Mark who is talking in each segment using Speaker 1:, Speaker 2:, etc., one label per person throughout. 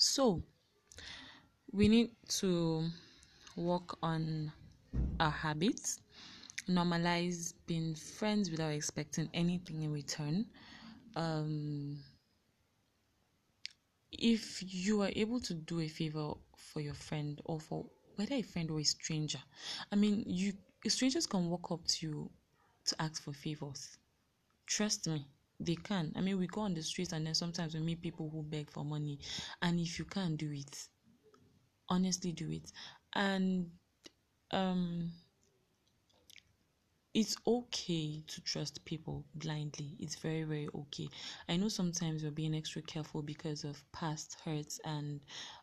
Speaker 1: So, we need to work on our habits, normalize being friends without expecting anything in return. Um, if you are able to do a favor for your friend or for whether a friend or a stranger, I mean, you strangers can walk up to you to ask for favors. Trust me, they can. I mean, we go on the streets and then sometimes we meet people who beg for money, and if you can't do it, honestly, do it. And um, it's okay to trust people blindly. It's very, very okay. I know sometimes we're being extra careful because of past hurts and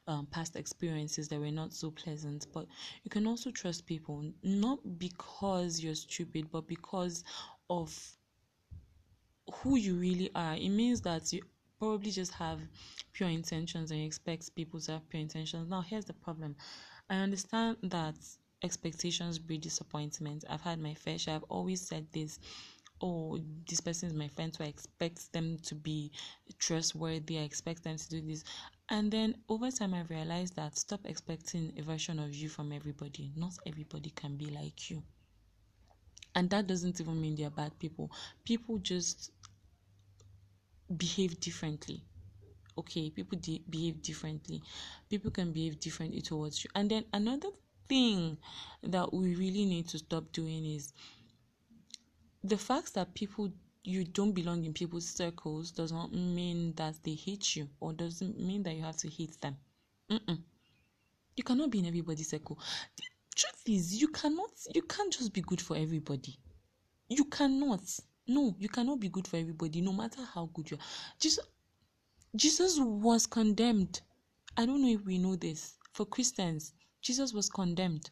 Speaker 1: um, past experiences that were not so pleasant, but you can also trust people not because you're stupid, but because of who you really are. It means that you probably just have pure intentions and you expect people to have pure intentions. Now, here's the problem I understand that expectations breed disappointment. I've had my fair share. I've always said this. Oh, this person is my friend, so I expect them to be trustworthy. I expect them to do this. And then over time, I realized that stop expecting a version of you from everybody. Not everybody can be like you. And that doesn't even mean they're bad people. People just behave differently. Okay people de- behave differently. People can behave differently towards you. And then another thing that we really need to stop doing is the fact that people you don't belong in people's circles does not mean that they hate you or doesn't mean that you have to hate them. Mm-mm. you cannot be in everybody's circle. The truth is you cannot you can't just be good for everybody. You cannot no you cannot be good for everybody no matter how good you are jesus jesus was condemned i don't know if we know this for christians Jesus was condemned.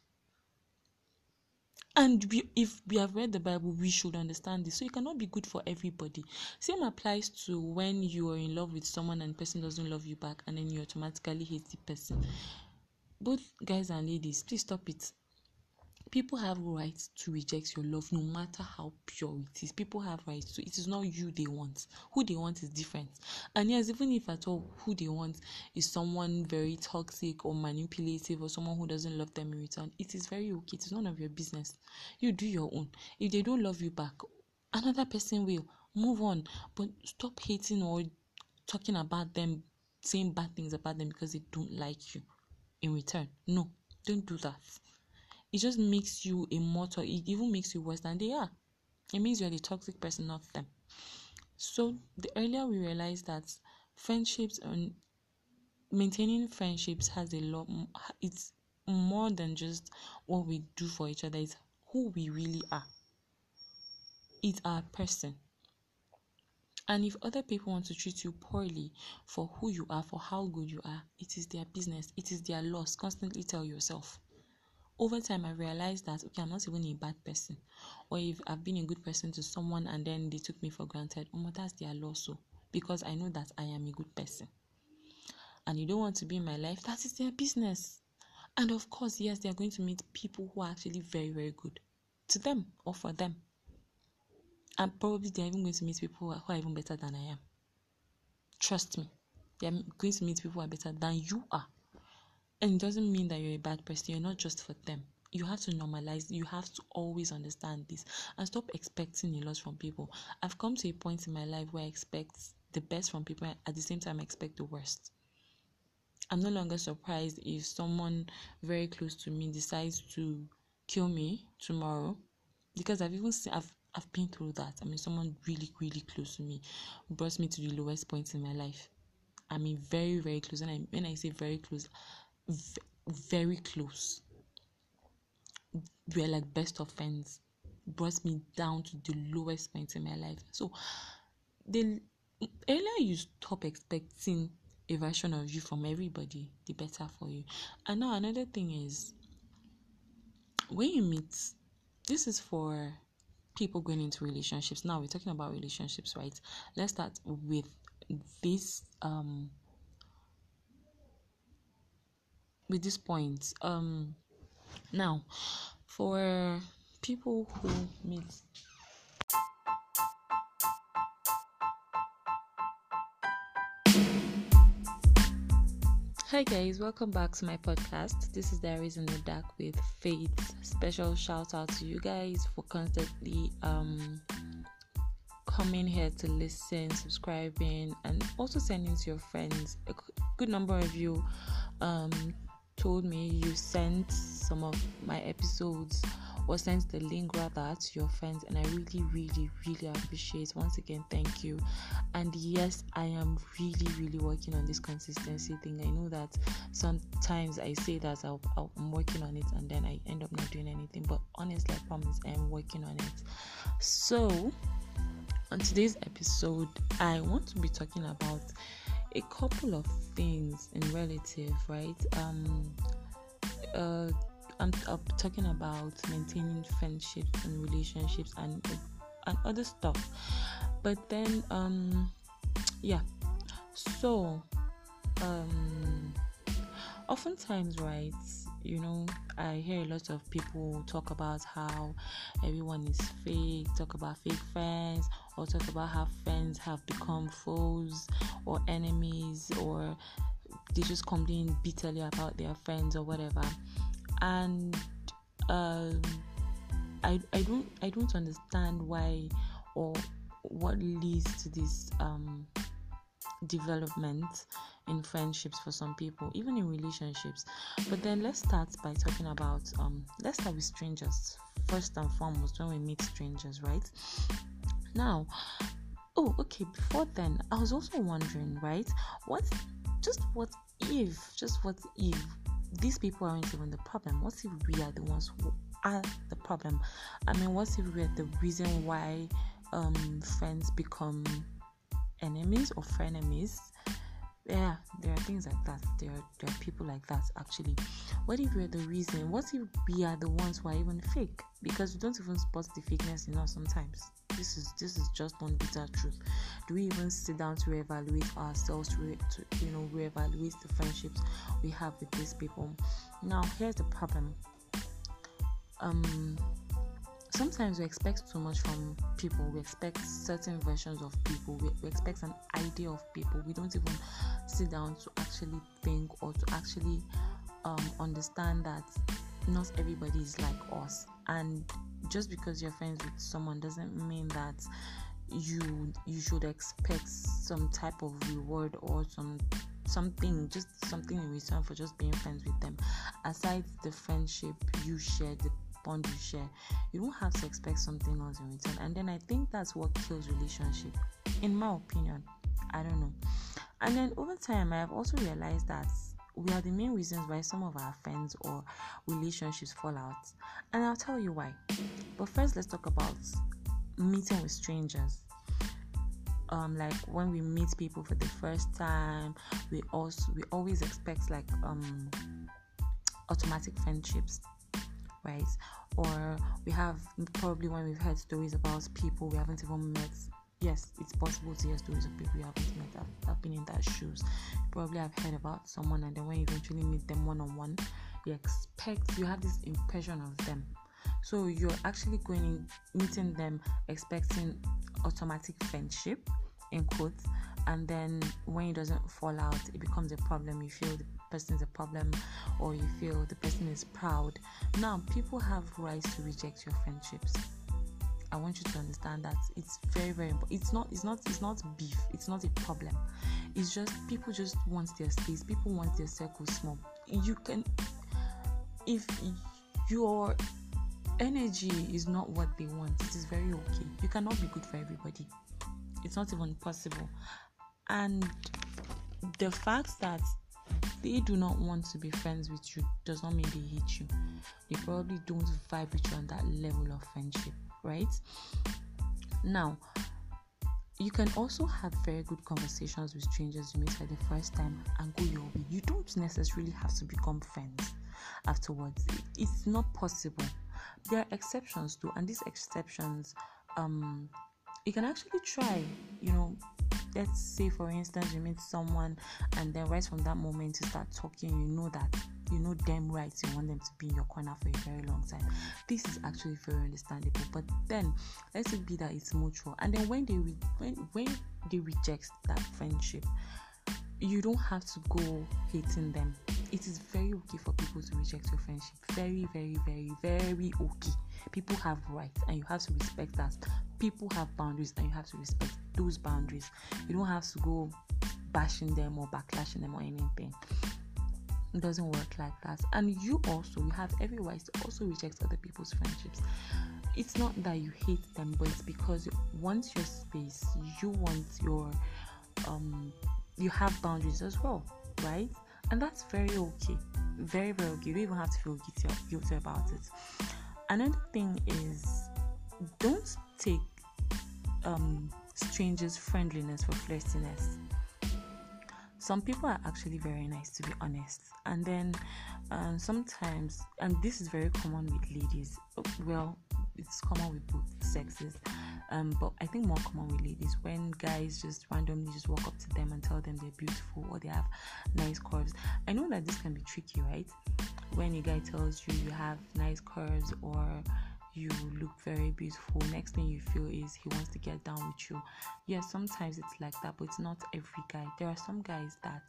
Speaker 1: And we, if we have read the Bible, we should understand this. So you cannot be good for everybody. Same applies to when you are in love with someone and person doesn't love you back, and then you automatically hate the person. Both guys and ladies, please stop it people have rights to reject your love no matter how pure it is. People have rights to it is not you they want. Who they want is different. And yes even if at all who they want is someone very toxic or manipulative or someone who doesn't love them in return it is very okay. It is none of your business. You do your own. If they don't love you back another person will. Move on. But stop hating or talking about them saying bad things about them because they don't like you in return. No don't do that it just makes you a mortal it even makes you worse than they are. It means you're the toxic person not them. So the earlier we realize that friendships and maintaining friendships has a lot it's more than just what we do for each other it's who we really are. It's our person. And if other people want to treat you poorly for who you are for how good you are it is their business it is their loss constantly tell yourself over time i realized that okay i'm not even a bad person. Or if i've been a good person to someone and then they took me for granted oh that's their loss so because i know that i am a good person. And you don't want to be in my life that is their business. And of course yes they are going to meet people who are actually very very good to them or for them. And probably they're even going to meet people who are, who are even better than i am. Trust me they're going to meet people who are better than you are and it doesn't mean that you're a bad person you're not just for them you have to normalize you have to always understand this and stop expecting a lot from people i've come to a point in my life where i expect the best from people and at the same time i expect the worst i'm no longer surprised if someone very close to me decides to kill me tomorrow because i've even seen i've I've been through that. I mean, someone really, really close to me brought me to the lowest point in my life. I mean, very, very close. And I, when I say very close, v- very close. We are like best of friends. Brought me down to the lowest point in my life. So, the earlier you stop expecting a version of you from everybody, the better for you. And now another thing is when you meet, this is for people going into relationships. Now we're talking about relationships, right? Let's start with this um with this point. Um, now, for people who meet Hi guys, welcome back to my podcast. This is Diaries in the Dark with Faith. Special shout out to you guys for constantly um coming here to listen, subscribing, and also sending to your friends. A good number of you um told me you sent some of my episodes or sent the link rather to your friends and i really really really appreciate. Once again thank you. And yes i am really really working on this consistency thing. I know that sometimes i say that i am working on it and then i end up not doing anything but honestly i promise i am working on it. So on today's episode i want to be talking about a couple of things in relative right um uh I'm, I'm talking about maintaining friendships and relationships and and other stuff. But then, um, yeah. So, um, oftentimes, right? You know, I hear a lot of people talk about how everyone is fake, talk about fake friends, or talk about how friends have become foes or enemies, or they just complain bitterly about their friends or whatever and um, I I don't I don't understand why or what leads to this um, development in friendships for some people, even in relationships. But then let's start by talking about um, let's start with strangers first and foremost when we meet strangers, right? Now, oh okay. Before then, I was also wondering, right? What just what if just what if these people aren't even the problem. What if we are the ones who are the problem? I mean, what if we're the reason why um, friends become enemies or frenemies? Yeah, there are things like that. There are, there are people like that actually. What if we're the reason? What if we are the ones who are even fake? Because we don't even spot the fakeness in us sometimes. This is this is just one bitter truth. Do we even sit down to reevaluate ourselves, to, re- to you know reevaluate the friendships we have with these people? Now, here's the problem. Um, sometimes we expect too much from people. We expect certain versions of people. We, we, expect an idea of people. We don't even sit down to actually think or to actually um, understand that not everybody is like us. And just because you're friends with someone doesn't mean that you you should expect some type of reward or some something just something in return for just being friends with them aside the friendship you share the bond you share you don't have to expect something else in return. And then i think that's what kills relationship in my opinion. I don't know. And then over time i have also realized that we are the main reasons why some of our friends or relationships fall out. And i'll tell you why. But first let's talk about meeting with strangers. Um like when we meet people for the first time we also we always expect like um automatic friendships right? Or we have probably when we've heard stories about people we haven't even met yes it's possible to hear stories of people you haven't met I've, I've been in that shoes. Probably have heard about someone and then when you eventually meet them one on one you expect you have this impression of them. So you're actually going in, meeting them expecting automatic friendship in quotes, and then when it doesn't fall out, it becomes a problem. You feel the person is a problem, or you feel the person is proud. Now, people have rights to reject your friendships. I want you to understand that it's very very important. It's not it's not it's not beef. It's not a problem. It's just people just want their space. People want their circle small. You can if your energy is not what they want. It is very okay. You cannot be good for everybody. It's not even possible. And the fact that they do not want to be friends with you does not mean they hate you. They probably don't vibe with you on that level of friendship, right? Now, you can also have very good conversations with strangers you meet for the first time and go your way. You don't necessarily have to become friends afterwards. It's not possible there are exceptions too, and these exceptions, um, you can actually try. You know, let's say for instance, you meet someone, and then right from that moment you start talking. You know that you know them right. You want them to be in your corner for a very long time. This is actually very understandable. But then let's it be that it's mutual, and then when they re- when when they reject that friendship you don't have to go hating them. It is very okay for people to reject your friendship. Very, very, very, very okay. People have rights and you have to respect that. People have boundaries and you have to respect those boundaries. You don't have to go bashing them or backlashing them or anything. It doesn't work like that. And you also you have every right to also reject other people's friendships. It's not that you hate them, but it's because you want your space. You want your um you have boundaries as well, right? And that's very okay. Very, very okay. You don't even have to feel guilty, guilty about it. Another thing is don't take um, strangers' friendliness for flirtiness. Some people are actually very nice, to be honest. And then um, sometimes, and this is very common with ladies, well, it's common with both sexes um, but I think more common with ladies when guys just randomly just walk up to them and tell them they're beautiful or they have nice curves. I know that this can be tricky, right? When a guy tells you you have nice curves or you look very beautiful, next thing you feel is he wants to get down with you. Yes, sometimes it's like that, but it's not every guy. There are some guys that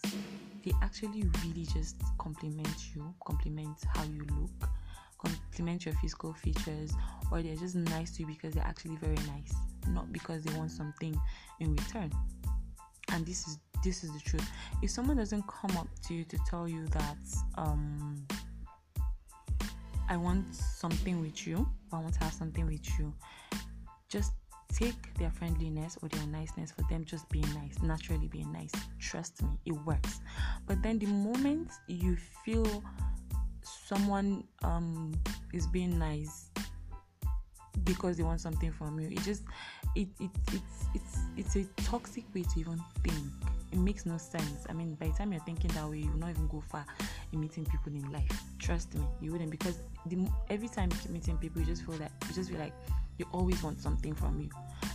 Speaker 1: they actually really just compliment you, compliment how you look compliment your physical features or they're just nice to you because they're actually very nice not because they want something in return. And this is this is the truth. If someone doesn't come up to you to tell you that um i want something with you i want to have something with you just take their friendliness or their niceness for them just being nice naturally being nice. Trust me it works. But then the moment you feel someone um is being nice because they want something from you. It just it, it it's it's it's a toxic way to even think. It makes no sense. I mean by the time you're thinking that way you will not even go far in meeting people in life. Trust me you wouldn't because the every time you keep meeting people you just feel that you just feel like you always want something from you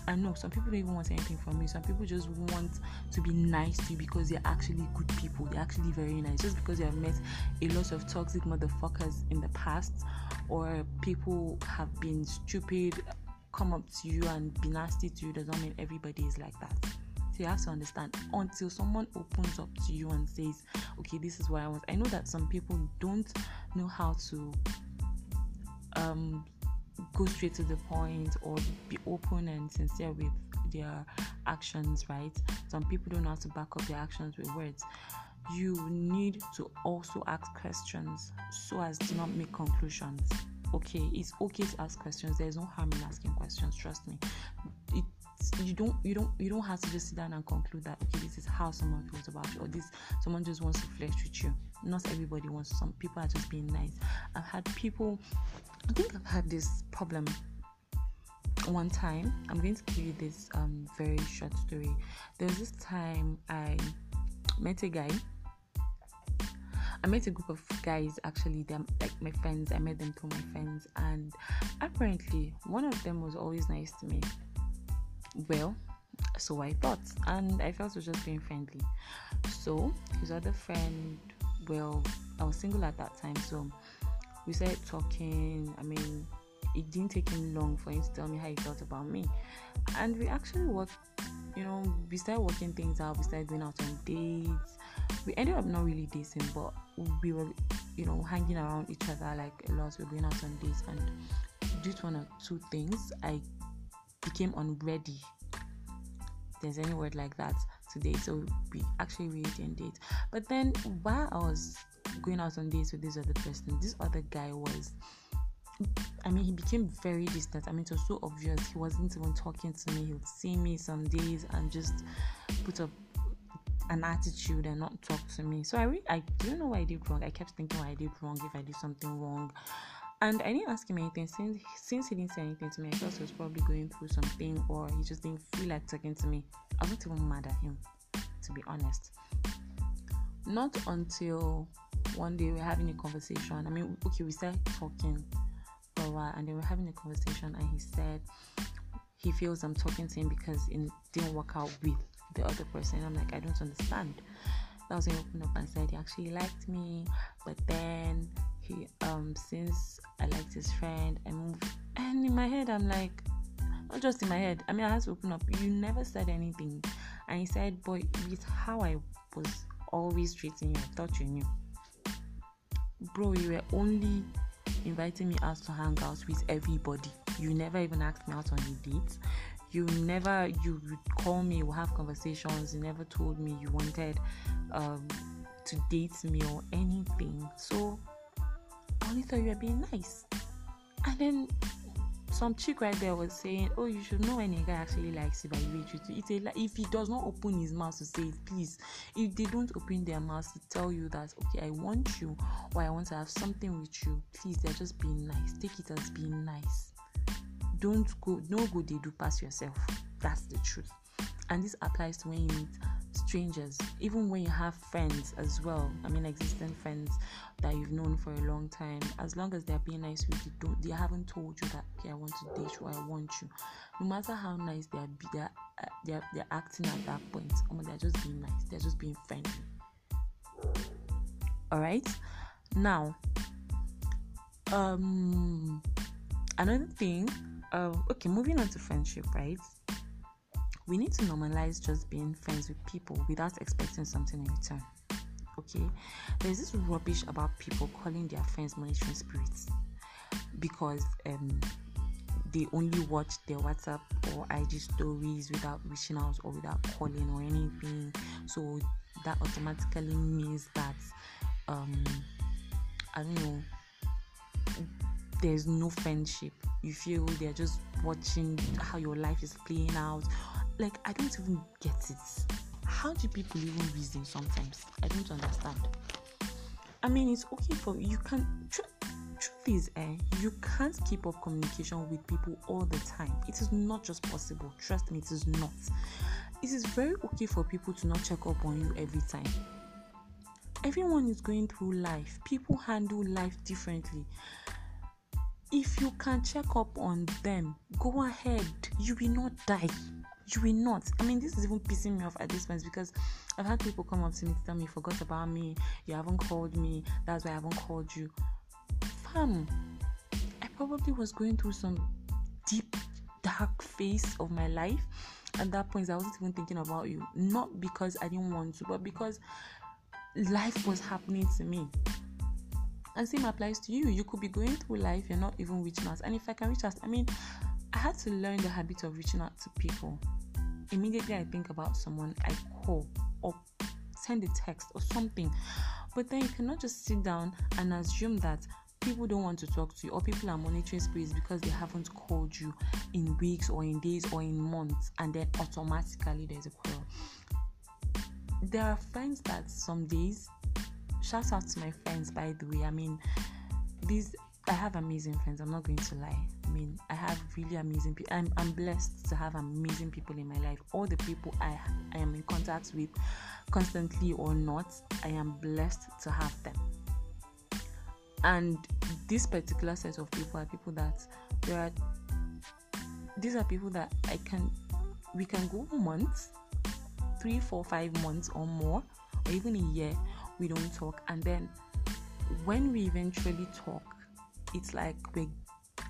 Speaker 1: I know some people don't even want anything from you. Some people just want to be nice to you because they're actually good people. They're actually very nice. Just because you have met a lot of toxic motherfuckers in the past, or people have been stupid, come up to you and be nasty to you, doesn't mean everybody is like that. So you have to understand until someone opens up to you and says, Okay, this is what I want. I know that some people don't know how to um go straight to the point or be open and sincere with their actions, right? Some people don't know how to back up their actions with words. You need to also ask questions so as to not make conclusions. Okay, it's okay to ask questions. There's no harm in asking questions. Trust me. It you don't you don't you don't have to just sit down and conclude that okay this is how someone feels about you or this someone just wants to flirt with you. Not everybody wants some people are just being nice. I've had people i think i've had this problem one time. I'm going to give you this um very short story. There was this time i met a guy. I met a group of guys actually, they're like my friends. I met them through my friends, and apparently, one of them was always nice to me well so i thought and i felt it was just being friendly. So his other friend well i was single at that time so we started talking. I mean it didn't take him long for him to tell me how he felt about me. And we actually worked you know we started working things out. We started going out on dates. We ended up not really dating but we were you know hanging around each other like a lot. We were going out on dates and due to one or two things i became unready. There's any word like that today, so we actually really didn't date. But then while I was going out on dates with this other person, this other guy was I mean, he became very distant. I mean, it was so obvious. He wasn't even talking to me. He would see me some days and just put up an attitude and not talk to me. So I really, I don't know what I did wrong. I kept thinking what I did wrong, if I did something wrong. And I didn't ask him anything since since he didn't say anything to me. I thought he was probably going through something or he just didn't feel like talking to me. I wasn't even mad at him, to be honest. Not until one day we are having a conversation. I mean, okay, we started talking for a while, and then we are having a conversation, and he said he feels I'm talking to him because it didn't work out with the other person. I'm like, I don't understand. That was when he opened up and said he actually liked me, but then he um since I liked his friend and moved and in my head I'm like not just in my head I mean I had to open up you never said anything and he said boy with how I was always treating you. I thought you knew. Bro, you were only inviting me out to hang out with everybody. You never even asked me out on a date. You never you would call me, we'll have conversations. You never told me you wanted um, to date me or anything. So I only thought you were being nice. And then some chick right there was saying, "Oh, you should know when a guy actually likes you by the way you It's a if he does not open his mouth to say please. If they don't open their mouth to tell you that, okay, I want you or I want to have something with you, please, they're just being nice. Take it as being nice. Don't go, no good they do pass yourself. That's the truth. And this applies to when you meet strangers, even when you have friends as well. I mean, existing friends that you've known for a long time. As long as they're being nice with you, don't they haven't told you that okay, I want to date you, I want you. No matter how nice they are, they're uh, they're, they're acting at that point. Oh, they're just being nice. They're just being friendly. All right. Now, um, another thing. Uh, okay, moving on to friendship, right? We need to normalize just being friends with people without expecting something in return. Okay, there's this rubbish about people calling their friends monitoring spirits because um, they only watch their WhatsApp or IG stories without reaching out or without calling or anything. So that automatically means that um, I don't know there's no friendship. You feel they're just watching how your life is playing out like I don't even get it. How do people even reason sometimes? I don't understand. I mean, it's okay for you can. Tr- truth is, eh, you can't keep up communication with people all the time. It is not just possible. Trust me, it is not. It is very okay for people to not check up on you every time. Everyone is going through life. People handle life differently. If you can check up on them, go ahead. You will not die you will not. I mean, this is even pissing me off at this point because I've had people come up to me to tell me, you forgot about me, you haven't called me, that's why I haven't called you. Fam, I probably was going through some deep, dark phase of my life. At that point, I wasn't even thinking about you. Not because I didn't want to, but because life was happening to me. And same applies to you. You could be going through life, you're not even reaching out. And if I can reach out, I mean, I had to learn the habit of reaching out to people immediately I think about someone, I call or send a text or something. But then you cannot just sit down and assume that people don't want to talk to you or people are monitoring spirits because they haven't called you in weeks or in days or in months and then automatically there's a quarrel. There are friends that some days, shout out to my friends by the way. I mean, these I have amazing friends. I'm not going to lie. I mean, I have really amazing people. I'm, I'm blessed to have amazing people in my life. All the people I I am in contact with, constantly or not, I am blessed to have them. And this particular set of people are people that there are. These are people that I can, we can go months, three, four, five months or more, or even a year. We don't talk, and then when we eventually talk it's like we're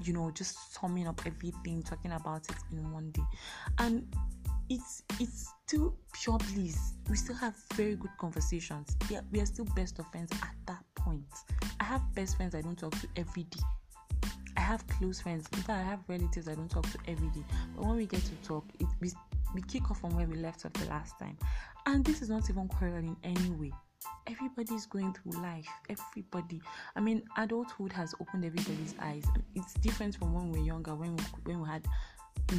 Speaker 1: you know just summing up everything talking about it in one day. And it's it's still pure bliss. We still have very good conversations. Yeah we are still best of friends at that point. I have best friends i don't talk to every day. I have close friends. In fact i have relatives i don't talk to every day. But when we get to talk it we, we kick off from where we left off the last time. And this is not even quarreling in any way everybody's going through life. Everybody. I mean adulthood has opened everybody's eyes. It's different from when we were younger when we, when we had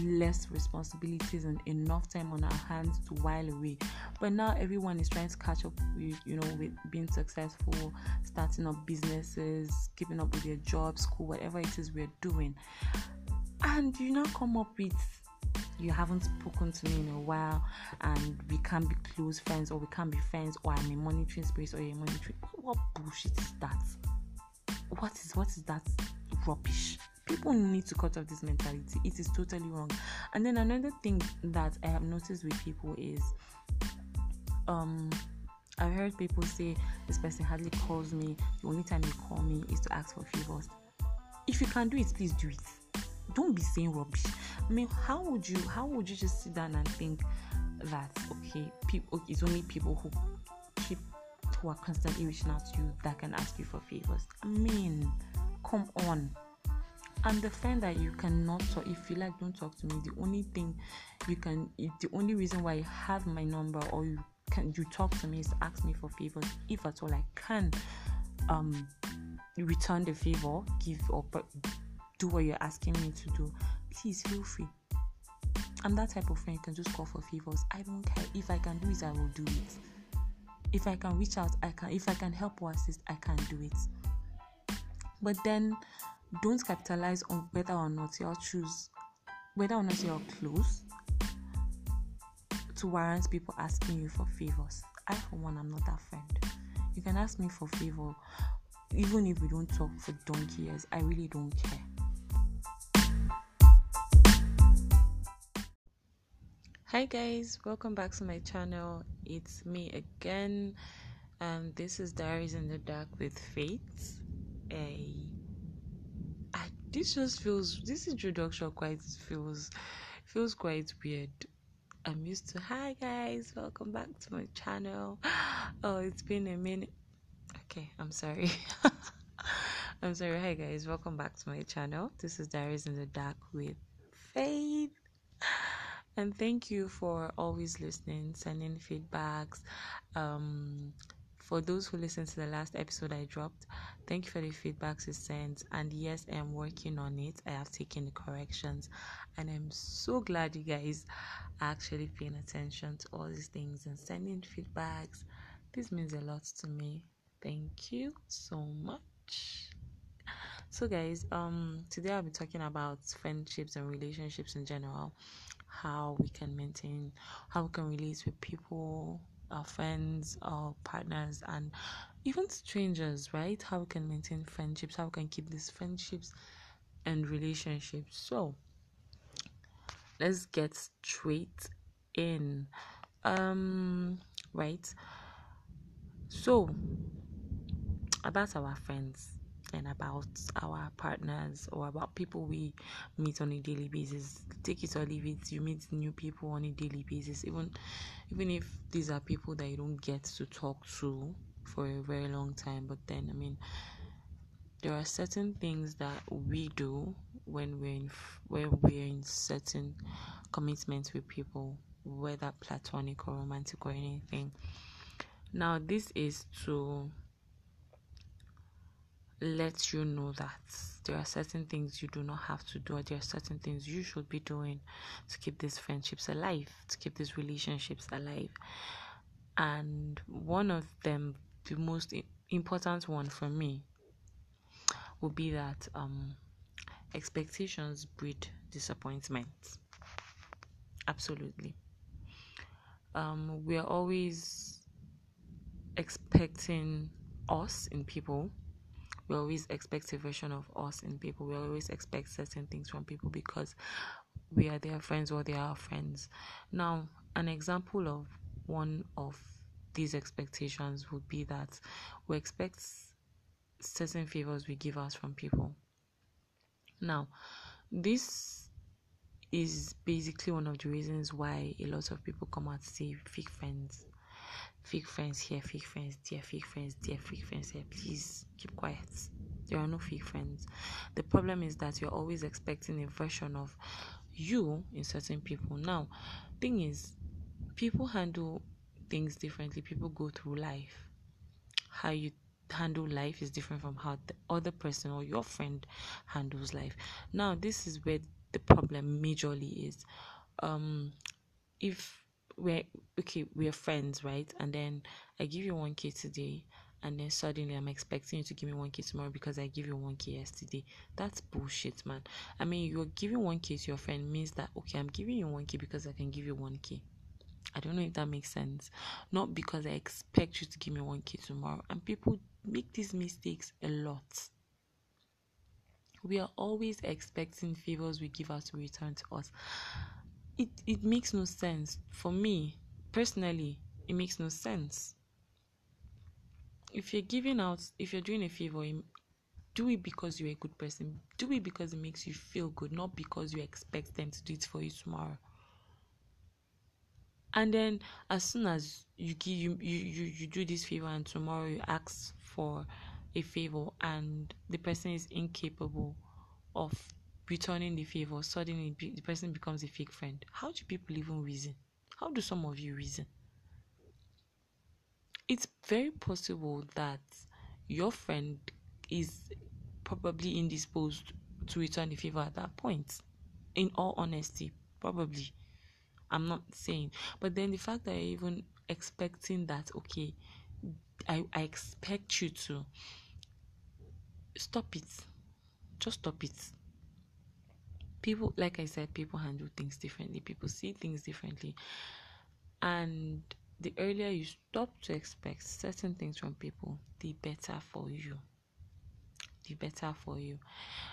Speaker 1: less responsibilities and enough time on our hands to while away. But now everyone is trying to catch up with you know with being successful starting up businesses keeping up with their job school whatever it is we're doing. And you now come up with you haven't spoken to me in a while and we can't be close friends or we can't be friends or I'm a monitoring spirit or you're a monitoring what bullshit is that? What is what is that rubbish? People need to cut off this mentality. It is totally wrong. And then another thing that I have noticed with people is um I've heard people say this person hardly calls me. The only time you call me is to ask for favors. If you can do it, please do it don't be saying rubbish. I mean, how would you how would you just sit down and think that okay, people it's only people who keep who are constantly reaching out to you that can ask you for favors. I mean, come on. I'm the friend that you cannot talk. If you like, don't talk to me. The only thing you can, the only reason why you have my number or you can you talk to me is ask me for favors. If at all I can, um, return the favor, give or do what you're asking me to do. Please feel free. I'm that type of friend you can just call for favors. I don't care. If I can do it, I will do it. If I can reach out, I can. If I can help or assist, I can do it. But then don't capitalize on whether or not you'll choose whether or not you're close to warrant people asking you for favors. I for one am not that friend. You can ask me for favor even if we don't talk for donkey years. I really don't care. Hi guys, welcome back to my channel. It's me again, and this is Diaries in the Dark with Faith. A ah, this just feels this introduction quite feels feels quite weird. I'm used to hi guys, welcome back to my channel. Oh, it's been a minute. Okay, I'm sorry. I'm sorry. Hi guys, welcome back to my channel. This is Diaries in the Dark with Faith. And thank you for always listening, sending feedbacks, um, for those who listened to the last episode I dropped, thank you for the feedbacks you sent. And yes, I am working on it. I have taken the corrections, and I'm so glad you guys are actually paying attention to all these things and sending feedbacks. This means a lot to me. Thank you so much. So guys, um today I'll be talking about friendships and relationships in general, how we can maintain how we can relate with people our friends, our partners, and even strangers, right? How we can maintain friendships, how we can keep these friendships and relationships. So, let's get straight in. Um, right. So, about our friends and about our partners or about people we meet on a daily basis. Take it or leave it. You meet new people on a daily basis, even even if these are people that you don't get to talk to for a very long time. But then, I mean, there are certain things that we do when we're in when we're in certain commitments with people, whether platonic or romantic or anything. Now, this is to let you know that there are certain things you do not have to do, or there are certain things you should be doing to keep these friendships alive, to keep these relationships alive. And one of them, the most important one for me, would be that um, expectations breed disappointment. Absolutely. Um, we are always expecting us in people we always expect a version of us in people. We always expect certain things from people because we are their friends or they are our friends. Now, an example of one of these expectations would be that we expect certain favors we give us from people. Now, this is basically one of the reasons why a lot of people come out to say fake friends fake friends here, fake friends there, fake friends there, fake friends here. Please keep quiet. There are no fake friends. The problem is that you're always expecting a version of you in certain people. Now, thing is, people handle things differently. People go through life. How you handle life is different from how the other person or your friend handles life. Now, this is where the problem majorly is. Um, if we're okay, we're friends, right? And then I give you 1k today, and then suddenly I'm expecting you to give me 1k tomorrow because I give you 1k yesterday. That's bullshit, man. I mean, you're giving 1k to your friend means that okay, I'm giving you 1k because I can give you 1k. I don't know if that makes sense. Not because I expect you to give me 1k tomorrow. And people make these mistakes a lot. We are always expecting favors we give out to return to us it it makes no sense. For me personally it makes no sense. If you're giving out if you're doing a favor do it because you're a good person. Do it because it makes you feel good not because you expect them to do it for you tomorrow. And then as soon as you give you, you you you do this favor and tomorrow you ask for a favor and the person is incapable of returning the favor suddenly the person becomes a fake friend how do people even reason how do some of you reason it's very possible that your friend is probably indisposed to return the favor at that point in all honesty probably I'm not saying. But then the fact that you're even expecting that, okay, I, I expect you to stop it. Just stop it. People, like I said, people handle things differently, people see things differently. And the earlier you stop to expect certain things from people, the better for you. The better for you.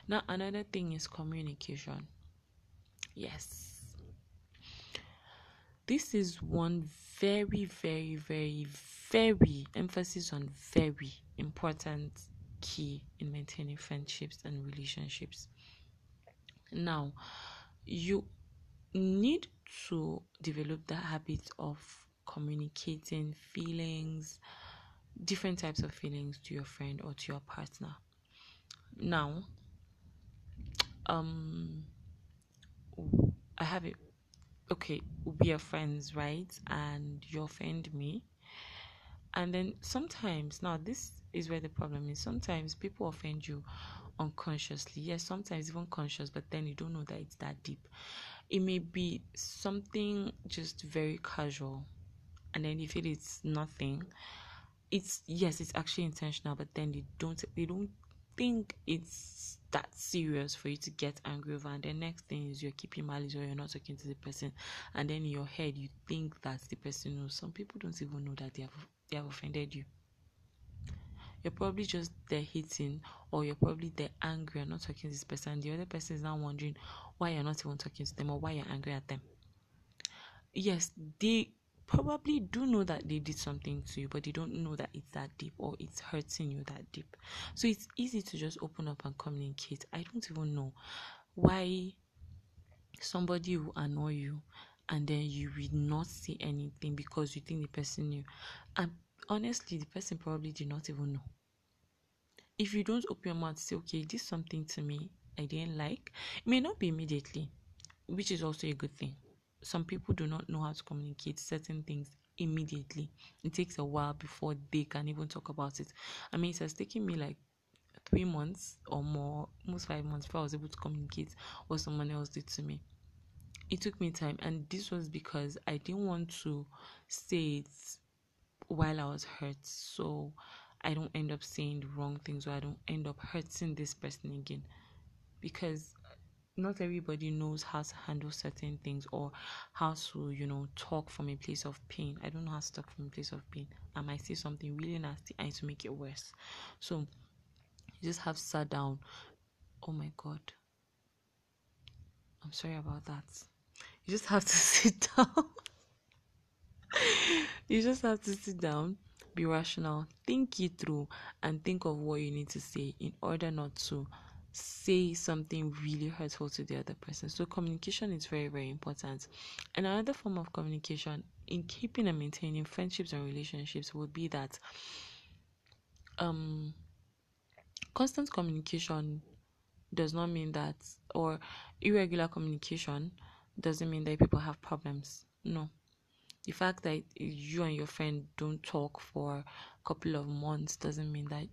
Speaker 1: Now, another thing is communication. Yes this is one very, very, very, very emphasis on very important key in maintaining friendships and relationships. Now, you need to develop the habit of communicating feelings, different types of feelings to your friend or to your partner. Now, um, I have it okay, we are friends, right? And you offend me. And then sometimes, now this is where the problem is. Sometimes people offend you unconsciously. Yes, sometimes even conscious, but then you don't know that it's that deep. It may be something just very casual, and then you feel it's nothing. It's yes, it's actually intentional, but then they don't they don't think it's that serious for you to get angry over and the next thing is you're keeping malice or you're not talking to the person and then in your head you think that the person knows some people don't even know that they have they have offended you you're probably just there hitting or you're probably there angry and not talking to this person the other person is now wondering why you're not even talking to them or why you're angry at them yes they probably do know that they did something to you, but they don't know that it's that deep or it's hurting you that deep. So it's easy to just open up and communicate. I don't even know why somebody will annoy you and then you will not say anything because you think the person knew. And honestly, the person probably did not even know. If you don't open your mouth say, okay, this something to me I didn't like, it may not be immediately, which is also a good thing some people do not know how to communicate certain things immediately. It takes a while before they can even talk about it. I mean, it has taken me like three months or more, almost five months before I was able to communicate what someone else did to me. It took me time, and this was because I didn't want to say it while I was hurt, so I don't end up saying the wrong things or I don't end up hurting this person again. Because not everybody knows how to handle certain things or how to, you know, talk from a place of pain. I don't know how to talk from a place of pain. I might say something really nasty and to make it worse. So you just have to sat down. Oh my god. I'm sorry about that. You just have to sit down. you just have to sit down, be rational, think it through, and think of what you need to say in order not to say something really hurtful to the other person. So communication is very, very important. And another form of communication in keeping and maintaining friendships and relationships would be that um constant communication does not mean that or irregular communication doesn't mean that people have problems. No. The fact that you and your friend don't talk for a couple of months doesn't mean that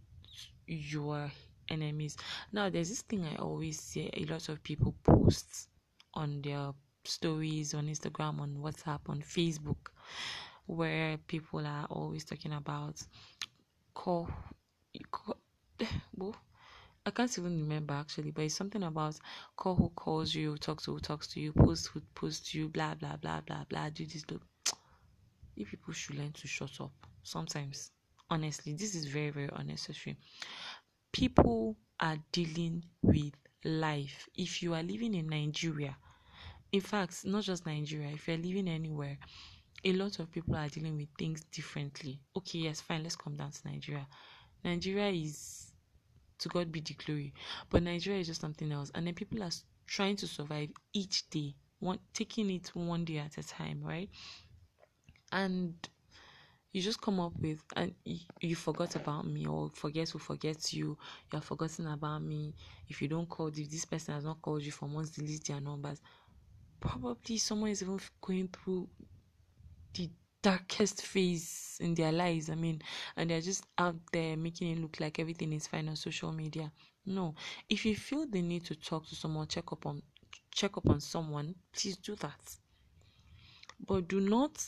Speaker 1: you are enemies. Now, there's this thing I always see a lot of people post on their stories on Instagram, on WhatsApp, on Facebook, where people are always talking about call. I can't even remember actually, but it's something about call who calls you, talk to who talks to you, post who posts you, blah blah blah blah blah. Do this, do. If people should learn to shut up, sometimes honestly, this is very very unnecessary people are dealing with life. If you are living in Nigeria, in fact, not just Nigeria, if you're living anywhere, a lot of people are dealing with things differently. Okay, yes, fine, let's come down to Nigeria. Nigeria is to God be the glory, but Nigeria is just something else. And then people are trying to survive each day, one taking it one day at a time, right? And you just come up with and you, you forgot about me or forget who forgets you you are forgotten about me. If you don't call if this person has not called you for months delete their numbers. Probably someone is even going through the darkest phase in their lives i mean and they're just out there making it look like everything is fine on social media. No. If you feel the need to talk to someone check up on check up on someone please do that. But do not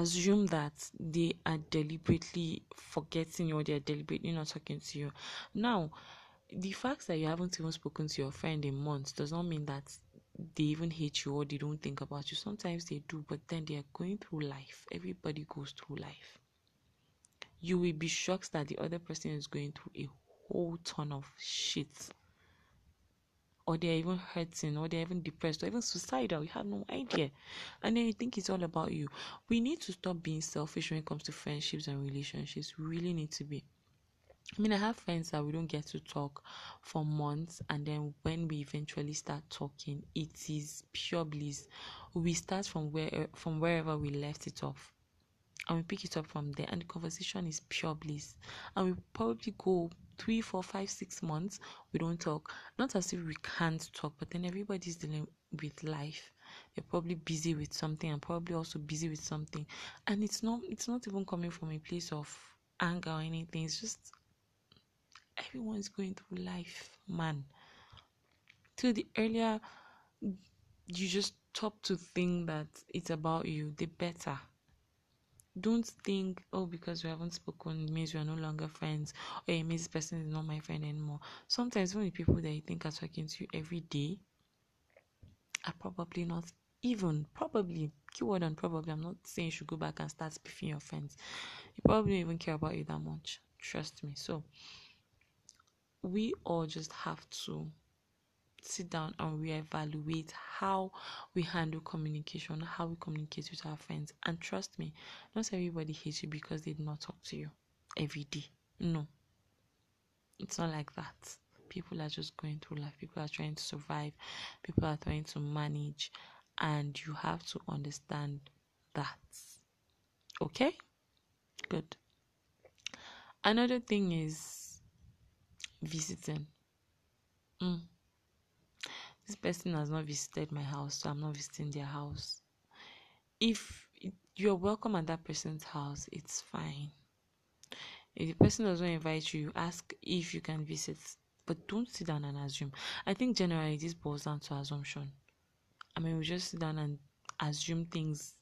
Speaker 1: assume that they are deliberately forgetting you or they're deliberately not talking to you. Now, the fact that you haven't even spoken to your friend in months does not mean that they even hate you or they don't think about you. Sometimes they do, but then they are going through life. Everybody goes through life. You will be shocked that the other person is going through a whole ton of shit or they're even hurting or they're even depressed or even suicidal. You have no idea. And then you think it's all about you. We need to stop being selfish when it comes to friendships and relationships. We really need to be. I mean, I have friends that we don't get to talk for months, and then when we eventually start talking, it is pure bliss. We start from where from wherever we left it off, and we pick it up from there, and the conversation is pure bliss. And we probably go three, four, five, six months, we don't talk. Not as if we can't talk, but then everybody's dealing with life. They're probably busy with something and probably also busy with something. And it's not it's not even coming from a place of anger or anything. It's just everyone's going through life, man. To the earlier you just stop to think that it's about you, the better don't think oh because we haven't spoken means we are no longer friends. Or it means this person is not my friend anymore. Sometimes the people that you think are talking to you every day are probably not even probably keyword on probably i'm not saying you should go back and start spiffing your friends. You probably don't even care about you that much. Trust me. So we all just have to sit down and reevaluate how we handle communication, how we communicate with our friends. And trust me, not everybody hates you because they do not talk to you every day. No, it's not like that. People are just going through life, people are trying to survive, people are trying to manage, and you have to understand that. Okay? Good. Another thing is visiting. Mm this person has not visited my house, so I'm not visiting their house. If you're welcome at that person's house, it's fine. If the person doesn't invite you, ask if you can visit, but don't sit down and assume. I think generally this boils down to assumption. I mean, we just sit down and assume things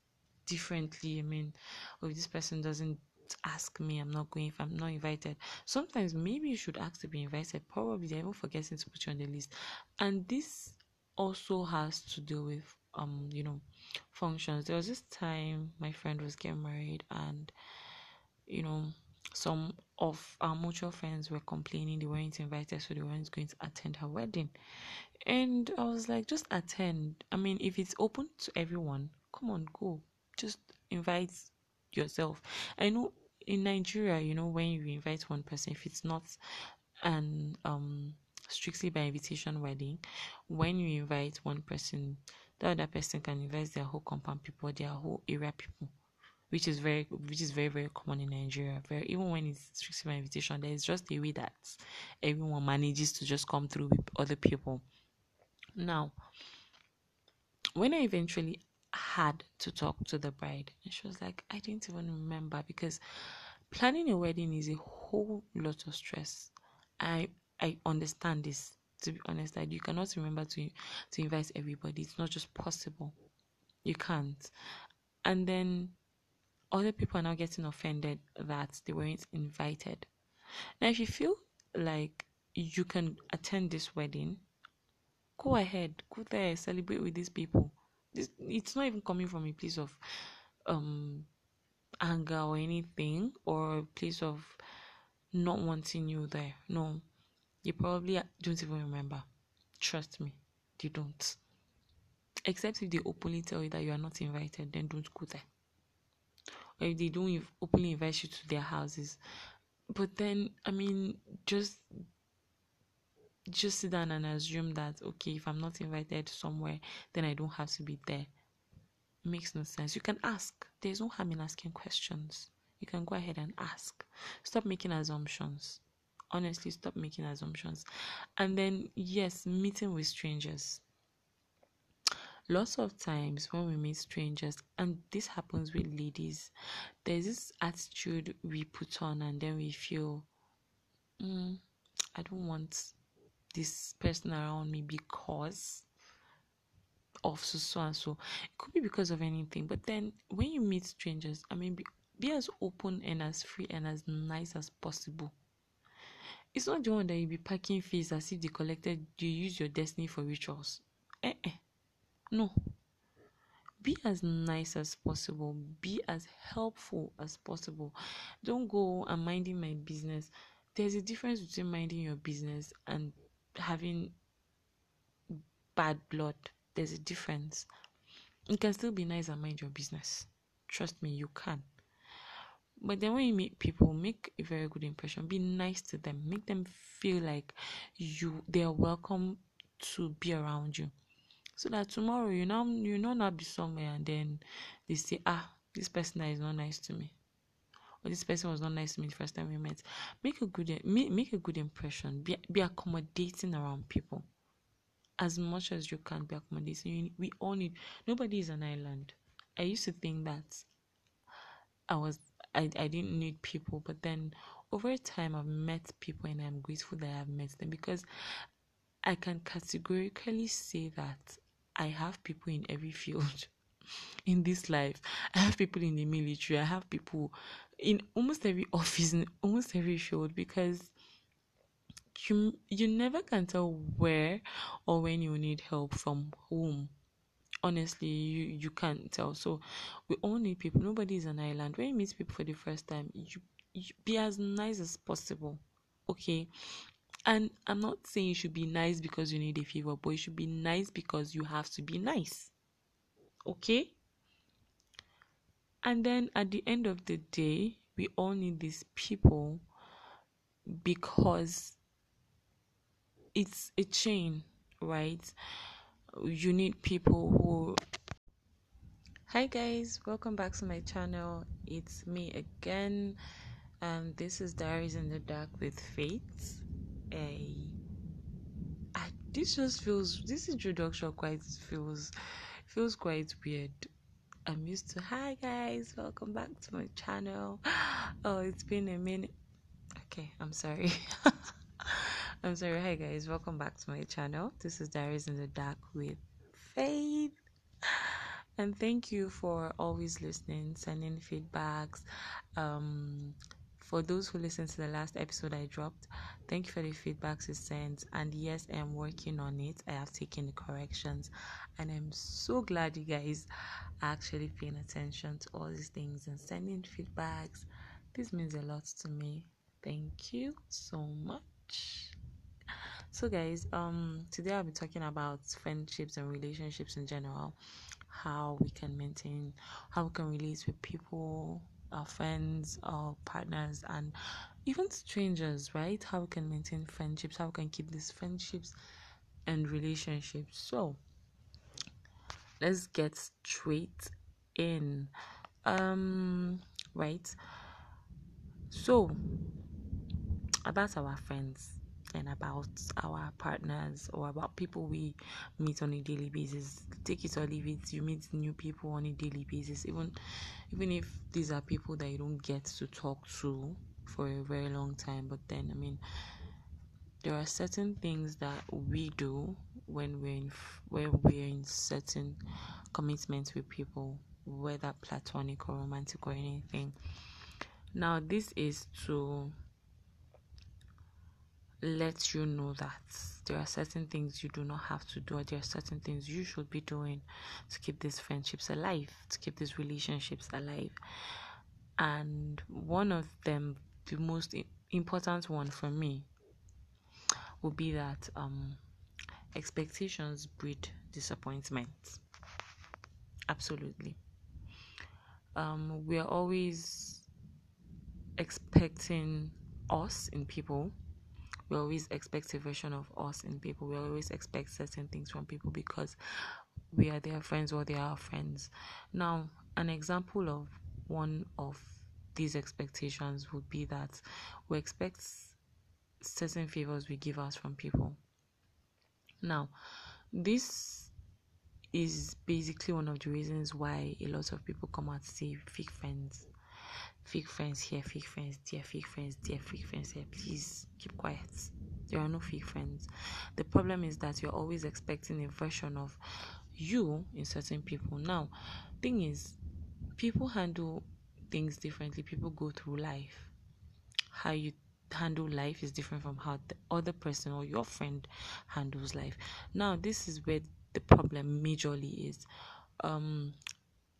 Speaker 1: differently. I mean, oh, if this person doesn't ask me, I'm not going if I'm not invited. Sometimes maybe you should ask to be invited. Probably they're even forgetting to put you on the list. And this also has to do with um, you know, functions. There was this time my friend was getting married and you know, some of our mutual friends were complaining they weren't invited, so they weren't going to attend her wedding. And I was like, just attend. I mean, if it's open to everyone, come on, go. Just invite yourself. I know in Nigeria, you know, when you invite one person, if it's not an um strictly by invitation wedding, when you invite one person, the other person can invite their whole compound people, their whole area people, which is very which is very very common in Nigeria. Very even when it's strictly by invitation, there is just a way that everyone manages to just come through with other people. Now, when I eventually had to talk to the bride. And she was like, I didn't even remember because planning a wedding is a whole lot of stress. I I understand this. To be honest, that you cannot remember to to invite everybody. It's not just possible. You can't. And then other people are now getting offended that they weren't invited. Now, if you feel like you can attend this wedding, go ahead, go there, celebrate with these people it's not even coming from a place of um anger or anything or a place of not wanting you there. No. You probably don't even remember. Trust me you don't. Except if they openly tell you that you are not invited then don't go there. Or if they don't openly invite you to their houses. But then i mean just just sit down and assume that okay if i'm not invited somewhere then i don't have to be there makes no sense. You can ask. There's no harm in asking questions. You can go ahead and ask. Stop making assumptions. Honestly, stop making assumptions. And then, yes, meeting with strangers. Lots of times when we meet strangers, and this happens with ladies, there's this attitude we put on, and then we feel, mm, I don't want this person around me because of so so and so. It could be because of anything, but then when you meet strangers, I mean, be, be as open and as free and as nice as possible. It's not the one that you be packing face as if they collected you use your destiny for rituals. Eh eh. No. Be as nice as possible. Be as helpful as possible. Don't go and minding my business. There's a difference between minding your business and having bad blood. There's a difference. You can still be nice and mind your business. Trust me, you can. But then when you meet people, make a very good impression. Be nice to them. Make them feel like you they are welcome to be around you. So that tomorrow you know you know not be somewhere and then they say, ah, this person is not nice to me. Or this person was not nice to me the first time we met. Make a good make, a good impression. Be be accommodating around people. As much as you can be accommodating. You, we all need nobody is an island. I used to think that I was I, I didn't need people, but then over time I've met people and I'm grateful that I've met them because I can categorically say that I have people in every field in this life. I have people in the military, I have people in almost every office, in almost every field because you you never can tell where or when you need help from whom. Honestly you you can't tell. So we all need people. Nobody is an island. When you meet people for the first time you, you be as nice as possible okay? And i'm not saying you should be nice because you need a favor but you should be nice because you have to be nice okay and then at the end of the day we all need these people because it's a chain right? You need people who hi guys welcome back to my channel. It's me again. And this is diaries in the dark with faith. A ah, I, this just feels this introduction quite feels feels quite weird i'm used to hi guys welcome back to my channel oh it's been a minute okay i'm sorry I'm sorry. Hi guys, welcome back to my channel. This is Diaries in the Dark with Faith. And thank you for always listening, sending feedbacks. Um for those who listened to the last episode I dropped, thank you for the feedbacks you sent. And yes, I'm working on it. I have taken the corrections, and I'm so glad you guys are actually paying attention to all these things and sending feedbacks. This means a lot to me. Thank you so much. So, guys, um, today I'll be talking about friendships and relationships in general, how we can maintain, how we can relate with people, our friends, our partners, and even strangers, right? How we can maintain friendships, how we can keep these friendships and relationships. So, let's get straight in. Um, right. So, about our friends and about our partners or about people we meet on a daily basis. Take it or leave it, you meet new people on a daily basis, even even if these are people that you don't get to talk to for a very long time. But then I mean there are certain things that we do when we're in when we're in certain commitments with people, whether platonic or romantic or anything. Now this is to let you know that there are certain things you do not have to do, or there are certain things you should be doing to keep these friendships alive, to keep these relationships alive. And one of them, the most important one for me, would be that um, expectations breed disappointment. Absolutely. Um, we are always expecting us in people we always expect a version of us in people. We always expect certain things from people because we are their friends or they are our friends. Now, an example of one of these expectations would be that we expect certain favors we give us from people. Now, this is basically one of the reasons why a lot of people come out to say fake friends. Fake friends here, fake friends there, fake friends there, fake friends here. Please keep quiet. There are no fake friends. The problem is that you're always expecting a version of you in certain people. Now, thing is, people handle things differently. People go through life. How you handle life is different from how the other person or your friend handles life. Now, this is where the problem majorly is. Um,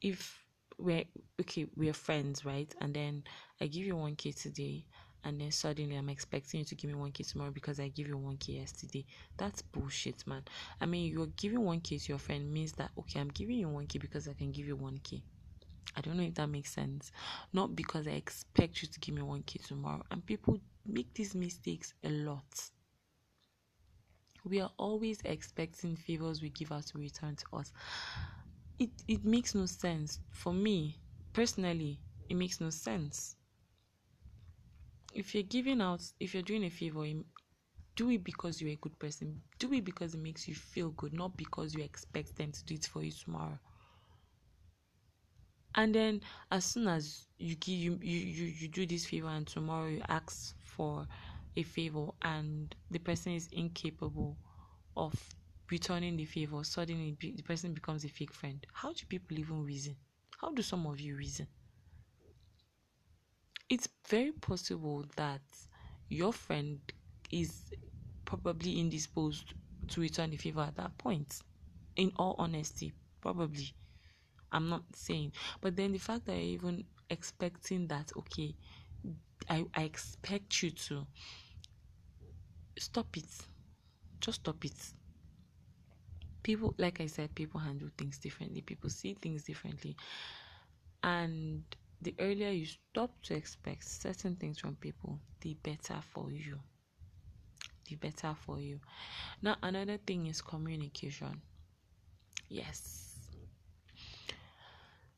Speaker 1: if we're okay, we're friends, right? And then I give you 1k today, and then suddenly I'm expecting you to give me 1k tomorrow because I give you 1k yesterday. That's bullshit, man. I mean, you're giving 1k to your friend means that okay, I'm giving you 1k because I can give you 1k. I don't know if that makes sense. Not because I expect you to give me 1k tomorrow. And people make these mistakes a lot. We are always expecting favors we give us to return to us. It it makes no sense. For me, personally, it makes no sense. If you're giving out, if you're doing a favor, do it because you're a good person. Do it because it makes you feel good, not because you expect them to do it for you tomorrow and then as soon as you give you, you you you do this favor and tomorrow you ask for a favor and the person is incapable of returning the favor suddenly the person becomes a fake friend how do people even reason how do some of you reason it's very possible that your friend is probably indisposed to return the favor at that point in all honesty probably I'm not saying. But then the fact that you're even expecting that, okay, I, I expect you to stop it. Just stop it. People, like I said, people handle things differently, people see things differently. And the earlier you stop to expect certain things from people, the better for you. The better for you. Now, another thing is communication. Yes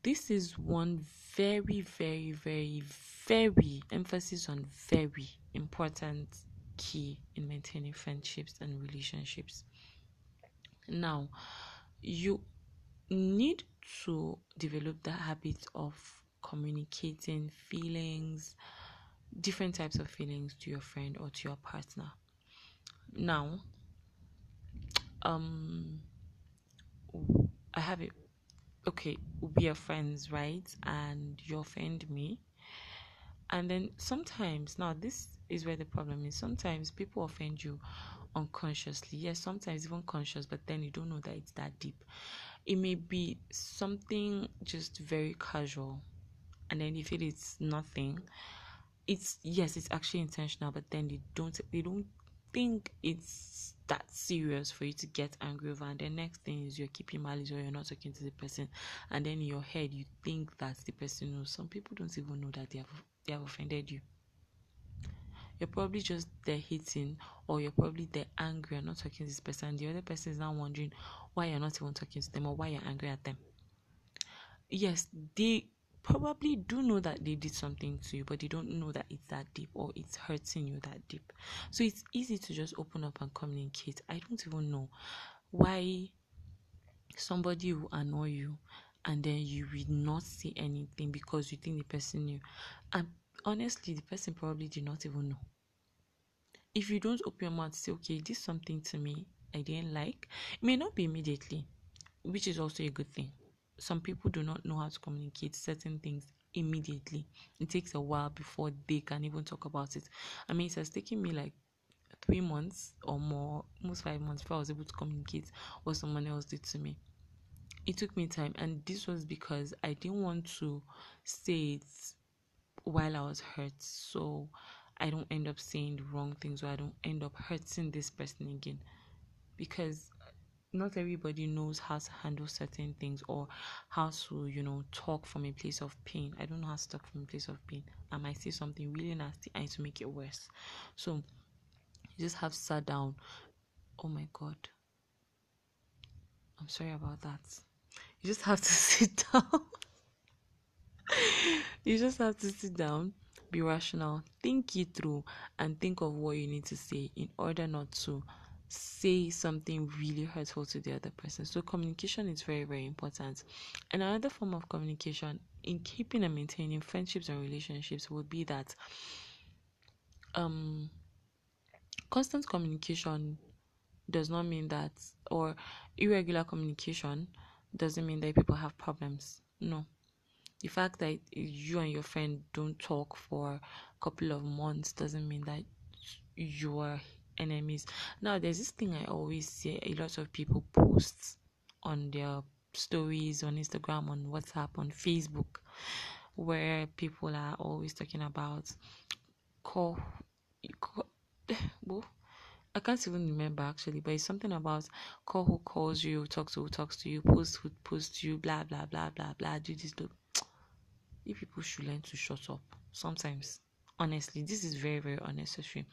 Speaker 1: this is one very, very, very, very emphasis on very important key in maintaining friendships and relationships. Now, you need to develop the habit of communicating feelings, different types of feelings to your friend or to your partner. Now, um, I have it okay, we are friends, right? And you offend me. And then sometimes, now this is where the problem is. Sometimes people offend you unconsciously. Yes, sometimes even conscious, but then you don't know that it's that deep. It may be something just very casual, and then you feel it's nothing. It's yes, it's actually intentional, but then they don't they don't think it's that serious for you to get angry over and the next thing is you're keeping malice or you're not talking to the person and then in your head you think that the person knows some people don't even know that they have they have offended you you're probably just there hitting or you're probably there angry and not talking to this person the other person is now wondering why you're not even talking to them or why you're angry at them yes they probably do know that they did something to you, but they don't know that it's that deep or it's hurting you that deep. So it's easy to just open up and communicate. I don't even know why somebody will annoy you and then you will not say anything because you think the person knew. And honestly, the person probably did not even know. If you don't open your mouth say, okay, this something to me I didn't like, it may not be immediately, which is also a good thing some people do not know how to communicate certain things immediately. It takes a while before they can even talk about it. I mean, it has taken me like three months or more, almost five months before I was able to communicate what someone else did to me. It took me time, and this was because I didn't want to say it while I was hurt, so I don't end up saying the wrong things or I don't end up hurting this person again. Because not everybody knows how to handle certain things or how to, you know, talk from a place of pain. I don't know how to talk from a place of pain. I might say something really nasty and to make it worse. So you just have sat down. Oh my god. I'm sorry about that. You just have to sit down. You just have to sit down, be rational, think it through, and think of what you need to say in order not to say something really hurtful to the other person. So, communication is very, very important. And another form of communication in keeping and maintaining friendships and relationships would be that um, constant communication does not mean that, or irregular communication doesn't mean that people have problems. No. The fact that you and your friend don't talk for a couple of months doesn't mean that you are enemies. Now, there's this thing I always see a lot of people post on their stories on Instagram, on WhatsApp, on Facebook, where people are always talking about call, I can't even remember actually, but it's something about call who calls you, talk to who talks to you, post who posts you, blah blah blah blah blah. Do this, do. If people should learn to shut up, sometimes, honestly, this is very very unnecessary.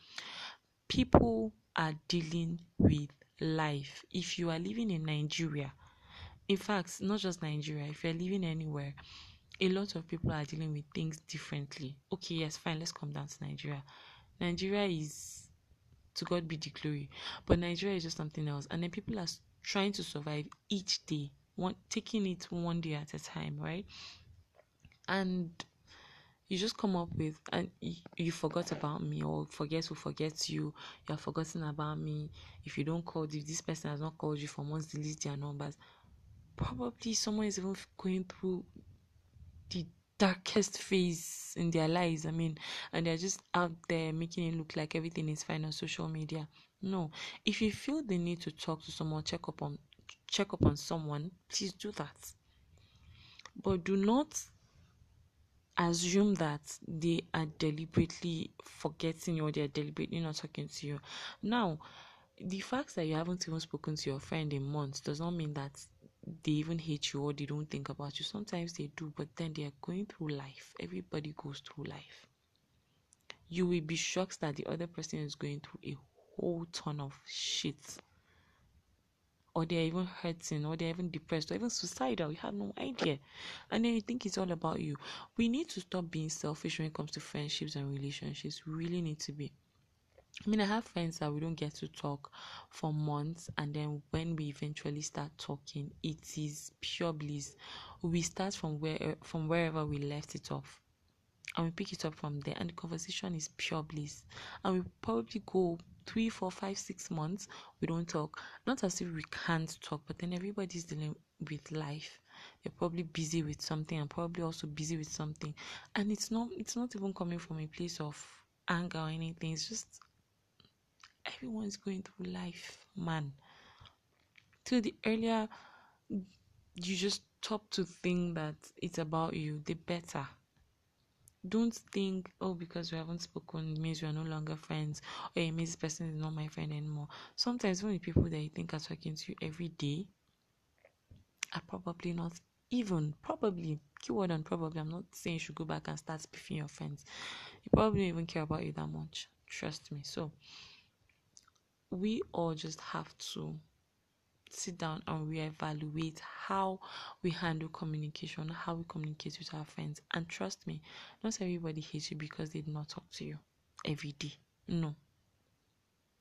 Speaker 1: People are dealing with life. If you are living in Nigeria, in fact, not just Nigeria, if you're living anywhere, a lot of people are dealing with things differently. Okay, yes, fine, let's come down to Nigeria. Nigeria is to God be the glory. But Nigeria is just something else. And then people are trying to survive each day, one taking it one day at a time, right? And you just come up with and you, you forgot about me or forget who forgets you you have forgotten about me if you don't call if this person has not called you for months delete their numbers probably someone is even going through the darkest phase in their lives. I mean, and they're just out there making it look like everything is fine on social media. No, if you feel the need to talk to someone, check up on check up on someone, please do that. But do not assume that they are deliberately forgetting you or they are deliberately not talking to you. Now, the fact that you haven't even spoken to your friend in months does not mean that they even hate you or they don't think about you. Sometimes they do, but then they are going through life. Everybody goes through life. You will be shocked that the other person is going through a whole ton of shit. Or they're even hurting, or they're even depressed, or even suicidal. You have no idea. And then you think it's all about you. We need to stop being selfish when it comes to friendships and relationships. We really need to be. I mean, I have friends that we don't get to talk for months, and then when we eventually start talking, it is pure bliss. We start from where from wherever we left it off, and we pick it up from there, and the conversation is pure bliss. And we probably go three, four, five, six months we don't talk. Not as if we can't talk, but then everybody's dealing with life. They're probably busy with something, and probably also busy with something, and it's not it's not even coming from a place of anger or anything. It's just everyone's going through life, man. To the earlier you just stop to think that it's about you, the better. Don't think, oh, because we haven't spoken, means we are no longer friends, or it means this person is not my friend anymore. Sometimes, when the people that you think are talking to you every day are probably not even, probably, keyword on probably, I'm not saying you should go back and start spiffing your friends. You probably don't even care about you that much. Trust me. So, we all just have to sit down and reevaluate how we handle communication, how we communicate with our friends. And trust me, not everybody hates you because they did not talk to you every day. No,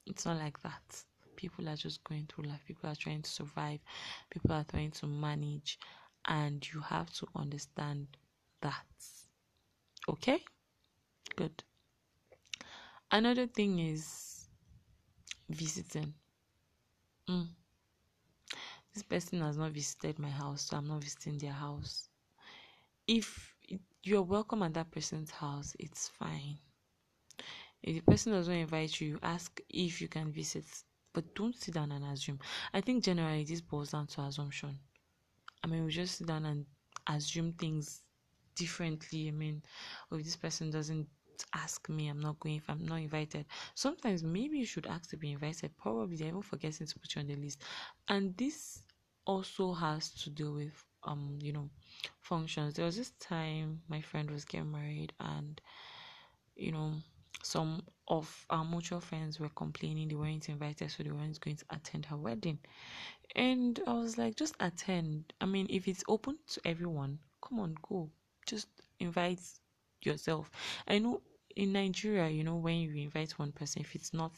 Speaker 1: it's not like that. People are just going through life, people are trying to survive, people are trying to manage, and you have to understand that. Okay? Good. Another thing is visiting. Mm. This person has not visited my house, so I'm not visiting their house. If you're welcome at that person's house, it's fine. If the person doesn't invite you, ask if you can visit, but don't sit down and assume. I think generally this boils down to assumption. I mean, we just sit down and assume things differently. I mean, if this person doesn't ask me i'm not going if i'm not invited sometimes maybe you should ask to be invited probably they're even forgetting to put you on the list and this also has to do with um you know functions there was this time my friend was getting married and you know some of our mutual friends were complaining they weren't invited, so they weren't going to attend her wedding. And I was like, just attend. I mean, if it's open to everyone, come on, go. Just invite yourself. I know in Nigeria, you know, when you invite one person, if it's not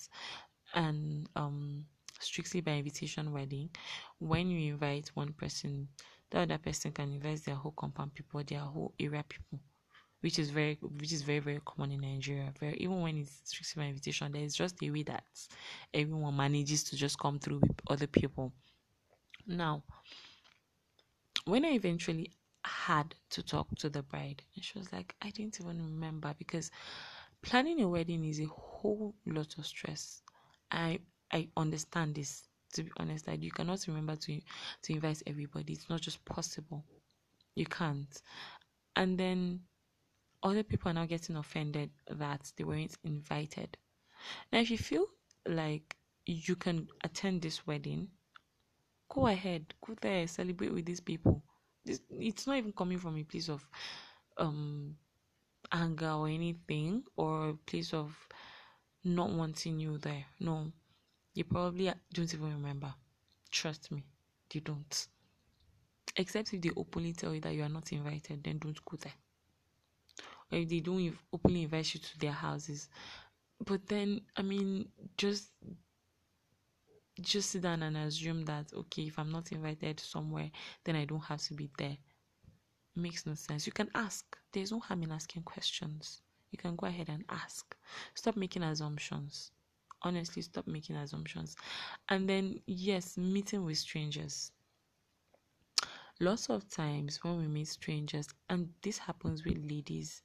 Speaker 1: an um strictly by invitation wedding, when you invite one person, the other person can invite their whole compound people, their whole area people which is very which is very very common in Nigeria. Very even when it's strictly by invitation, there is just a way that everyone manages to just come through with other people. Now, when I eventually had to talk to the bride, and she was like, I didn't even remember because planning a wedding is a whole lot of stress. I I understand this. To be honest, that you cannot remember to to invite everybody. It's not just possible. You can't. And then other people are now getting offended that they weren't invited. Now, if you feel like you can attend this wedding, go ahead, go there, celebrate with these people. It's not even coming from a place of um anger or anything or a place of not wanting you there. No, you probably don't even remember. Trust me, you don't. Except if they openly tell you that you are not invited, then don't go there or if they don't openly invite you to their houses. But then, I mean, just just sit down and assume that okay, if I'm not invited somewhere, then I don't have to be there. Makes no sense. You can ask. There's no harm in asking questions. You can go ahead and ask. Stop making assumptions. Honestly, stop making assumptions. And then, yes, meeting with strangers lots of times when we meet strangers and this happens with ladies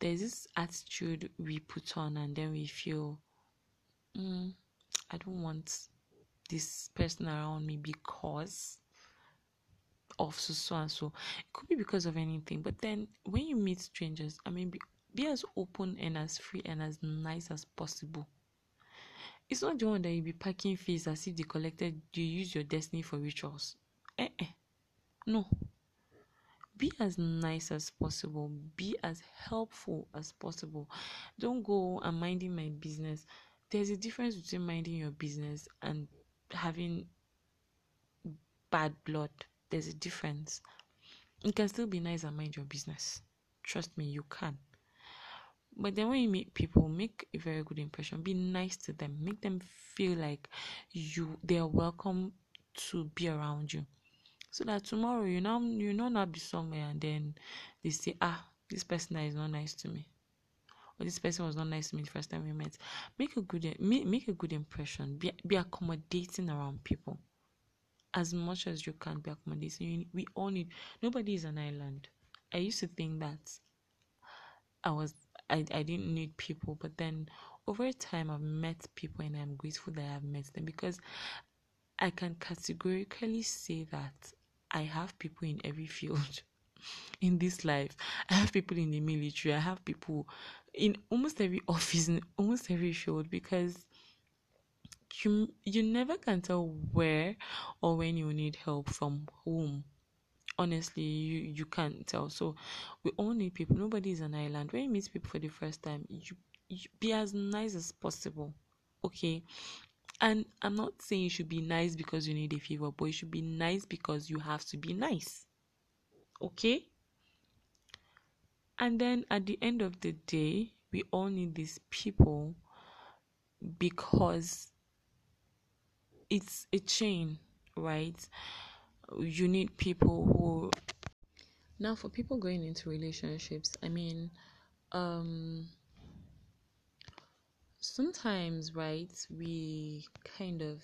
Speaker 1: there's this attitude we put on and then we feel mm, i don't want this person around me because of so so and so it could be because of anything but then when you meet strangers i mean be, be as open and as free and as nice as possible it's not the one that you be packing face as if they collected you use your destiny for rituals eh, eh. No. Be as nice as possible. Be as helpful as possible. Don't go and minding my business. There's a difference between minding your business and having bad blood. There's a difference. You can still be nice and mind your business. Trust me, you can. But then when you meet people, make a very good impression. Be nice to them. Make them feel like you they are welcome to be around you so that tomorrow you know you know not be somewhere and then they say ah this person is not nice to me or this person was not nice to me the first time we met. Make a good make, a good impression. Be, be accommodating around people. As much as you can be accommodating. We all need nobody is an island. I used to think that i was I, I didn't need people but then over time i've met people and i'm grateful that i've met them because i can categorically say that I have people in every field in this life. I have people in the military. I have people in almost every office, in almost every field because you you never can tell where or when you need help from whom. Honestly, you you can't tell. So we all need people. Nobody is an island. When you meet people for the first time, you, you be as nice as possible. Okay, and I'm not saying you should be nice because you need a favor, but you should be nice because you have to be nice. Okay? And then at the end of the day, we all need these people because it's a chain, right? You need people who now for people going into relationships, I mean, um sometimes, right, we kind of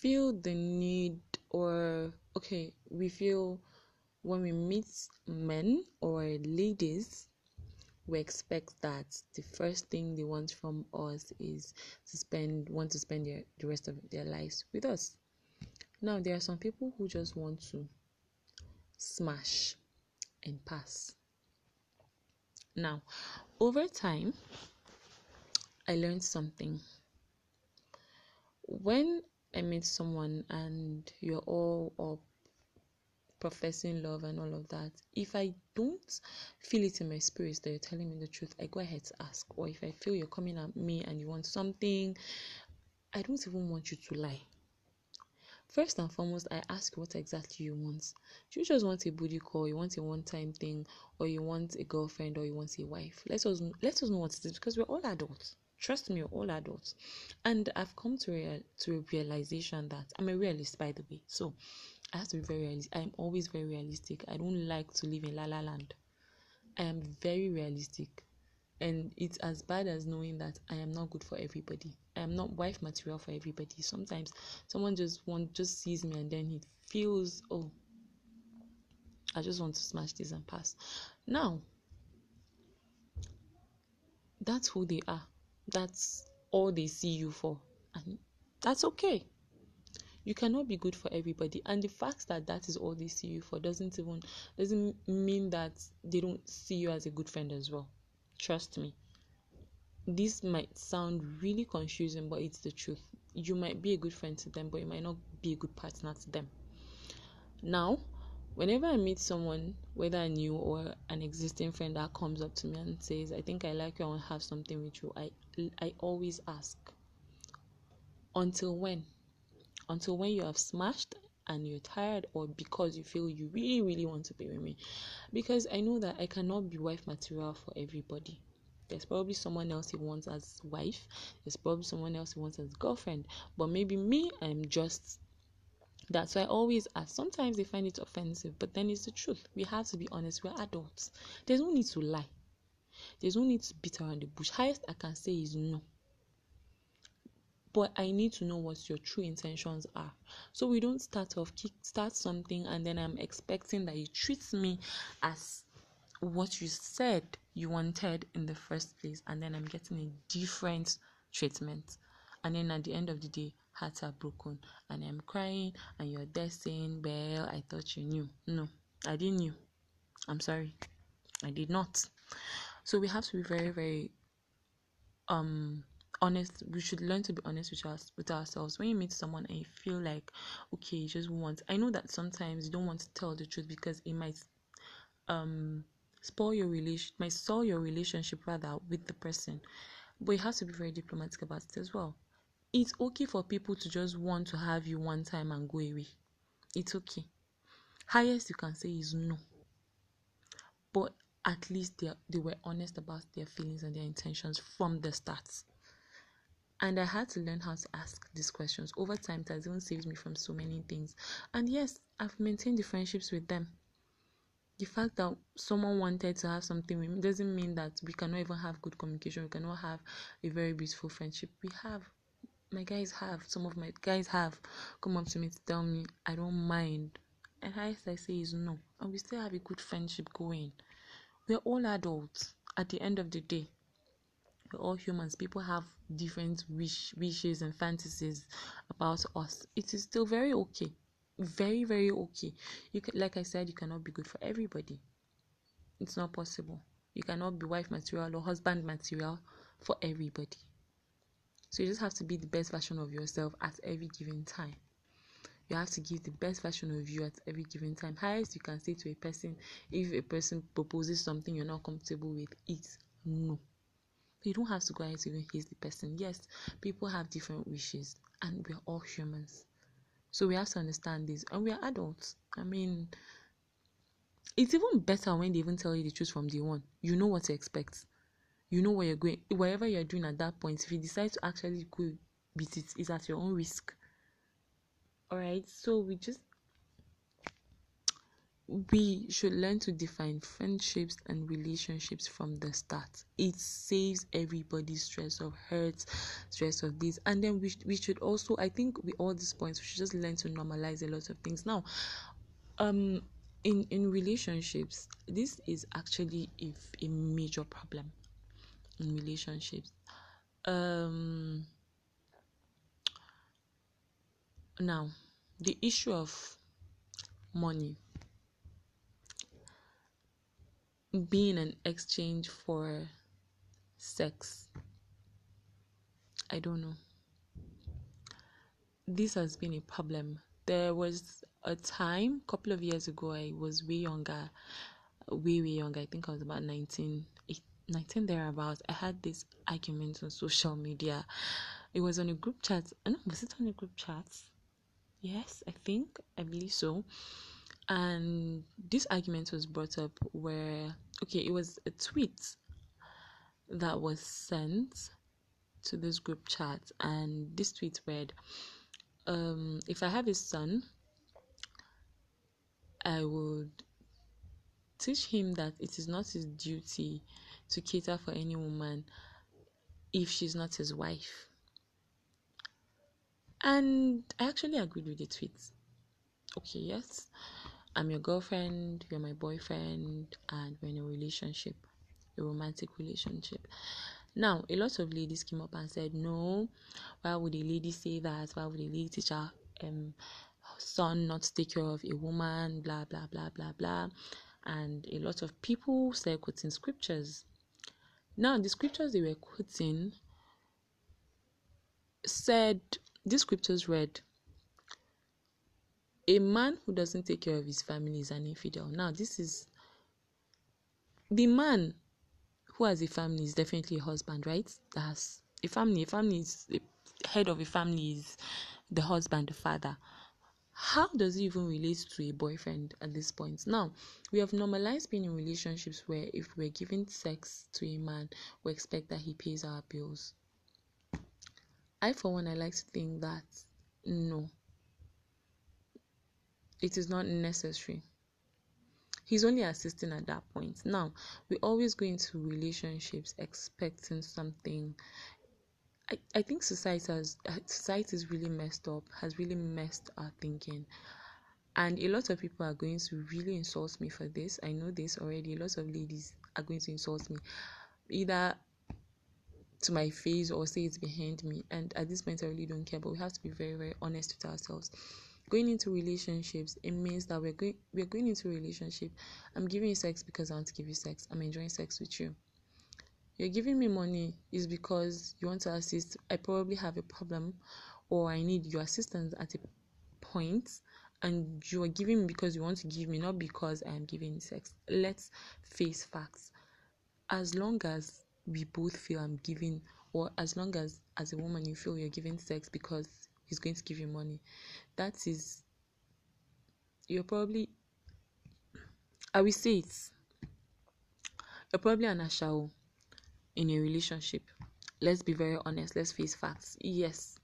Speaker 1: feel the need, or okay, we feel when we meet men or ladies, we expect that the first thing they want from us is to spend want to spend their, the rest of their lives with us. Now there are some people who just want to smash and pass. Now, over time, I learned something. When I meet someone and you're all up professing love and all of that, if I don't feel it in my spirit that you're telling me the truth, I go ahead to ask. Or if I feel you're coming at me and you want something, I don't even want you to lie. First and foremost, I ask what exactly you want. Do you just want a booty call, you want a one-time thing, or you want a girlfriend, or you want a wife? Let us let us know what it is because we're all adults. Trust me, we're all adults, and I've come to a to a realization that I'm a realist, by the way. So I have to be very realistic. I'm always very realistic. I don't like to live in la la land. I am very realistic, and it's as bad as knowing that I am not good for everybody. I am not wife material for everybody. Sometimes someone just want just sees me and then he feels oh I just want to smash this and pass. Now that's who they are. That's all they see you for. And that's okay. You cannot be good for everybody. And the fact that that is all they see you for doesn't even doesn't mean that they don't see you as a good friend as well. Trust me this might sound really confusing, but it's the truth. You might be a good friend to them, but you might not be a good partner to them. Now, whenever I meet someone, whether new or an existing friend that comes up to me and says, I think I like you, I want to have something with you, I I always ask, until when? Until when you have smashed and you're tired or because you feel you really, really want to be with me. Because I know that I cannot be wife material for everybody. There's probably someone else he wants as wife. There's probably someone else he wants as girlfriend. But maybe me, I'm just that's why I always ask. Sometimes they find it offensive, but then it's the truth. We have to be honest. We're adults. There's no need to lie. There's no need to beat around the bush. Highest I can say is no. But I need to know what your true intentions are. So we don't start off kick start something and then I'm expecting that you treat me as what you said you wanted in the first place, and then I'm getting a different treatment. And then at the end of the day, hearts are broken, and I'm crying, and you're there saying, Well, I thought you knew. No, I didn't knew. I'm sorry. I did not. So we have to be very, very um honest we should learn to be honest with us with ourselves. When you meet someone and you feel like okay you just want i know that sometimes you don't want to tell the truth because it might um spoil your relation might spoil your relationship rather with the person. But you have to be very diplomatic about it as well. It's okay for people to just want to have you one time and go away. It's okay. Highest you can say is no. But at least they, they were honest about their feelings and their intentions from the start and i had to learn how to ask these questions over time it has even saved me from so many things and yes i've maintained the friendships with them the fact that someone wanted to have something with me doesn't mean that we cannot even have good communication. We cannot have a very beautiful friendship. We have. My guys have. Some of my guys have come up to me to tell me I don't mind. And highest I say is no. And we still have a good friendship going. We're all adults at the end of the day. We're all humans. People have different wish wishes and fantasies about us. It is still very okay. Very very okay. You can like i said you cannot be good for everybody. It's not possible. You cannot be wife material or husband material for everybody. So you just have to be the best version of yourself at every given time. You have to give the best version of you at every given time. Highest you can say to a person if a person proposes something you're not comfortable with it's no you don't have to go to even hate the person yes people have different wishes and we're all humans so we have to understand this, and we are adults. I mean, it's even better when they even tell you the truth from day one. You know what to expect. You know where you're going. Whatever you're doing at that point, if you decide to actually go beat it, is at your own risk. Alright, so we just we should learn to define friendships and relationships from the start. It saves everybody stress of hurt, stress of this, and then we we should also, I think, with all these points, we should just learn to normalize a lot of things. Now, um, in in relationships, this is actually a, a major problem in relationships. Um, now, the issue of money being an exchange for sex. I don't know. This has been a problem. There was a time, a couple of years ago, I was way younger, way, way younger. I think I was about 19, 19 thereabouts. I had this argument on social media. It was on a group chat. Uh, I know, was it on a group chat? Yes, I think, I believe so. And this argument was brought up where, okay, it was a tweet that was sent to this group chat, and this tweet read, um, If I have a son, I would teach him that it is not his duty to cater for any woman if she's not his wife. And I actually agreed with the tweet. Okay, yes, I'm your girlfriend, you're my boyfriend, and we're in a relationship, a romantic relationship. Now, a lot of ladies came up and said, No, why would a lady say that? Why would a lady teach her um, son not take care of a woman? Blah, blah, blah, blah, blah. And a lot of people started quoting scriptures. Now, the scriptures they were quoting said, these scriptures read, a man who doesn't take care of his family is an infidel. Now, this is the man who has a family is definitely a husband, right? That has a family. A family is the head of a family is the husband, the father. How does it even relate to a boyfriend at this point? Now, we have normalized being in relationships where if we're giving sex to a man, we expect that he pays our bills. I, for one, I like to think that no, it is not necessary. He's only assisting at that point. Now we always go into relationships expecting something. I, I think society has society is really messed up has really messed our thinking. And a lot of people are going to really insult me for this. I know this already. A lot of ladies are going to insult me either to my face or say it's behind me. And at this point i really don't care but we have to be very very honest with ourselves going into relationships it means that we're going we're going into a relationship. I'm giving you sex because i want to give you sex. I'm enjoying sex with you. You're giving me money is because you want to assist. I probably have a problem or i need your assistance at a point and you are giving me because you want to give me not because i am giving sex. Let's face facts. As long as we both feel i'm giving or as long as as a woman you feel you're giving sex because he's going to give you money. That is you're probably i will say it you're probably an ashao in a relationship. Let's be very honest let's face facts. Yes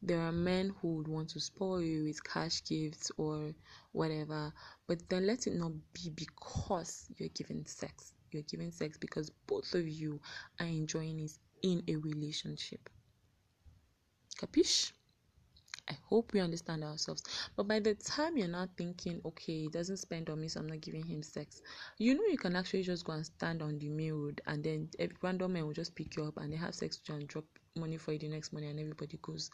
Speaker 1: there are men who would want to spoil you with cash gifts or whatever but then let it not be because you're giving sex. You're giving sex because both of you are enjoying it in a relationship. Capish I hope we understand ourselves. But by the time you're not thinking, okay, he doesn't spend on me, so I'm not giving him sex, you know you can actually just go and stand on the main road and then a random man will just pick you up and they have sex with you and drop money for you the next morning and everybody goes.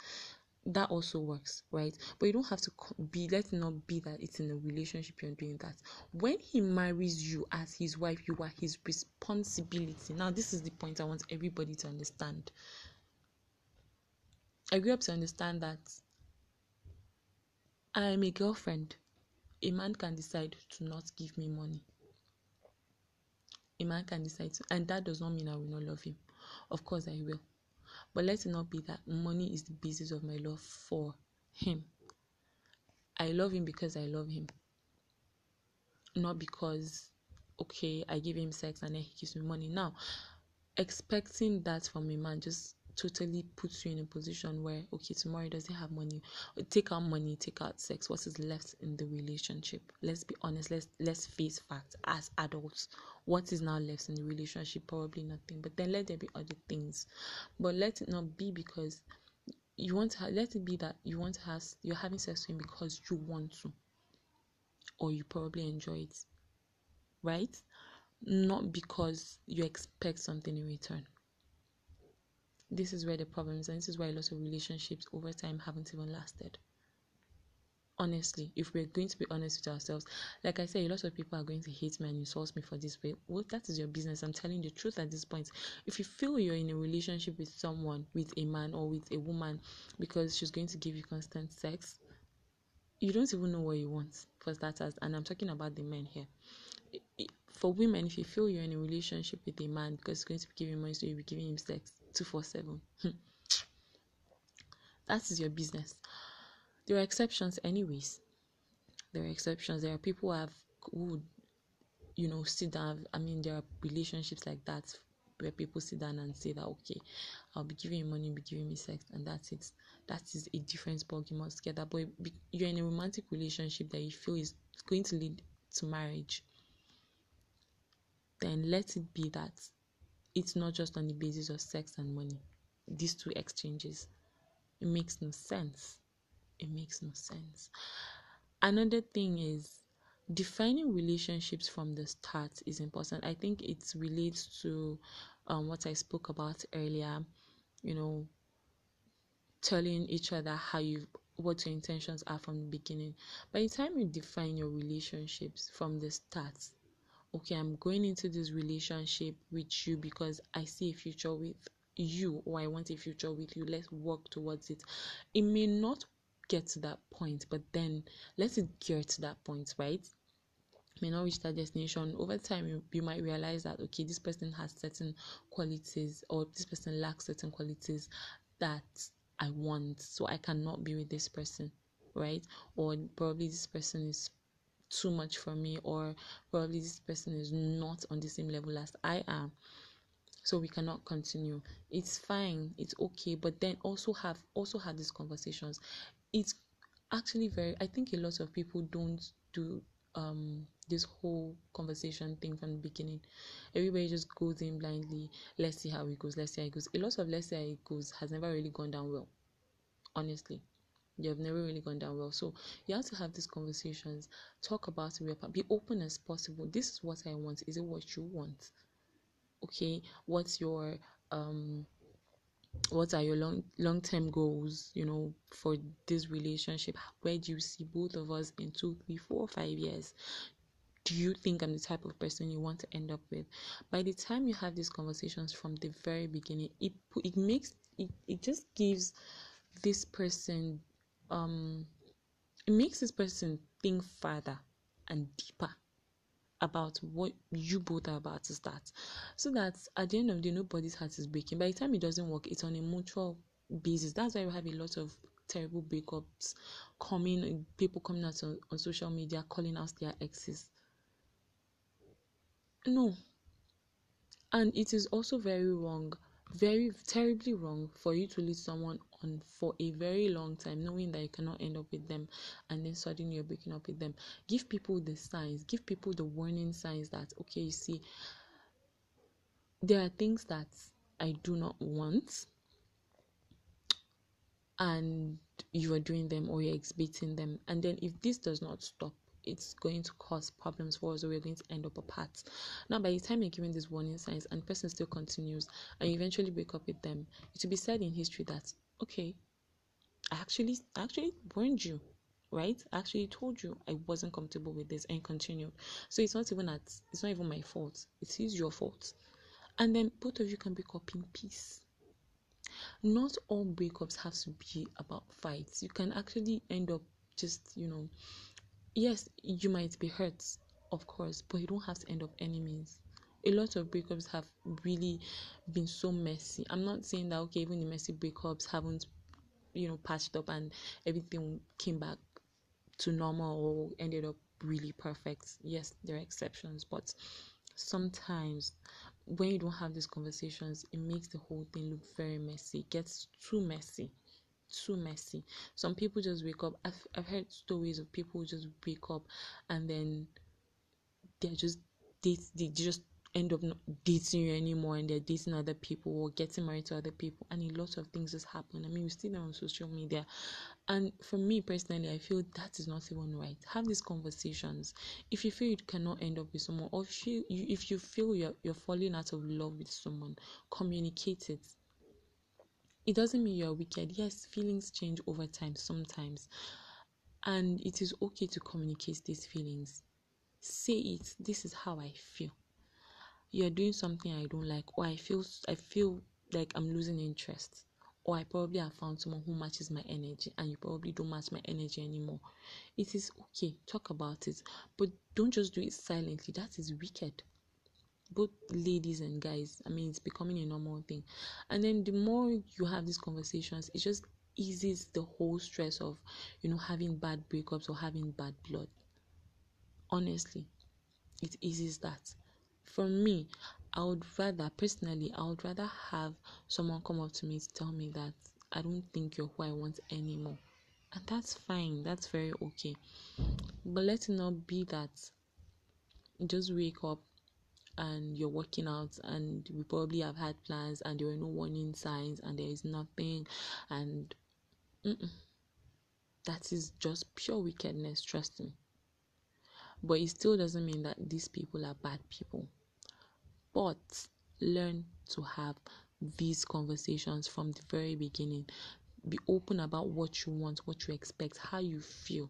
Speaker 1: That also works, right? But you don't have to be, let not be that it's in a relationship you're doing that. When he marries you as his wife, you are his responsibility. Now, this is the point I want everybody to understand. I grew up to understand that I am a girlfriend. A man can decide to not give me money. A man can decide to, and that does not mean I will not love him. Of course, I will. But let it not be that money is the basis of my love for him. I love him because I love him, not because, okay, I give him sex and then he gives me money. Now, expecting that from a man just totally puts you in a position where okay tomorrow he doesn't have money. Take out money take out sex. What is left in the relationship? Let's be honest. Let's let's face facts as adults. What is now left in the relationship? Probably nothing. But then let there be other things. But let it not be because you want to ha- let it be that you want to have you're having sex with him because you want to. Or you probably enjoy it. Right? Not because you expect something in return this is where the problems and this is why a lot of relationships over time haven't even lasted. Honestly if we're going to be honest with ourselves like i say a lot of people are going to hate me and insult me for this way. Well that is your business. I'm telling the truth at this point. If you feel you're in a relationship with someone with a man or with a woman because she's going to give you constant sex you don't even know what you want for starters. And i'm talking about the men here. For women if you feel you're in a relationship with a man because he's going to be giving money so you'll be giving him sex 247 hmm. that is your business. There are exceptions anyways. There are exceptions. There are people who have who you know sit down i mean there are relationships like that where people sit down and say that okay i'll be giving you money be giving me sex and that's it. That is a different ballgame altogether. But you're in a romantic relationship that you feel is going to lead to marriage then let it be that it's not just on the basis of sex and money these two exchanges it makes no sense it makes no sense another thing is defining relationships from the start is important. I think it relates to um, what I spoke about earlier. You know, telling each other how you what your intentions are from the beginning. By the time you define your relationships from the start, okay, I'm going into this relationship with you because I see a future with you or I want a future with you. Let's work towards it. It may not get to that point, but then let it get to that point, right? May not reach that destination. Over time, you, you might realize that okay, this person has certain qualities, or this person lacks certain qualities that I want, so I cannot be with this person, right? Or probably this person is too much for me, or probably this person is not on the same level as I am. So we cannot continue. It's fine. It's okay. But then also have also had these conversations. It's actually very i think a lot of people don't do um this whole conversation thing from the beginning. Everybody just goes in blindly. Let's see how it goes. Let's see how it goes. A lot of let's see how it goes has never really gone down well honestly you have never really gone down well. So you have to have these conversations. Talk about it. Be open as possible. This is what i want. Is it what you want? Okay. What's your um what are your long long term goals you know for this relationship? Where do you see both of us in two three four five years? Do you think i'm the type of person you want to end up with? By the time you have these conversations from the very beginning it it makes it, it just gives this person um it makes this person think further and deeper about what you both are about to start. So that at the end of the day nobody's heart is breaking. By the time it doesn't work it's on a mutual basis. That's why we have a lot of terrible breakups coming people coming out on, on social media calling out their exes. No. And it is also very wrong very terribly wrong for you to lead someone on for a very long time knowing that you cannot end up with them and then suddenly you're breaking up with them give people the signs give people the warning signs that okay you see there are things that i do not want and you are doing them or you're exhibiting them and then if this does not stop it's going to cause problems for us or we're going to end up apart. Now, by the time you're giving these warning signs and person still continues and you eventually break up with them, it will be said in history that, okay, I actually, I actually warned you, right? I actually told you I wasn't comfortable with this and continued. So it's not even at, it's not even my fault. It is your fault. And then both of you can break up in peace not all breakups have to be about fights. You can actually end up just, you know, yes, you might be hurt, of course, but you don't have to end up enemies. A lot of breakups have really been so messy. I'm not saying that okay, even the messy breakups haven't, you know, patched up and everything came back to normal or ended up really perfect. Yes, there are exceptions, but sometimes when you don't have these conversations, it makes the whole thing look very messy. It gets too messy too messy. Some people just wake up. I've I've heard stories of people just wake up and then they're just date they just end up not dating you anymore and they're dating other people or getting married to other people and a lot of things just happen. I mean we see them on social media. And for me personally, I feel that is not even right. Have these conversations. If you feel you cannot end up with someone, or if you, if you feel you're you're falling out of love with someone, communicate it it doesn't mean you're wicked. Yes, feelings change over time sometimes, and it is okay to communicate these feelings. Say it. This is how I feel. You're doing something I don't like, or I feel I feel like I'm losing interest, or I probably have found someone who matches my energy and you probably don't match my energy anymore. It is okay, talk about it, but don't just do it silently. That is wicked. Both ladies and guys, I mean, it's becoming a normal thing. And then the more you have these conversations, it just eases the whole stress of, you know, having bad breakups or having bad blood. Honestly, it eases that. For me, I would rather, personally, I would rather have someone come up to me to tell me that I don't think you're who I want anymore. And that's fine, that's very okay. But let it not be that just wake up and you're working out and we probably have had plans and there were no warning signs and there is nothing and that is just pure wickedness trust me but it still doesn't mean that these people are bad people but learn to have these conversations from the very beginning. Be open about what you want, what you expect, how you feel.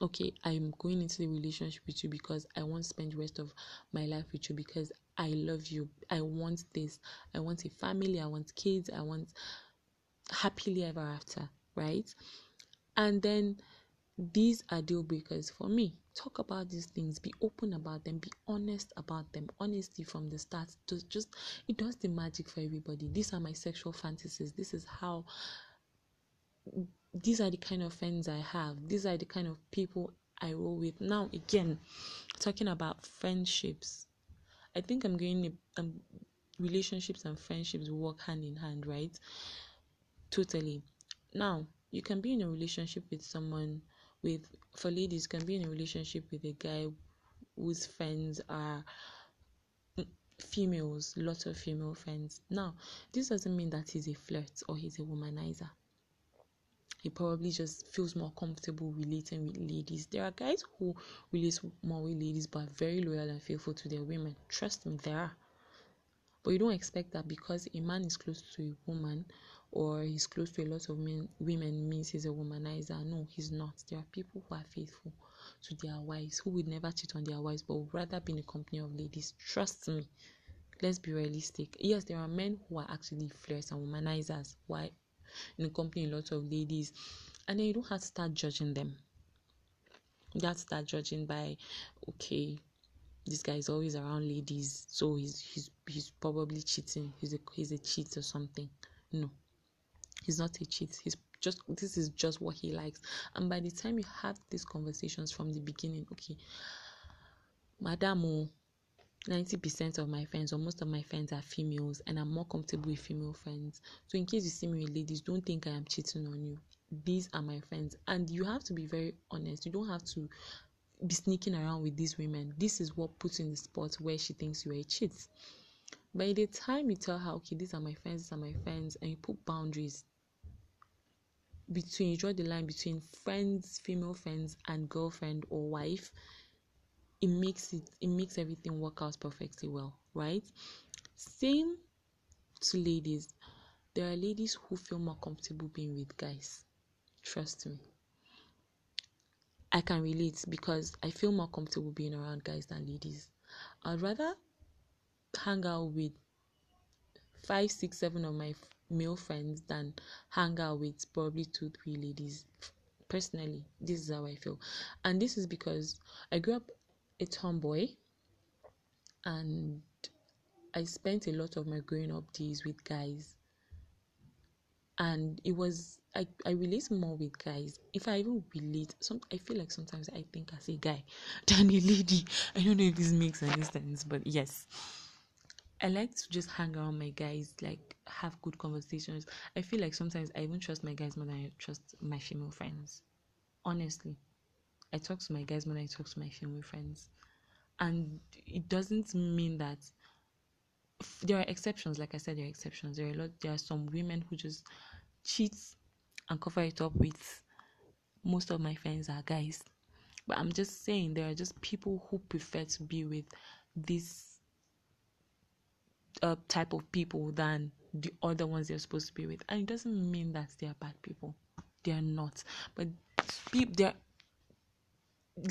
Speaker 1: Okay, I'm going into the relationship with you because I want to spend the rest of my life with you because I love you. I want this. I want a family. I want kids. I want happily ever after, right? And then these are deal breakers for me. Talk about these things. Be open about them. Be honest about them. Honesty from the start to just it does the magic for everybody. These are my sexual fantasies. This is how these are the kind of friends i have. These are the kind of people i roll with. Now again talking about friendships i think i'm going um, relationships and friendships work hand in hand right? Totally. Now you can be in a relationship with someone with for ladies can be in a relationship with a guy whose friends are females, lots of female friends. Now, this doesn't mean that he's a flirt or he's a womanizer. He probably just feels more comfortable relating with ladies. There are guys who relate more with ladies but are very loyal and faithful to their women. Trust me, there are. But you don't expect that because a man is close to a woman or he's close to a lot of men, women means he's a womanizer. No, he's not. There are people who are faithful to their wives who would never cheat on their wives but would rather be in the company of ladies. Trust me. Let's be realistic. Yes, there are men who are actually flirts and womanizers why in the company a lot of ladies. And then you don't have to start judging them. You have to start judging by okay, this guy is always around ladies, so he's he's he's probably cheating. He's a he's a cheat or something. No, he's not a cheat. He's just this is just what he likes. And by the time you have these conversations from the beginning okay madam oh, 90% of my friends or most of my friends are females and i'm more comfortable with female friends. So in case you see me with ladies don't think i am cheating on you. These are my friends. And you have to be very honest. You don't have to be sneaking around with these women. This is what puts you in the spot where she thinks you are a cheat. By the time you tell her okay these are my friends these are my friends and you put boundaries between you draw the line between friends female friends and girlfriend or wife it makes it it makes everything work out perfectly well right? Same to ladies. There are ladies who feel more comfortable being with guys. Trust me i can relate because i feel more comfortable being around guys than ladies i'd rather hang out with five six seven of my male friends than hang out with probably two, three ladies. Personally, this is how I feel. And this is because I grew up a tomboy and I spent a lot of my growing up days with guys. And it was I, I relate more with guys. If I even relate, some I feel like sometimes I think as a guy than a lady. I don't know if this makes any sense, but yes. I like to just hang around my guys, like have good conversations. I feel like sometimes I even trust my guys more than I trust my female friends. Honestly, I talk to my guys more than I talk to my female friends, and it doesn't mean that there are exceptions. Like I said, there are exceptions. There are a lot. There are some women who just cheat and cover it up with. Most of my friends are guys, but I'm just saying there are just people who prefer to be with this uh, type of people than the other ones they're supposed to be with. And it doesn't mean that they are bad people. They are not. But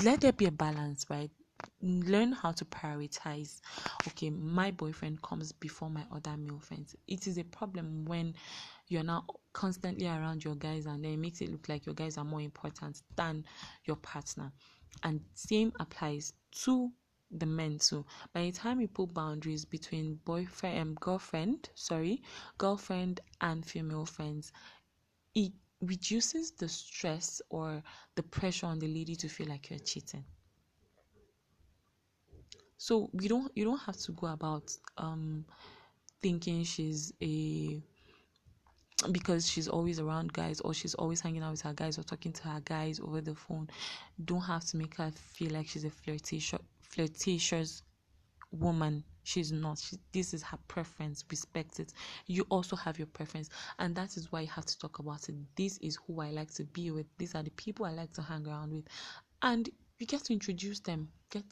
Speaker 1: let there be a balance, right? Learn how to prioritize okay my boyfriend comes before my other male friends. It is a problem when you're now constantly around your guys and then it makes it look like your guys are more important than your partner. And same applies to the men too. By the time you put boundaries between boyfriend and um, girlfriend sorry girlfriend and female friends it reduces the stress or the pressure on the lady to feel like you're cheating so you don't you don't have to go about um thinking she's a because she's always around guys or she's always hanging out with her guys or talking to her guys over the phone don't have to make her feel like she's a flirtatious flirtatious woman. She's not. She, this is her preference. Respect it. You also have your preference. And that is why you have to talk about it. This is who i like to be with. These are the people i like to hang around with. And you get to introduce them. Get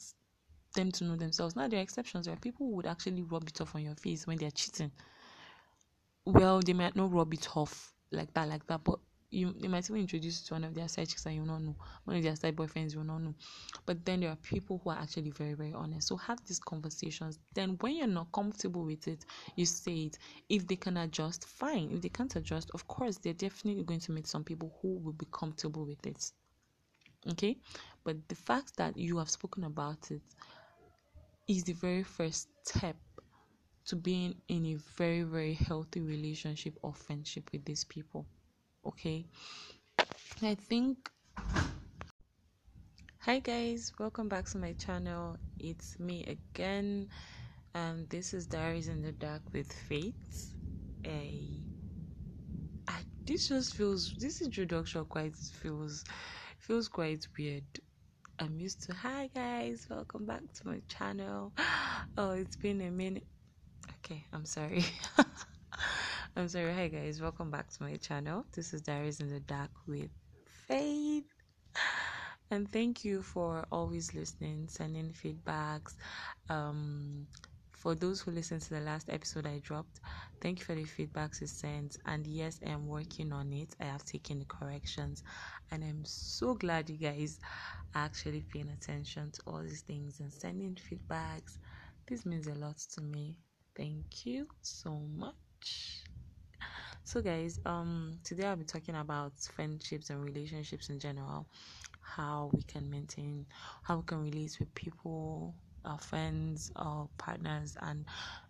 Speaker 1: them to know themselves. Now there are exceptions where people would actually rub it off on your face when they're cheating. Well they might not rub it off like that like that but you they might even introduce you to one of their side chicks and you not know. One of their side boyfriends you not know. But then there are people who are actually very very honest. So have these conversations. Then when you're not comfortable with it you say it. If they can adjust fine. If they can't adjust of course they're definitely going to meet some people who will be comfortable with it. Okay? But the fact that you have spoken about it is the very first step to being in a very very healthy relationship or friendship with these people okay? I think hi guys welcome back to my channel. It's me again and this is diaries in the dark with faith. A I, this just feels this introduction quite feels feels quite weird i'm used to hi guys welcome back to my channel oh it's been a minute okay i'm sorry I'm sorry. Hi guys, welcome back to my channel. This is Diaries in the Dark with Faith. And thank you for always listening, sending feedbacks. Um for those who listened to the last episode I dropped, thank you for the feedbacks you sent. And yes, I'm working on it. I have taken the corrections, and I'm so glad you guys are actually paying attention to all these things and sending feedbacks. This means a lot to me. Thank you so much so guys um today i'll be talking about friendships and relationships in general how we can maintain how we can relate with people our friends our partners and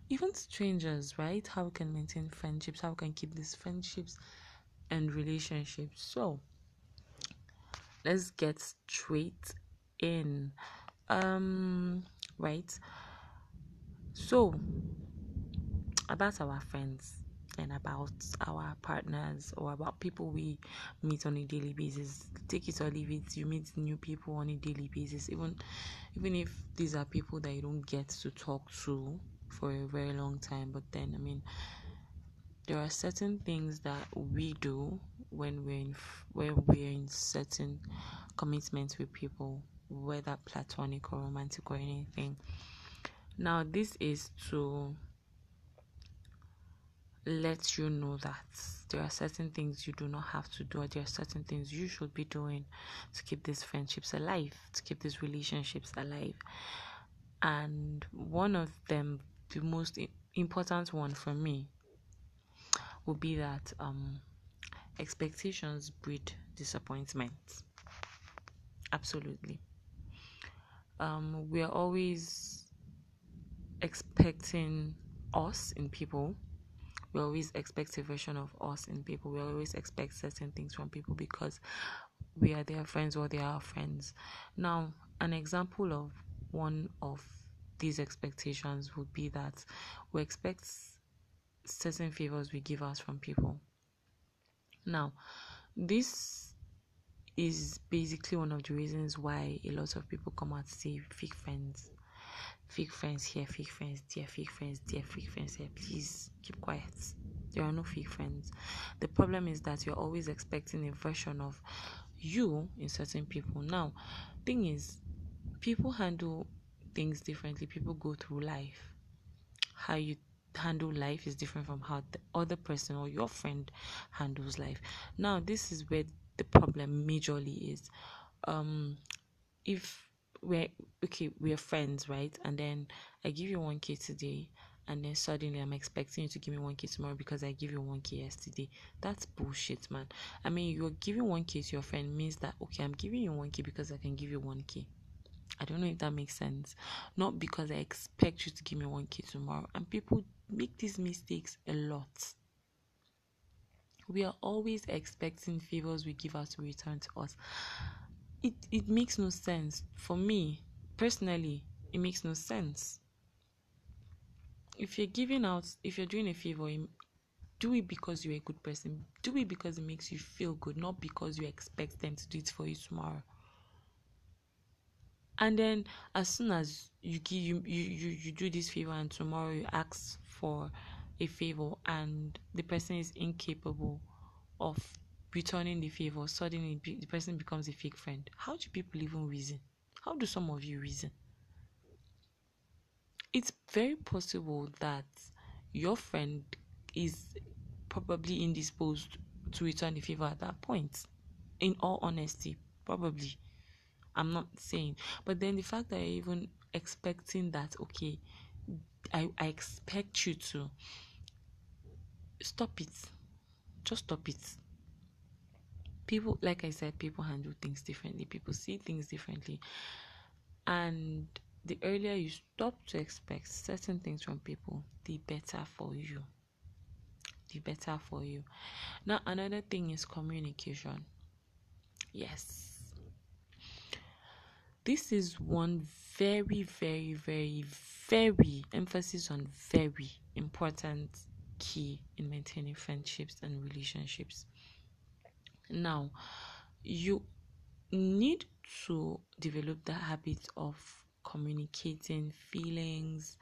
Speaker 1: even strangers right? How we can maintain friendships how we can keep these friendships and relationships. So let's get straight in. Um right? So about our friends and about our partners or about people we meet on a daily basis. Take it or leave it you meet new people on a daily basis. Even even if these are people that you don't get to talk to for a very long time but then i mean there are certain things that we do when we're in when we're in certain commitments with people whether platonic or romantic or anything. Now this is to let you know that there are certain things you do not have to do, or there are certain things you should be doing to keep these friendships alive, to keep these relationships alive. And one of them, the most important one for me, would be that um, expectations breed disappointment. Absolutely. Um, we are always expecting us in people we always expect a version of us in people. We always expect certain things from people because we are their friends or they are our friends. Now, an example of one of these expectations would be that we expect certain favors we give us from people. Now, this is basically one of the reasons why a lot of people come out to fake friends fake friends here, fake friends there, fake friends there, fake friends here. Please keep quiet. There are no fake friends. The problem is that you're always expecting a version of you in certain people. Now, thing is, people handle things differently. People go through life. How you handle life is different from how the other person or your friend handles life. Now, this is where the problem majorly is. Um, if we're okay, we're friends, right? And then I give you 1k today, and then suddenly I'm expecting you to give me 1k tomorrow because I give you 1k yesterday. That's bullshit, man. I mean, you're giving 1k to your friend means that okay, I'm giving you 1k because I can give you 1k. I don't know if that makes sense. Not because I expect you to give me 1k tomorrow. And people make these mistakes a lot. We are always expecting favors we give out to return to us. It it makes no sense. For me, personally, it makes no sense. If you're giving out, if you're doing a favor, do it because you're a good person. Do it because it makes you feel good, not because you expect them to do it for you tomorrow and then as soon as you give you, you you you do this favor and tomorrow you ask for a favor and the person is incapable of returning the favor suddenly the person becomes a fake friend how do people even reason how do some of you reason it's very possible that your friend is probably indisposed to return the favor at that point in all honesty probably I'm not saying. But then the fact that you're even expecting that, okay, I, I expect you to stop it. Just stop it. People, like I said, people handle things differently, people see things differently. And the earlier you stop to expect certain things from people, the better for you. The better for you. Now, another thing is communication. Yes this is one very, very, very, very emphasis on very important key in maintaining friendships and relationships. Now, you need to develop the habit of communicating feelings,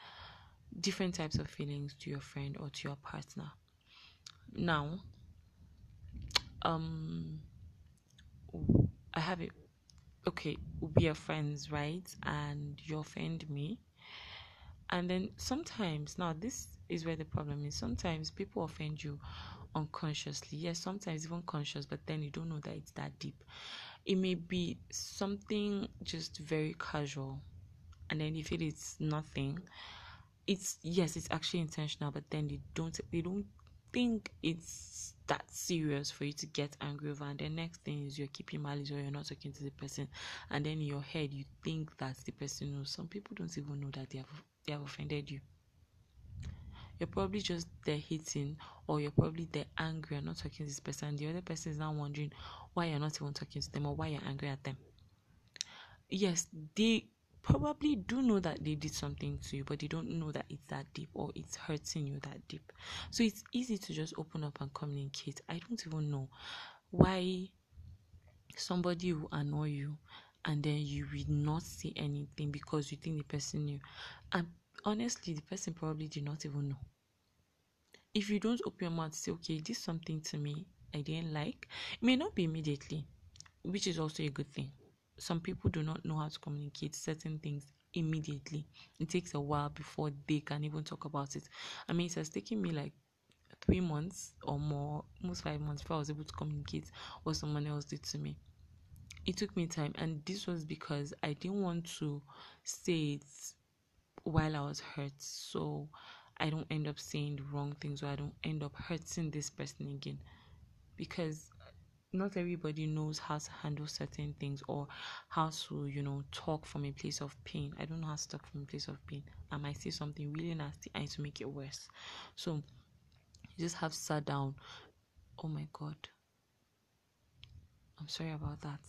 Speaker 1: different types of feelings to your friend or to your partner. Now, um, I have it okay, we are friends, right? And you offend me. And then sometimes, now this is where the problem is. Sometimes people offend you unconsciously. Yes, sometimes even conscious, but then you don't know that it's that deep. It may be something just very casual, and then you feel it's nothing. It's yes, it's actually intentional, but then they don't they don't think it's that serious for you to get angry over and the next thing is you're keeping malice or you're not talking to the person and then in your head you think that the person knows some people don't even know that they have they have offended you you're probably just there hitting or you're probably there angry and not talking to this person the other person is now wondering why you're not even talking to them or why you're angry at them yes they probably do know that they did something to you, but they don't know that it's that deep or it's hurting you that deep. So it's easy to just open up and communicate. I don't even know why somebody will annoy you and then you will not say anything because you think the person knew. And honestly, the person probably did not even know. If you don't open your mouth say, okay, this something to me I didn't like, it may not be immediately, which is also a good thing some people do not know how to communicate certain things immediately. It takes a while before they can even talk about it. I mean, it has taken me like three months or more, almost five months before I was able to communicate what someone else did to me. It took me time, and this was because I didn't want to say it while I was hurt, so I don't end up saying the wrong things or I don't end up hurting this person again. Because not everybody knows how to handle certain things or how to you know talk from a place of pain. I don't know how to talk from a place of pain. I might say something really nasty and to make it worse. So you just have to sat down. Oh my god. I'm sorry about that.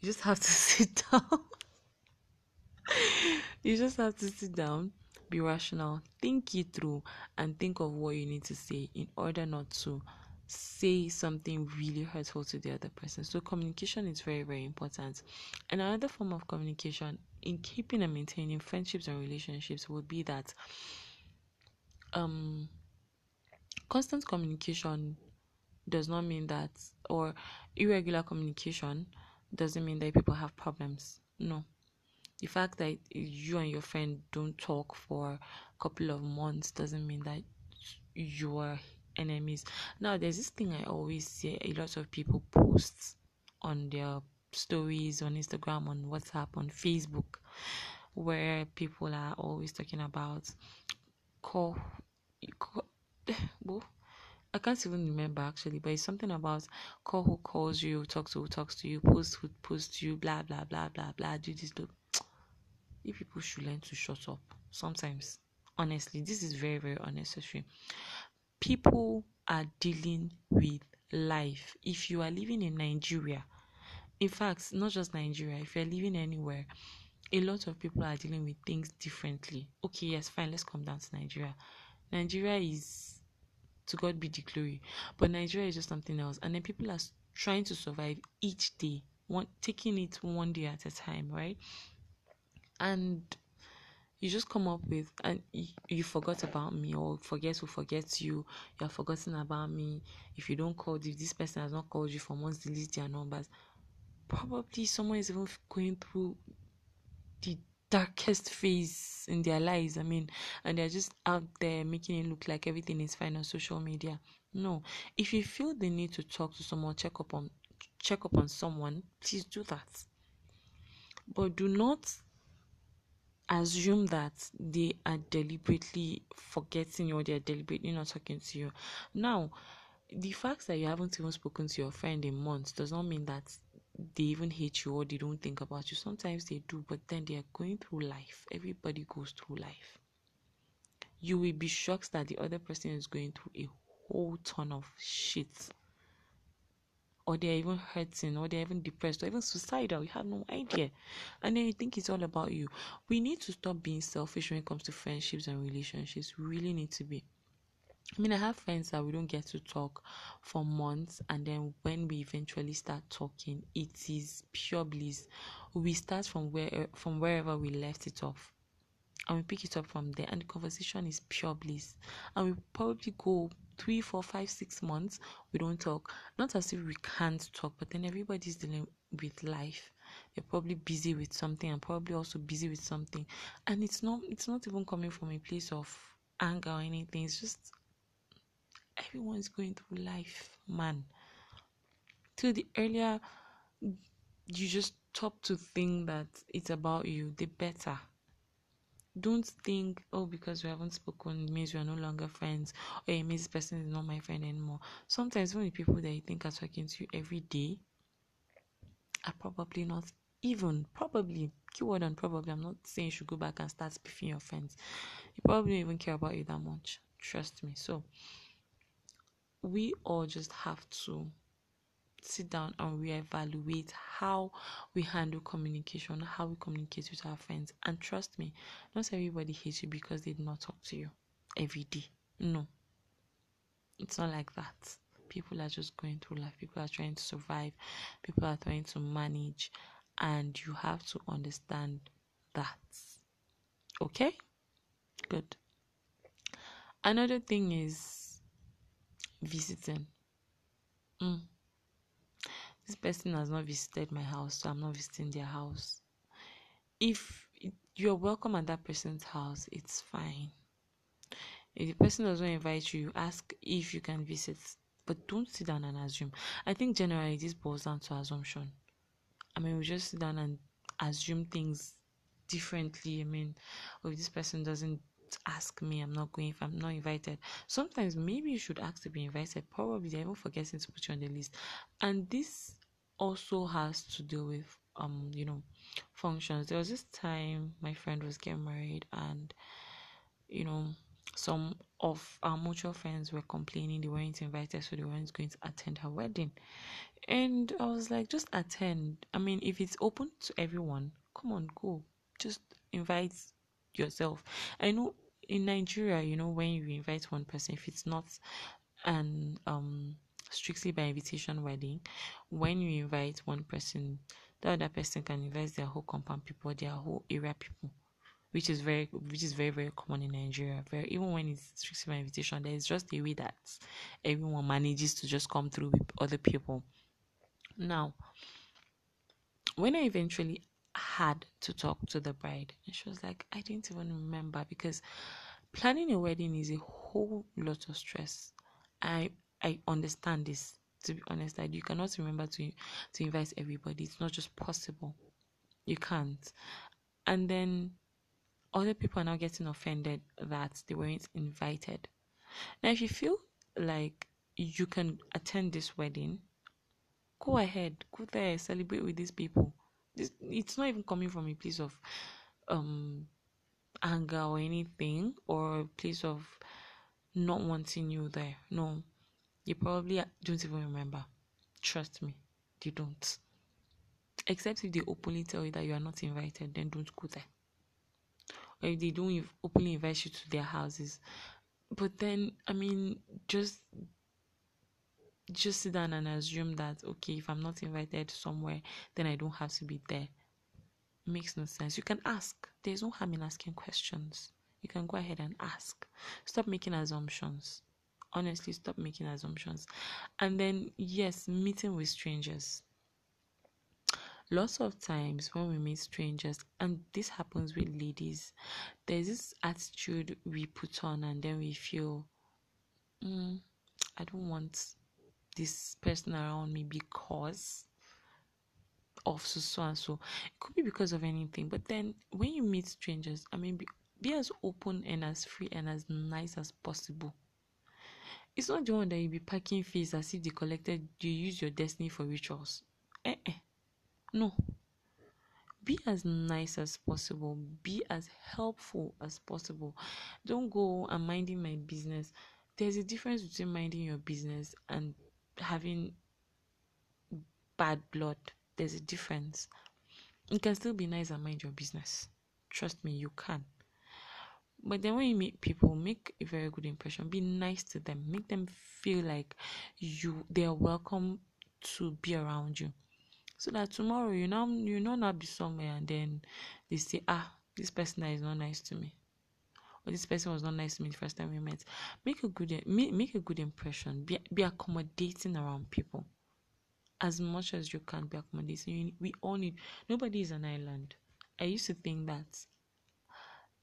Speaker 1: You just have to sit down you just have to sit down be rational think it through and think of what you need to say in order not to say something really hurtful to the other person. So communication is very, very important. And another form of communication in keeping and maintaining friendships and relationships would be that um constant communication does not mean that or irregular communication doesn't mean that people have problems. No. The fact that you and your friend don't talk for a couple of months doesn't mean that you are enemies. Now, there's this thing I always see a lot of people post on their stories on Instagram, on WhatsApp, on Facebook, where people are always talking about call, I can't even remember actually, but it's something about call who calls you, talk to who talks to you, post who posts you, blah blah blah blah blah. Do this, do. You people should learn to shut up. Sometimes, honestly, this is very very unnecessary. People are dealing with life. If you are living in Nigeria, in fact, not just Nigeria, if you're living anywhere, a lot of people are dealing with things differently. Okay, yes, fine, let's come down to Nigeria. Nigeria is to God be the glory. But Nigeria is just something else. And then people are trying to survive each day, one taking it one day at a time, right? And you just come up with and you, you forgot about me or forget who forgets you you are forgotten about me if you don't call if this person has not called you for months delete their numbers probably someone is even going through the darkest phase in their lives. I mean, and they're just out there making it look like everything is fine on social media. No, if you feel the need to talk to someone, check up on check up on someone, please do that. But do not assume that they are deliberately forgetting you or they're deliberately not talking to you. Now, the fact that you haven't even spoken to your friend in months does not mean that they even hate you or they don't think about you. Sometimes they do, but then they are going through life. Everybody goes through life. You will be shocked that the other person is going through a whole ton of shit. Or they're even hurting, or they're even depressed, or even suicidal. You have no idea. And then you think it's all about you. We need to stop being selfish when it comes to friendships and relationships. We really need to be. I mean, I have friends that we don't get to talk for months, and then when we eventually start talking, it is pure bliss. We start from where from wherever we left it off, and we pick it up from there, and the conversation is pure bliss. And we probably go three, four, five, six months we don't talk. Not as if we can't talk, but then everybody's dealing with life. They're probably busy with something, and probably also busy with something, and it's not it's not even coming from a place of anger or anything. It's just everyone's going through life, man. So the earlier you just stop to think that it's about you, the better. Don't think, oh, because we haven't spoken means we are no longer friends, or it means this person is not my friend anymore. Sometimes when the people that you think are talking to you every day are probably not even probably keyword on probably i'm not saying you should go back and start spiffing your friends. You probably don't even care about you that much. Trust me. So we all just have to sit down and reevaluate how we handle communication, how we communicate with our friends. And trust me, not everybody hates you because they did not talk to you every day. No, it's not like that. People are just going through life, people are trying to survive, people are trying to manage, and you have to understand that. Okay? Good. Another thing is visiting. Mm. This person has not visited my house, so I'm not visiting their house. If you're welcome at that person's house, it's fine. If the person doesn't invite you, you ask if you can visit, but don't sit down and assume. I think generally this boils down to assumption. I mean, we just sit down and assume things differently. I mean, if this person doesn't ask me i'm not going if i'm not invited sometimes maybe you should ask to be invited probably they're even forgetting to put you on the list and this also has to do with um you know functions. There was this time my friend was getting married and you know some of our mutual friends were complaining they weren't invited so they weren't going to attend her wedding. And i was like just attend. I mean if it's open to everyone come on go. Just invite yourself. I know in Nigeria, you know, when you invite one person, if it's not an um strictly by invitation wedding, when you invite one person, the other person can invite their whole compound people, their whole area people, which is very which is very very common in Nigeria. Very even when it's strictly by invitation, there is just a way that everyone manages to just come through with other people. Now, when I eventually had to talk to the bride. And she was like, I didn't even remember because planning a wedding is a whole lot of stress. I I understand this. To be honest, like you cannot remember to to invite everybody. It's not just possible. You can't. And then other people are now getting offended that they weren't invited. Now, if you feel like you can attend this wedding, go ahead, go there, celebrate with these people. This, it's not even coming from a place of um anger or anything or a place of not wanting you there. No, you probably don't even remember. Trust me, you don't. Except if they openly tell you that you are not invited, then don't go there. Or if they don't openly invite you to their houses, but then I mean, just just sit down and assume that okay, if I'm not invited somewhere, then I don't have to be there. It makes no sense. You can ask. There's no harm in asking questions. You can go ahead and ask. Stop making assumptions. Honestly, stop making assumptions. And then, yes, meeting with strangers. Lots of times when we meet strangers, and this happens with ladies, there's this attitude we put on, and then we feel, mm, I don't want this person around me because of so so and so. It could be because of anything, but then when you meet strangers, I mean, be, be as open and as free and as nice as possible. It's not the one that you be packing fees as if they collected you use your destiny for rituals. Eh eh. No. Be as nice as possible. Be as helpful as possible. Don't go and minding my business. There's a difference between minding your business and having bad blood. There's a difference. You can still be nice and mind your business. Trust me, you can. But then when you meet people, make a very good impression. Be nice to them. Make them feel like you they are welcome to be around you. So that tomorrow you know you know not be somewhere and then they say, ah, this person is not nice to me. Or this person was not nice to me the first time we met. Make a good make, make a good impression. Be be accommodating around people. As much as you can be accommodating. We all need nobody is an island. I used to think that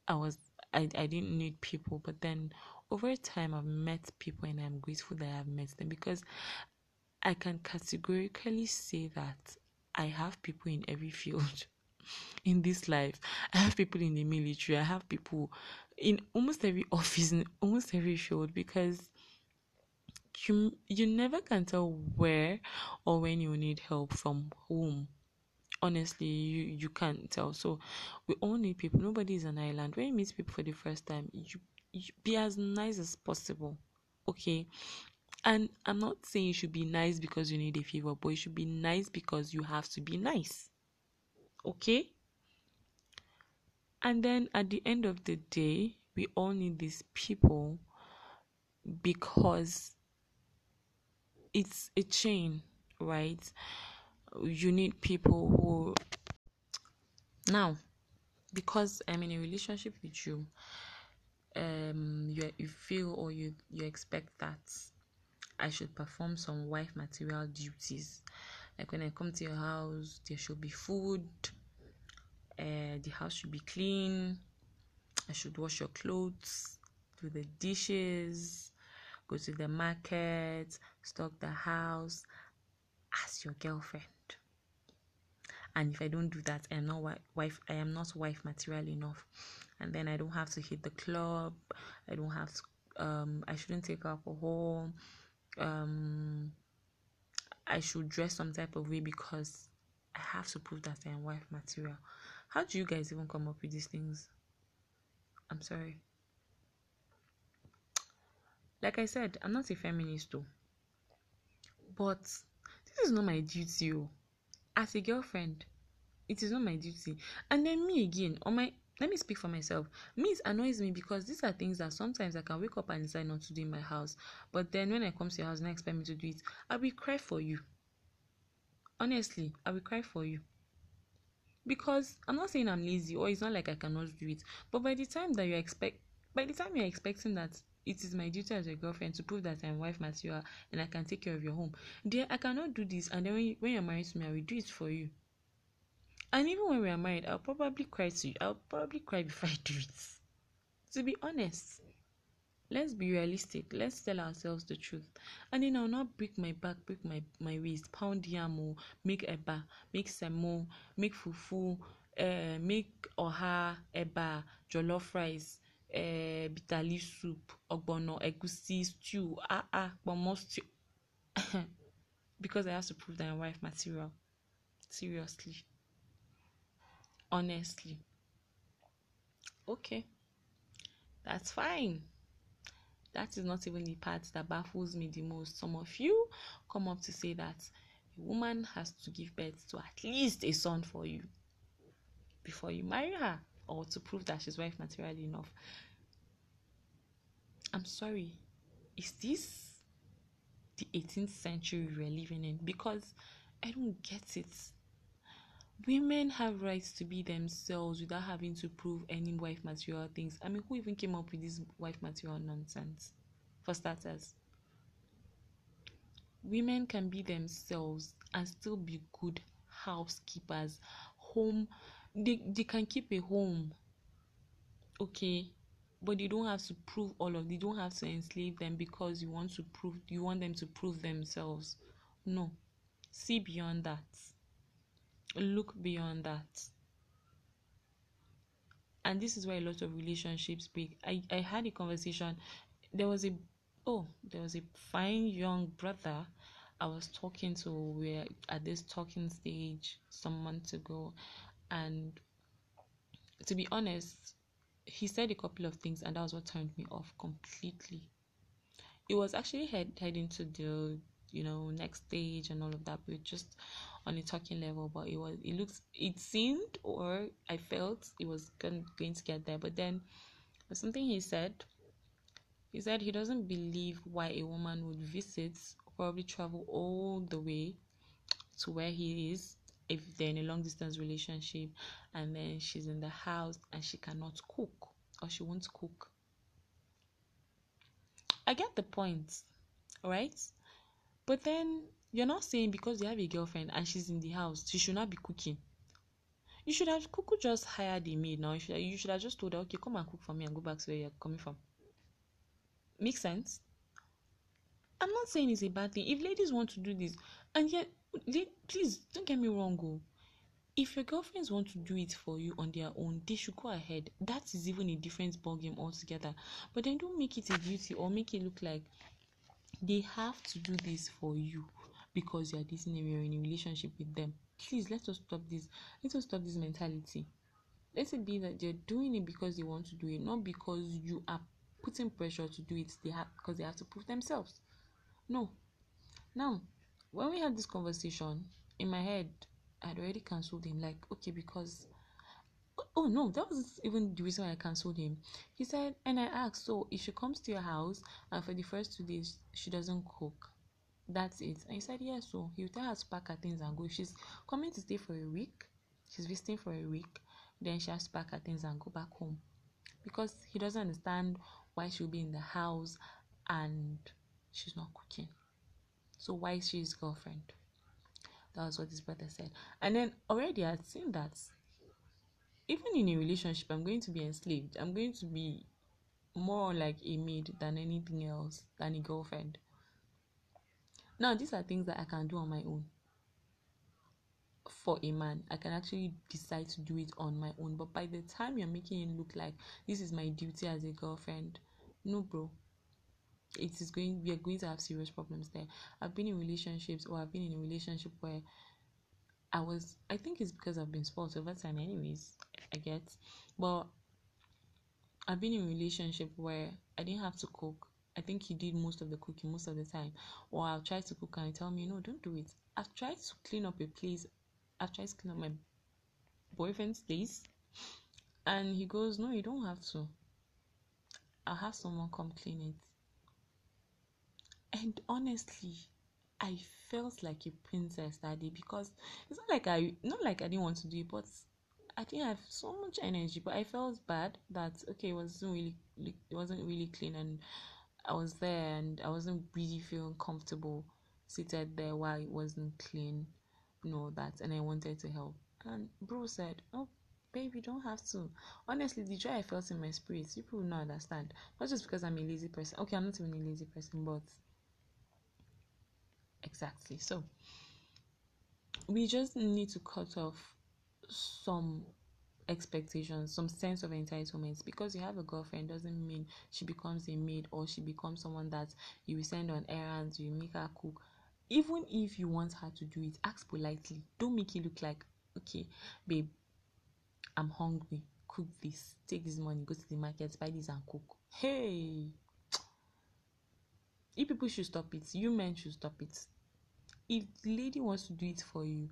Speaker 1: I was I, I didn't need people, but then over time I've met people and I'm grateful that I've met them because I can categorically say that I have people in every field in this life. I have people in the military, I have people in almost every office, in almost every field because you you never can tell where or when you need help from whom honestly you you can't tell. So we all need people. Nobody is an island. When you meet people for the first time you, you be as nice as possible okay? And i'm not saying you should be nice because you need a favor but you should be nice because you have to be nice okay? And then at the end of the day we all need these people because it's a chain right you need people who now because i'm in a relationship with you um you you feel or you you expect that i should perform some wife material duties. Like when i come to your house there should be food uh, the house should be clean i should wash your clothes do the dishes go to the market stock the house as your girlfriend and if i don't do that i'm not wife i am not wife material enough. And then i don't have to hit the club i don't have to um i shouldn't take alcohol um i should dress some type of way because i have to prove that i'm wife material. How do you guys even come up with these things? I'm sorry. Like i said i'm not a feminist though. But this is not my duty oh as a girlfriend it is not my duty. And then me again on my let me speak for myself. Me it annoys me because these are things that sometimes i can wake up and decide not to do in my house. But then when i come to your house and expect me to do it i will cry for you. Honestly i will cry for you. Because i'm not saying i'm lazy or it's not like i cannot do it. But by the time that you expect by the time you're expecting that it is my duty as a girlfriend to prove that I'm wife material and I can take care of your home. Dear, I cannot do this, and then when, you, when you're married to me, I will do it for you. And even when we are married, I'll probably cry to you. I'll probably cry before I do it. To be honest, let's be realistic let's tell ourselves the truth and then i'll not break my back break my my waist pound yam o make eba make semo make fufu uh, make oha eba jollof rice uh, bitter leaf soup ogbono egusi stew. Ah ah pomo stew. Because i have to prove that i'm wife material. Seriously. Honestly. Okay. That's fine. That is not even the part that baffles me the most. Some of you come up to say that a woman has to give birth to at least a son for you before you marry her or to prove that she's wife material enough. I'm sorry, is this the 18th century we're living in? Because I don't get it. Women have rights to be themselves without having to prove any wife material things. I mean, who even came up with this wife material nonsense? For starters, women can be themselves and still be good housekeepers. Home, they, they can keep a home, okay, but you don't have to prove all of. You don't have to enslave them because you want to prove. You want them to prove themselves. No, see beyond that look beyond that and this is where a lot of relationships break i i had a conversation there was a oh there was a fine young brother i was talking to we're at this talking stage some months ago and to be honest he said a couple of things and that was what turned me off completely. It was actually head heading to the you know next stage and all of that but just on a talking level but it was it looks it seemed or i felt it was going, going to get there but then something he said. He said he doesn't believe why a woman would visit probably travel all the way to where he is if they're in a long distance relationship and then she's in the house and she cannot cook or she won't cook i get the point right but then you're not saying because you have a girlfriend and she's in the house, she should not be cooking. You should have Kuku just hired a maid now. You should, you should have just told her, okay, come and cook for me and go back to where you're coming from. Makes sense? I'm not saying it's a bad thing. If ladies want to do this, and yet, please don't get me wrong. Oh. If your girlfriends want to do it for you on their own, they should go ahead. That is even a different ballgame altogether. But then don't make it a duty or make it look like they have to do this for you because you are dating them, you're in a relationship with them. Please let us stop this. Let us stop this mentality. Let it be that they're doing it because they want to do it, not because you are putting pressure to do it. They have because they have to prove themselves. No. Now, when we had this conversation, in my head, I'd already cancelled him. Like, okay, because oh no, that was even the reason why I cancelled him. He said, and I asked, so if she comes to your house and for the first two days she doesn't cook, that's it. And he said, yes. Yeah, so he'll tell her to pack her things and go. She's coming to stay for a week, she's visiting for a week, then she has to pack her things and go back home. Because he doesn't understand why she'll be in the house and she's not cooking. So why is she his girlfriend? That was what his brother said. And then already I'd seen that even in a relationship, I'm going to be enslaved. I'm going to be more like a maid than anything else, than a girlfriend. Now, these are things that I can do on my own. For a man, I can actually decide to do it on my own. But by the time you're making it look like this is my duty as a girlfriend, no, bro. It is going. We are going to have serious problems there. I've been in relationships, or I've been in a relationship where I was. I think it's because I've been spoiled over time, anyways. I get, but I've been in a relationship where I didn't have to cook I think he did most of the cooking most of the time. Or I'll try to cook and he tell me, no, don't do it. I've tried to clean up a place. I've tried to clean up my boyfriend's place. And he goes, no, you don't have to. I'll have someone come clean it. And honestly, I felt like a princess that day because it's not like I not like I didn't want to do it, but I didn't have so much energy. But I felt bad that okay, it wasn't really it wasn't really clean and I was there and I wasn't really feeling comfortable seated there while it wasn't clean, you know that, and I wanted to help. And bro said, "Oh, babe, you don't have to. Honestly, the joy I felt in my spirit, people will not understand. Not just because I'm a lazy person. Okay, I'm not even a lazy person, but exactly. So we just need to cut off some expectations, some sense of entitlement. Because you have a girlfriend doesn't mean she becomes a maid or she becomes someone that you send on errands, you make her cook. Even if you want her to do it, ask politely. Don't make it look like, okay, babe, I'm hungry. Cook this. Take this money, go to the market, buy this and cook. Hey, you people should stop it. You men should stop it. If the lady wants to do it for you,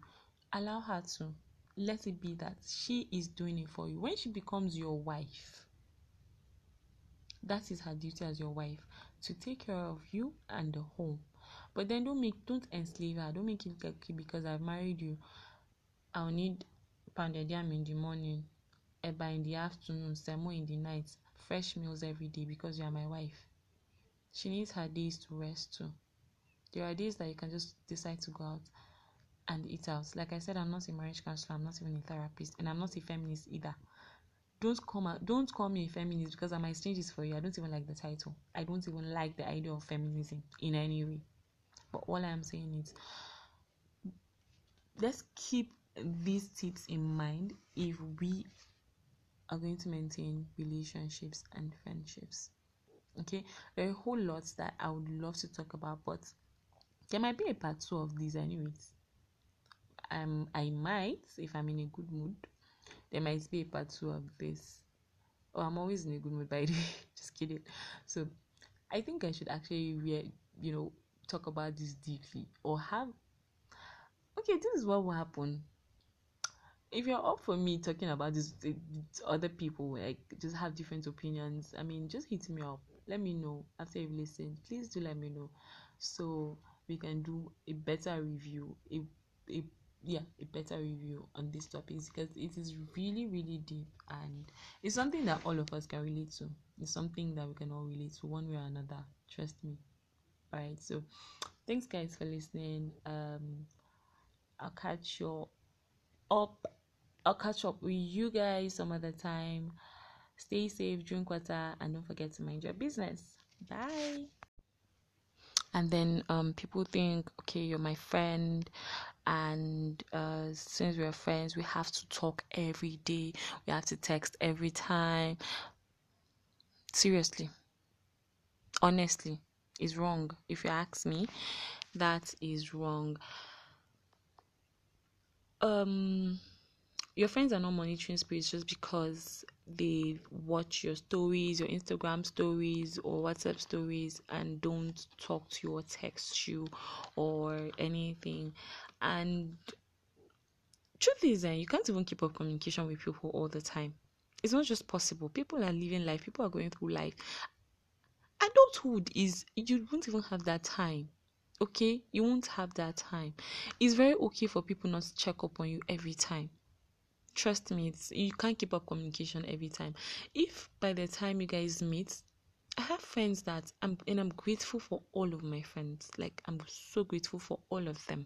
Speaker 1: allow her to let it be that she is doing it for you. When she becomes your wife, that is her duty as your wife to take care of you and the home. But then don't make don't enslave her. Don't make it like because I've married you. I'll need pounded yam in the morning, eba in the afternoon, semo in the night, fresh meals every day because you are my wife. She needs her days to rest too. There are days that you can just decide to go out and eat out. Like I said, I'm not a marriage counselor, I'm not even a therapist, and I'm not a feminist either. Don't come out, don't call me a feminist because I might change this for you. I don't even like the title. I don't even like the idea of feminism in any way. But all I'm saying is let's keep these tips in mind if we are going to maintain relationships and friendships. Okay, there are a whole lot that I would love to talk about, but there might be a part two of these, anyways um, I might, if I'm in a good mood, there might be a part two of this. Oh, I'm always in a good mood, by the way. Just kidding. So, I think I should actually, re- you know, talk about this deeply or have. Okay, this is what will happen. If you're up for me talking about this other people, like just have different opinions, I mean, just hit me up. Let me know after you've listened. Please do let me know so we can do a better review, a, a yeah a better review on these topics because it is really really deep and it's something that all of us can relate to. It's something that we can all relate to one way or another trust me. All right so thanks guys for listening. Um i'll catch you up i'll catch up with you guys some other time. Stay safe drink water and don't forget to mind your business. Bye and then um people think okay you're my friend. And uh, since we're friends we have to talk every day. We have to text every time. Seriously. Honestly is wrong. If you ask me that is wrong. Um your friends are not monitoring spirits just because they watch your stories, your Instagram stories or WhatsApp stories and don't talk to you or text you or anything. And truth is, uh, you can't even keep up communication with people all the time. It's not just possible. People are living life, people are going through life. Adulthood is, you won't even have that time. Okay? You won't have that time. It's very okay for people not to check up on you every time trust me it's you can't keep up communication every time. If by the time you guys meet i have friends that i'm and i'm grateful for all of my friends. Like i'm so grateful for all of them.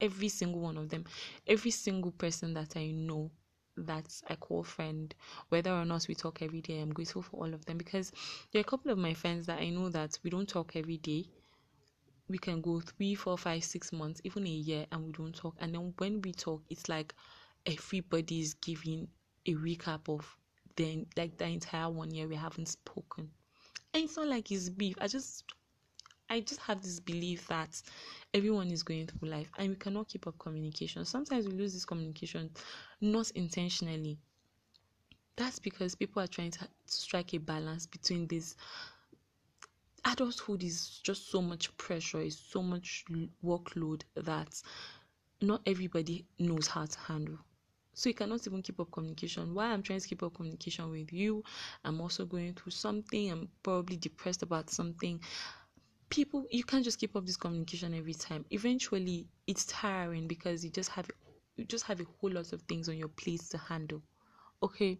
Speaker 1: Every single one of them. Every single person that i know that I call friend, whether or not we talk every day, I'm grateful for all of them. Because there are a couple of my friends that I know that we don't talk every day. We can go three, four, five, six months, even a year, and we don't talk. And then when we talk, it's like everybody is giving a recap of then like the entire one year we haven't spoken. And it's not like it's beef. I just I just have this belief that everyone is going through life and we cannot keep up communication. Sometimes we lose this communication not intentionally. That's because people are trying to strike a balance between this adulthood is just so much pressure, is so much workload that not everybody knows how to handle so you cannot even keep up communication. While i'm trying to keep up communication with you i'm also going through something i'm probably depressed about something. People you can't just keep up this communication every time. Eventually it's tiring because you just have you just have a whole lot of things on your plate to handle. Okay?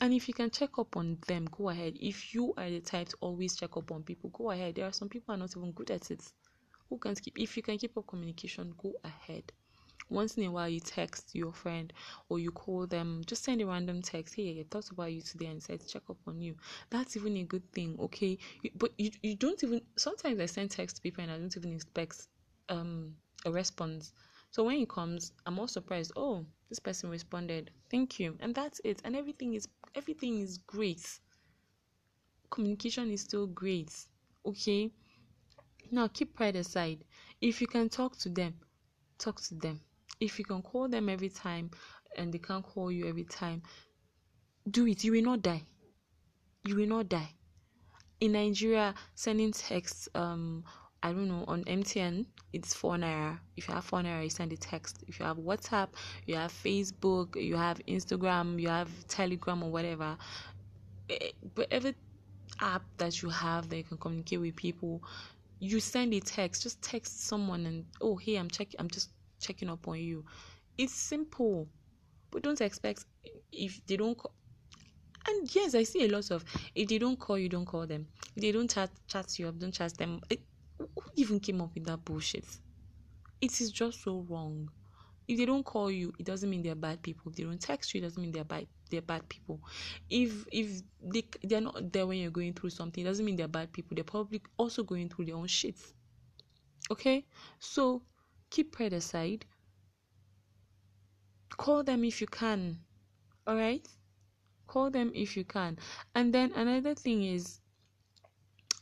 Speaker 1: And if you can check up on them go ahead. If you are the type to always check up on people go ahead. There are some people are not even good at it. Who can keep if you can keep up communication go ahead once in a while you text your friend or you call them just send a random text hey i thought about you today and said check up on you. That's even a good thing okay? But you, you don't even sometimes i send text to people and i don't even expect um a response. So when it comes i'm all surprised oh this person responded. Thank you. And that's it. And everything is everything is great. Communication is still great okay? Now keep pride aside. If you can talk to them talk to them if you can call them every time and they can't call you every time do it. You will not die. You will not die. In nigeria sending texts um i don't know on mtn it's four naira. If you have four naira you send a text. If you have whatsapp you have facebook you have instagram you have telegram or whatever eh, whatever app that you have that you can communicate with people you send a text. Just text someone and oh hey i'm checking i'm just checking up on you. It's simple, but don't expect if they don't call. And yes, I see a lot of if they don't call you, don't call them. If they don't chat chat you up, don't chat them. It, who even came up with that bullshit? It is just so wrong. If they don't call you, it doesn't mean they're bad people. If they don't text you, it doesn't mean they're bad. They're bad people. If if they they're not there when you're going through something, it doesn't mean they're bad people. They're probably also going through their own shit. Okay, so keep pride aside. Call them if you can. All right? Call them if you can. And then another thing is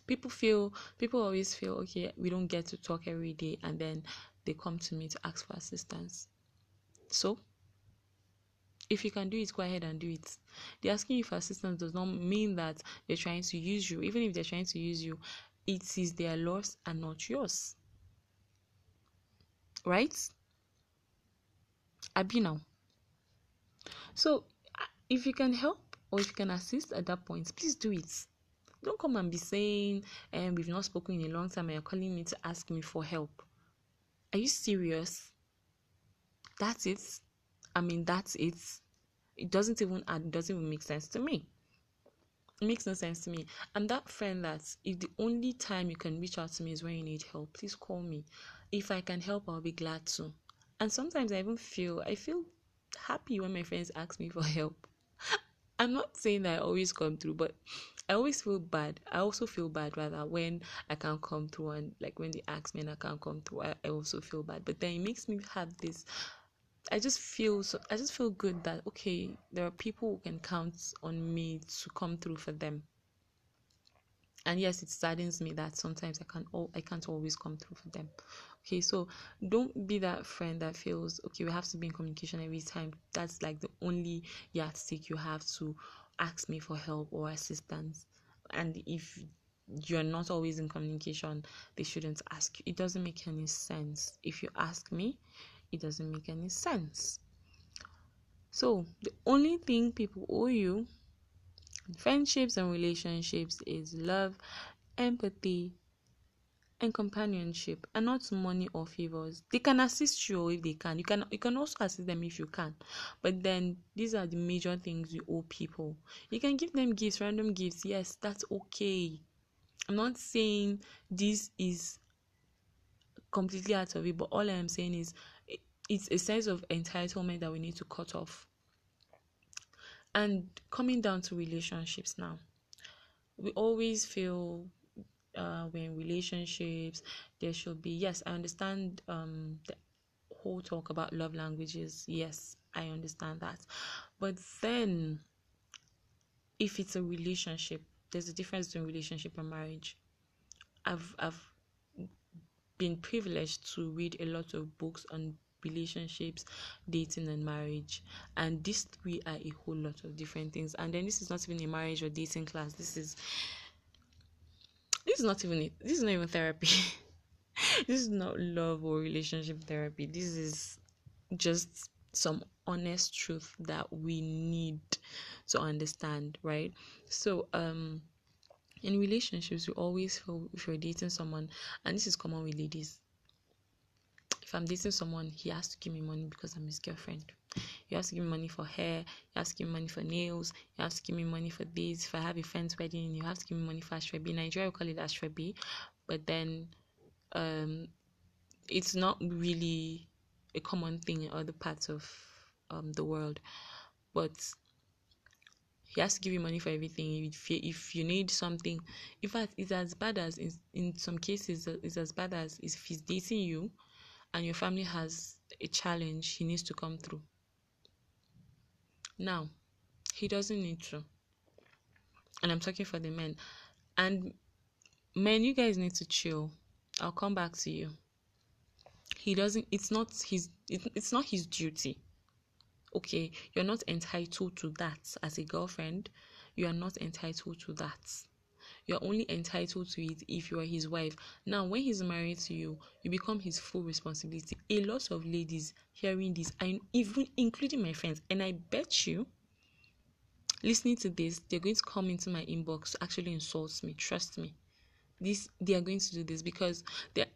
Speaker 1: people feel people always feel okay, we don't get to talk every day and then they come to me to ask for assistance. So, if you can do it, go ahead and do it. The asking you for assistance does not mean that they're trying to use you. Even if they're trying to use you, it is their loss and not yours right? I Abi now. So, if you can help or if you can assist at that point, please do it. Don't come and be saying, um, we've not spoken in a long time and you're calling me to ask me for help. Are you serious? That's it. I mean, that's it. It doesn't even add, it doesn't even make sense to me. It makes no sense to me. I'm that friend that if the only time you can reach out to me is when you need help, please call me if I can help, I'll be glad to. And sometimes I even feel I feel happy when my friends ask me for help. I'm not saying that I always come through, but I always feel bad. I also feel bad rather when I can't come through and like when they ask me and I can't come through, I, I also feel bad. But then it makes me have this I just feel so I just feel good that okay, there are people who can count on me to come through for them and yes it saddens me that sometimes i can't i can't always come through for them okay so don't be that friend that feels okay we have to be in communication every time. That's like the only yardstick you have to ask me for help or assistance. And if you're not always in communication they shouldn't ask you. It doesn't make any sense. If you ask me it doesn't make any sense. So the only thing people owe you in friendships and relationships is love, empathy, and companionship and not money or favors. They can assist you if they can. You can you can also assist them if you can. But then these are the major things you owe people. You can give them gifts random gifts. Yes that's okay. I'm not saying this is completely out of it but all i'm saying is it's a sense of entitlement that we need to cut off. And coming down to relationships now we always feel uh, when relationships there should be yes i understand um the whole talk about love languages yes i understand that but then if it's a relationship there's a difference between relationship and marriage i've i've been privileged to read a lot of books on relationships, dating, and marriage. And these three are a whole lot of different things. And then this is not even a marriage or dating class. This is this is not even it. This is not even therapy. this is not love or relationship therapy. This is just some honest truth that we need to understand, right? So um in relationships you always feel if you're dating someone and this is common with ladies if I'm dating someone, he has to give me money because I'm his girlfriend. He has to give me money for hair, he has to give me money for nails, he has to give me money for this. If I have a friend's wedding, you have to give me money for Asoebi. Nigeria we call it Asoebi, but then um it's not really a common thing in other parts of um, the world. But he has to give you money for everything. If you, if you need something, in fact, it's as bad as in, in some cases, it's as bad as if he's dating you and your family has a challenge he needs to come through. Now, he doesn't need to. And I'm talking for the men. And men, you guys need to chill. I'll come back to you. He doesn't it's not his it's not his duty okay you're not entitled to that as a girlfriend you are not entitled to that you're only entitled to it if you are his wife. Now when he's married to you you become his full responsibility. A lot of ladies hearing this and even including my friends and i bet you listening to this they're going to come into my inbox to actually insult me. Trust me. This they are going to do this because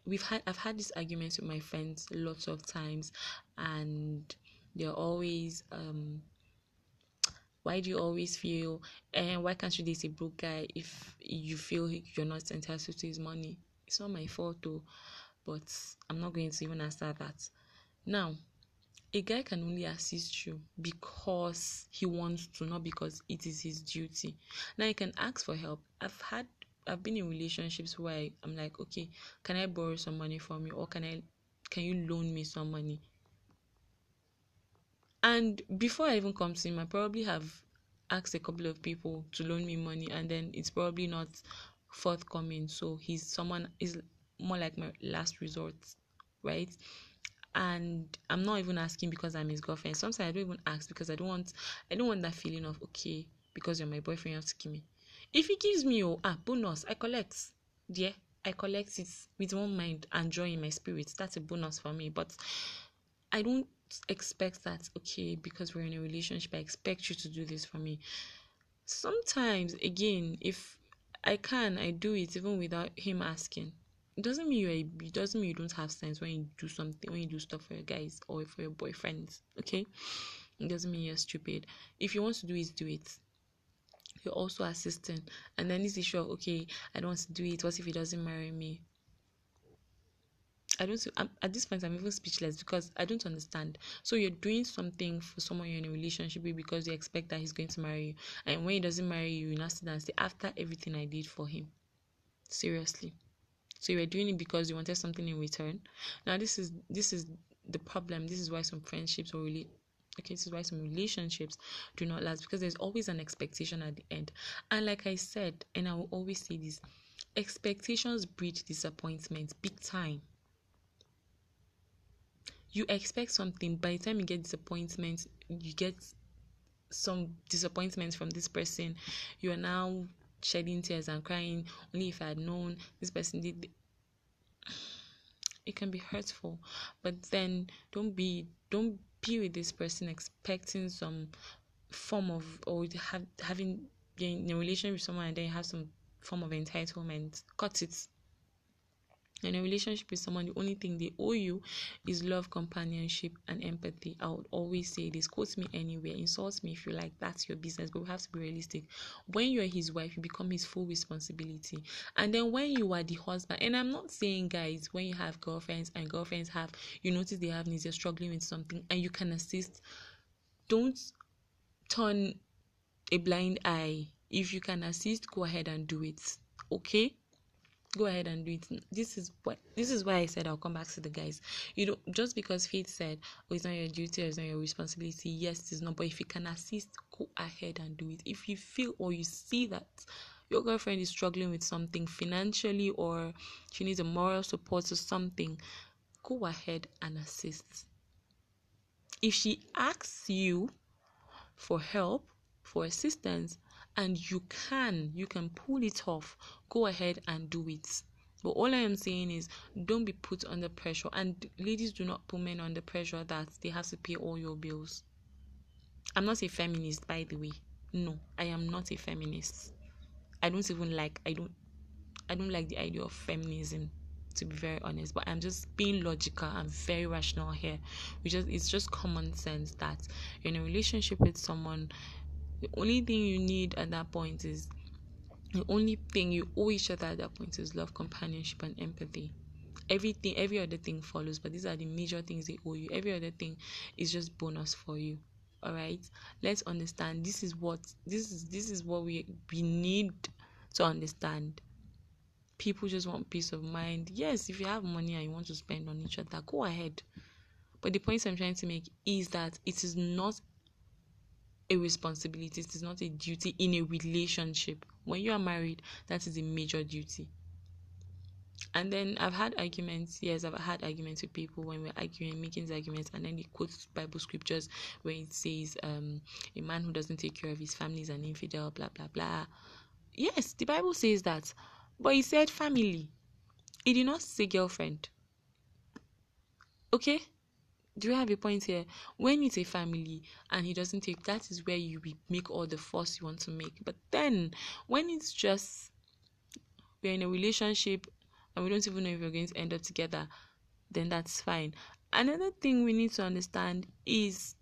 Speaker 1: we've had i've had these arguments with my friends lots of times and they're always um why do you always feel and eh, why can't you date a broke guy if you feel you're not entitled to his money? It's not my fault though but i'm not going to even answer that. Now a guy can only assist you because he wants to not because it is his duty. Now you can ask for help. I've had i've been in relationships where i'm like okay can i borrow some money from you or can i can you loan me some money and before I even come to him, I probably have asked a couple of people to loan me money, and then it's probably not forthcoming. So he's someone is more like my last resort, right? And I'm not even asking because I'm his girlfriend. Sometimes I don't even ask because I don't want I don't want that feeling of okay because you're my boyfriend, you have to give me. If he gives me oh ah bonus, I collect. Yeah, I collect it with one mind and joy in my spirit. That's a bonus for me. But I don't expect that okay because we're in a relationship i expect you to do this for me. Sometimes again if i can i do it even without him asking. It doesn't mean you are, it doesn't mean you don't have sense when you do something when you do stuff for your guys or for your boyfriends okay? It doesn't mean you're stupid. If you want to do it do it. You're also assisting. And then this issue of okay i don't want to do it what if he doesn't marry me I don't I'm, at this point I'm even speechless because I don't understand. So you're doing something for someone you're in a relationship with because you expect that he's going to marry you, and when he doesn't marry you, you now sit and say after everything I did for him. Seriously. So you are doing it because you wanted something in return. Now this is this is the problem. This is why some friendships or really okay this is why some relationships do not last because there's always an expectation at the end and like i said and i will always say this expectations breed disappointment big time you expect something by the time you get disappointment you get some disappointment from this person. You are now shedding tears and crying only if i had known this person did it can be hurtful. But then don't be don't be with this person expecting some form of or have, having in a relationship with someone and then you have some form of entitlement. Cut it in a relationship with someone, the only thing they owe you is love, companionship, and empathy. I would always say this quote me anywhere, insult me if you like, that's your business, but we have to be realistic. When you're his wife, you become his full responsibility. And then when you are the husband, and I'm not saying, guys, when you have girlfriends and girlfriends have, you notice they have needs, you're struggling with something, and you can assist, don't turn a blind eye. If you can assist, go ahead and do it. Okay? Go ahead and do it. This is what this is why i said i'll come back to the guys. You know just because faith said oh it's not your duty or it's not your responsibility yes it's not but if you can assist go ahead and do it. If you feel or you see that your girlfriend is struggling with something financially or she needs a moral support or something go ahead and assist. If she asks you for help for assistance and you can you can pull it off go ahead and do it. But all i am saying is don't be put under pressure. And ladies do not put men under pressure that they have to pay all your bills. I'm not a feminist by the way. No i am not a feminist. I don't even like i don't i don't like the idea of feminism to be very honest. But i'm just being logical and very rational here. Which is it's just common sense that in a relationship with someone the only thing you need at that point is the only thing you owe each other at that point is love, companionship, and empathy. everything every other thing follows but these are the major things they owe you. Every other thing is just bonus for you all right let's understand. This is what this is this is what we we need to understand. People just want peace of mind. Yes if you have money and you want to spend on each other go ahead. But the point i'm trying to make is that it is not a responsibility it is not a duty in a relationship when you are married that is a major duty and then I've had arguments, yes, I've had arguments with people when we're arguing, making these arguments, and then he quotes Bible scriptures where it says, um, a man who doesn't take care of his family is an infidel, blah blah blah. Yes, the Bible says that. But he said family. He did not say girlfriend. Okay? Do you have a point here? When it's a family and he doesn't take that is where you make all the fuss you want to make. But then when it's just we're in a relationship and we don't even know if we're going to end up together, then that's fine. Another thing we need to understand is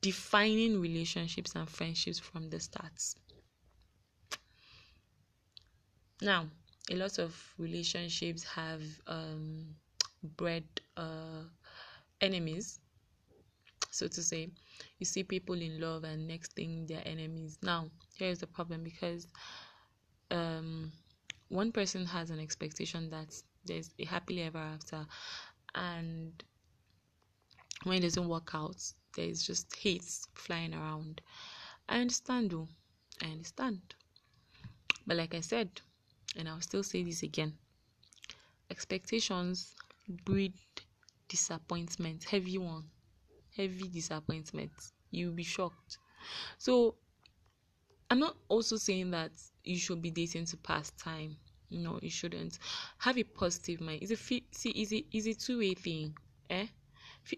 Speaker 1: defining relationships and friendships from the start. Now, a lot of relationships have um, bred uh, enemies, so to say. You see people in love, and next thing they're enemies. Now, here's the problem because um, one person has an expectation that there's a happily ever after and when it doesn't work out there's just hate flying around i understand though i understand but like i said and i'll still say this again expectations breed disappointment heavy one heavy disappointment you'll be shocked so i'm not also saying that you should be dating to pass time. No, you shouldn't. Have a positive mind. It's a fi- see, is a is a two way thing. Eh?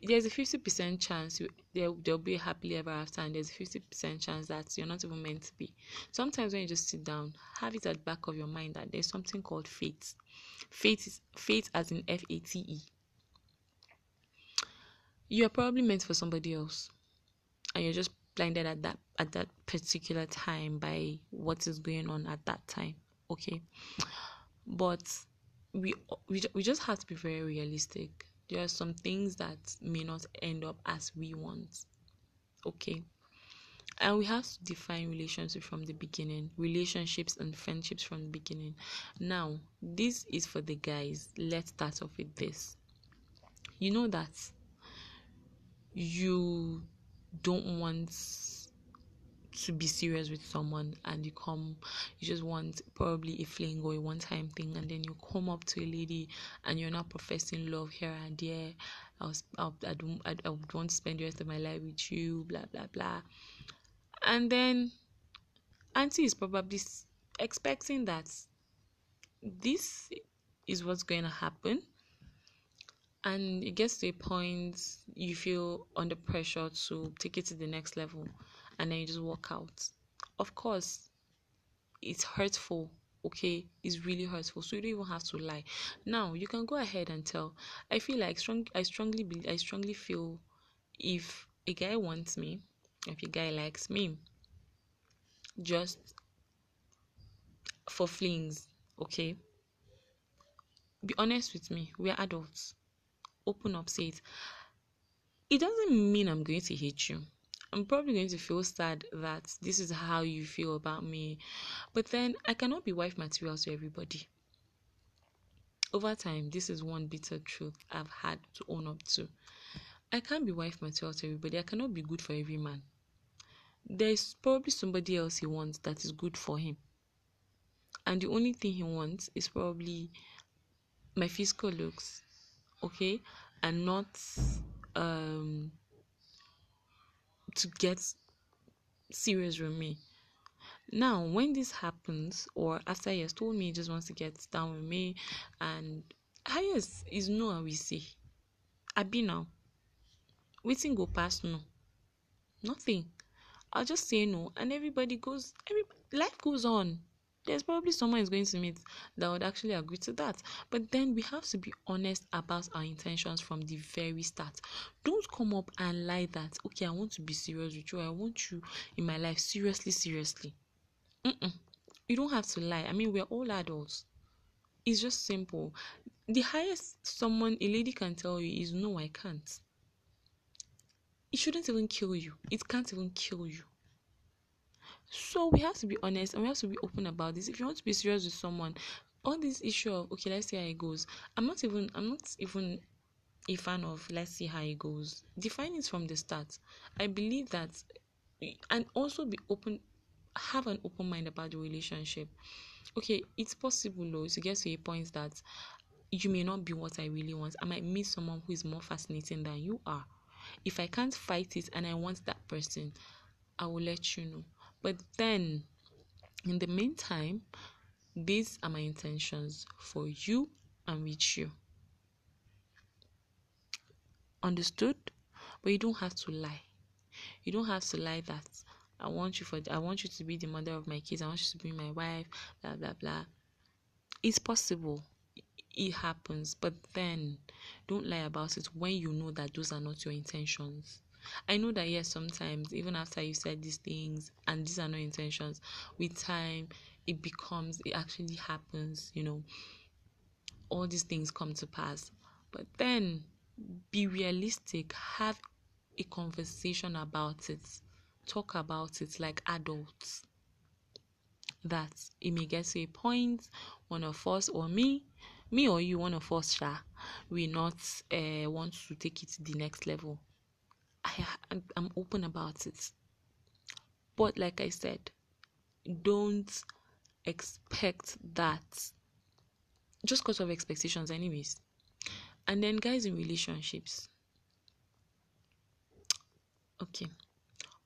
Speaker 1: There's a fifty percent chance you, there there'll be happily ever after, and there's a fifty percent chance that you're not even meant to be. Sometimes when you just sit down, have it at the back of your mind that there's something called fate. Fate is fate as in F A T E. You are probably meant for somebody else, and you're just blinded at that at that particular time by what is going on at that time okay? But we we, we just have to be very realistic. There are some things that may not end up as we want okay and we have to define relationship from the beginning relationships and friendships from the beginning. Now this is for the guys. Let's start off with this. You know that you don't want to be serious with someone and you come you just want probably a fling or a one time thing and then you come up to a lady and you're not professing love here and there. I was I, I, don't, I, I would want to spend the rest of my life with you blah blah blah and then auntie is probably expecting that this is what's going to happen. And it gets to a point you feel under pressure to take it to the next level and then you just walk out. Of course it's hurtful okay? It's really hurtful so you don't even have to lie. Now you can go ahead and tell. I feel like strong i strongly i strongly feel if a guy wants me if a guy likes me just for flings okay be honest with me we're adults open up, say it. It doesn't mean I'm going to hate you. I'm probably going to feel sad that this is how you feel about me. But then I cannot be wife material to everybody. Over time, this is one bitter truth I've had to own up to. I can't be wife material to everybody. I cannot be good for every man. There's probably somebody else he wants that is good for him. And the only thing he wants is probably my physical looks, okay? And not um to get serious with me. Now when this happens or after he has told me he just wants to get down with me and highest is no we say i be now. Waiting go past no? Nothing i'll just say no and everybody goes every life goes on there's probably someone is going to meet that would actually agree to that. But then we have to be honest about our intentions from the very start. Don't come up and lie that, okay, I want to be serious with you. I want you in my life seriously, seriously. Mm-mm. You don't have to lie. I mean, we're all adults. it's just simple. The highest someone a lady can tell you is no, I can't. It shouldn't even kill you. It can't even kill you. So we have to be honest and we have to be open about this. If you want to be serious with someone, all this issue of okay, let's see how it goes. I'm not even I'm not even a fan of let's see how it goes. Define it from the start. I believe that and also be open have an open mind about the relationship. Okay, it's possible though to get to a point that you may not be what I really want. I might meet someone who is more fascinating than you are. If I can't fight it and I want that person, I will let you know. But then, in the meantime, these are my intentions for you and with you. Understood? But you don't have to lie. You don't have to lie that I want you for I want you to be the mother of my kids. I want you to be my wife. Blah blah blah. It's possible. It happens, but then don't lie about it when you know that those are not your intentions. I know that yes, sometimes even after you said these things and these are not intentions, with time it becomes it actually happens, you know. All these things come to pass. But then be realistic, have a conversation about it talk about it like adults. That it may get to a point, one of us or me, me or you, one of us, sha, we not uh, want to take it to the next level. I, I'm open about it. But like I said, don't expect that just because of expectations, anyways. And then, guys, in relationships, okay,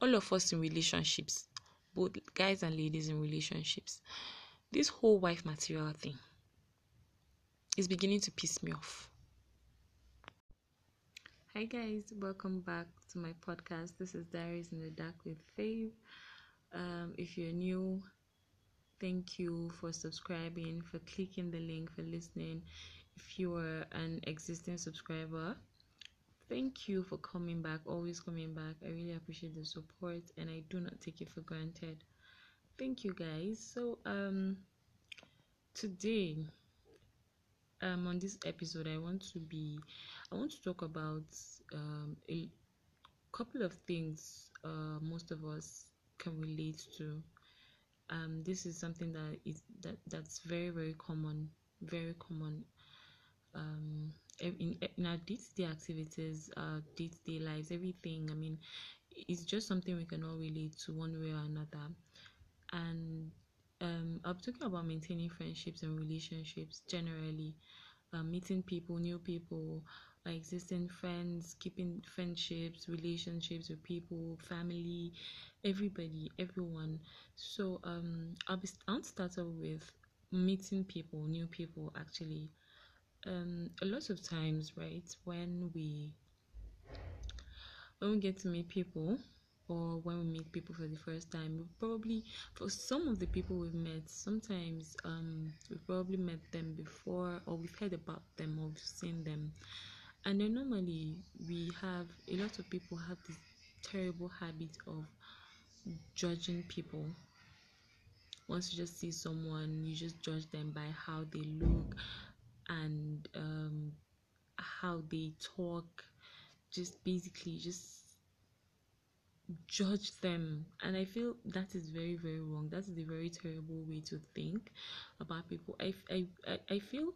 Speaker 1: all of us in relationships, both guys and ladies in relationships, this whole wife material thing is beginning to piss me off. Hi guys, welcome back to my podcast. This is Diaries in the Dark with Faith. Um, if you're new, thank you for subscribing, for clicking the link, for listening. If you are an existing subscriber, thank you for coming back, always coming back. I really appreciate the support and I do not take it for granted. Thank you guys. So um today um on this episode I want to be I want to talk about um a couple of things uh most of us can relate to. Um this is something that is that that's very very common, very common um in, in our day-to-day activities our day-to-day lives everything i mean it's just something we can all relate to one way or another and um, i'm talking about maintaining friendships and relationships generally. Um, meeting people new people existing friends keeping friendships relationships with people family everybody everyone. So um i'll be i'll start off with meeting people new people actually. Um a lot of times right when we when we get to meet people or when we meet people for the first time we probably for some of the people we've met sometimes um we've probably met them before or we've heard about them or we've seen them. And then normally we have a lot of people have this terrible habit of judging people. Once you just see someone you just judge them by how they look and um, how they talk. Just basically just judge them. And i feel that is very very wrong. That is a very terrible way to think about people. I i i feel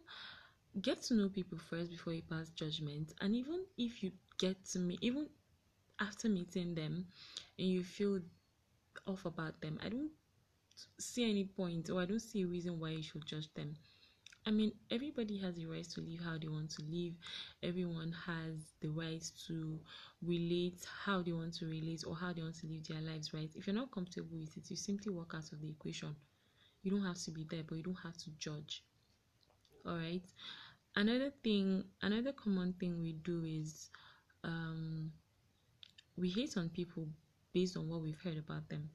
Speaker 1: get to know people first before you pass judgment. And even if you get to me even after meeting them and you feel off about them i don't see any point or i don't see a reason why you should judge them I mean, everybody has the right to live how they want to live. Everyone has the right to relate how they want to relate or how they want to live their lives, right? If you're not comfortable with it, you simply walk out of the equation. You don't have to be there, but you don't have to judge. All right. Another thing, another common thing we do is um, we hate on people based on what we've heard about them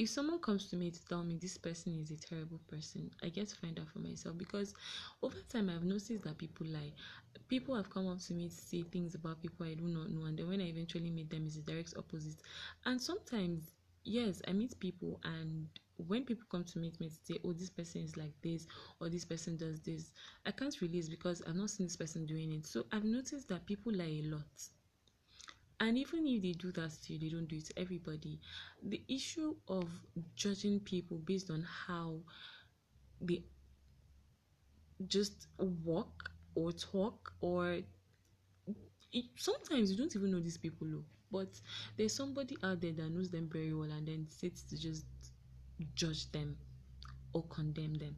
Speaker 1: if someone comes to me to tell me this person is a terrible person, I get to find out for myself because over time I've noticed that people lie. People have come up to me to say things about people I do not know, and then when I eventually meet them, it's the direct opposite. And sometimes, yes, I meet people and when people come to meet me to say oh this person is like this or this person does this i can't release because i've not seen this person doing it so i've noticed that people lie a lot and even if they do that to they don't do it to everybody. The issue of judging people based on how they just walk or talk or it, sometimes you don't even know these people but there's somebody out there that knows them very well and then sits to just judge them or condemn them.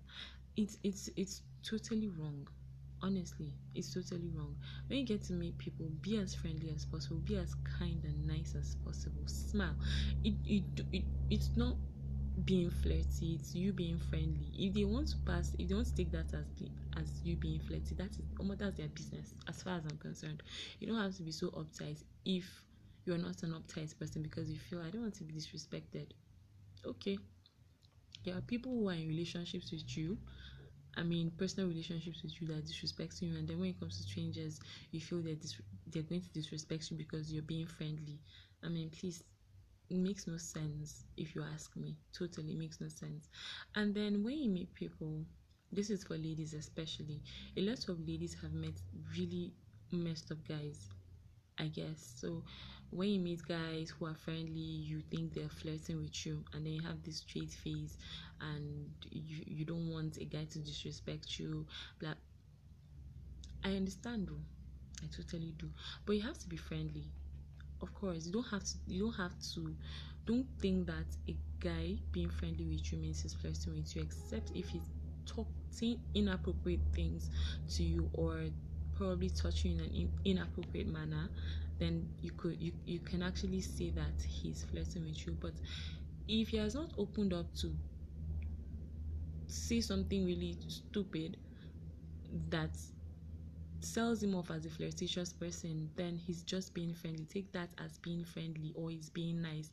Speaker 1: It's it's it's totally wrong honestly it's totally wrong. When you get to meet people be as friendly as possible be as kind and nice as possible. Smile. It, it, it it's not being flirty it's you being friendly. If they want to pass if they want to take that as be, as you being flirty that is almost that's their business as far as i'm concerned. You don't have to be so uptight if you're not an uptight person because you feel i don't want to be disrespected. Okay. There are people who are in relationships with you I mean, personal relationships with you that disrespect you, and then when it comes to strangers, you feel that dis- they're going to disrespect you because you're being friendly. I mean, please, it makes no sense if you ask me. Totally makes no sense. And then when you meet people, this is for ladies especially. A lot of ladies have met really messed up guys, I guess. So when you meet guys who are friendly, you think they're flirting with you, and then you have this straight face, and you you don't want a guy to disrespect you. Blah. I understand, though. I totally do. But you have to be friendly. Of course, you don't have to. You don't have to. Don't think that a guy being friendly with you means he's flirting with you, except if he's talking inappropriate things to you or probably touch you in an inappropriate manner then you could you, you can actually say that he's flirting with you but if he has not opened up to say something really stupid that sells him off as a flirtatious person, then he's just being friendly. Take that as being friendly or he's being nice.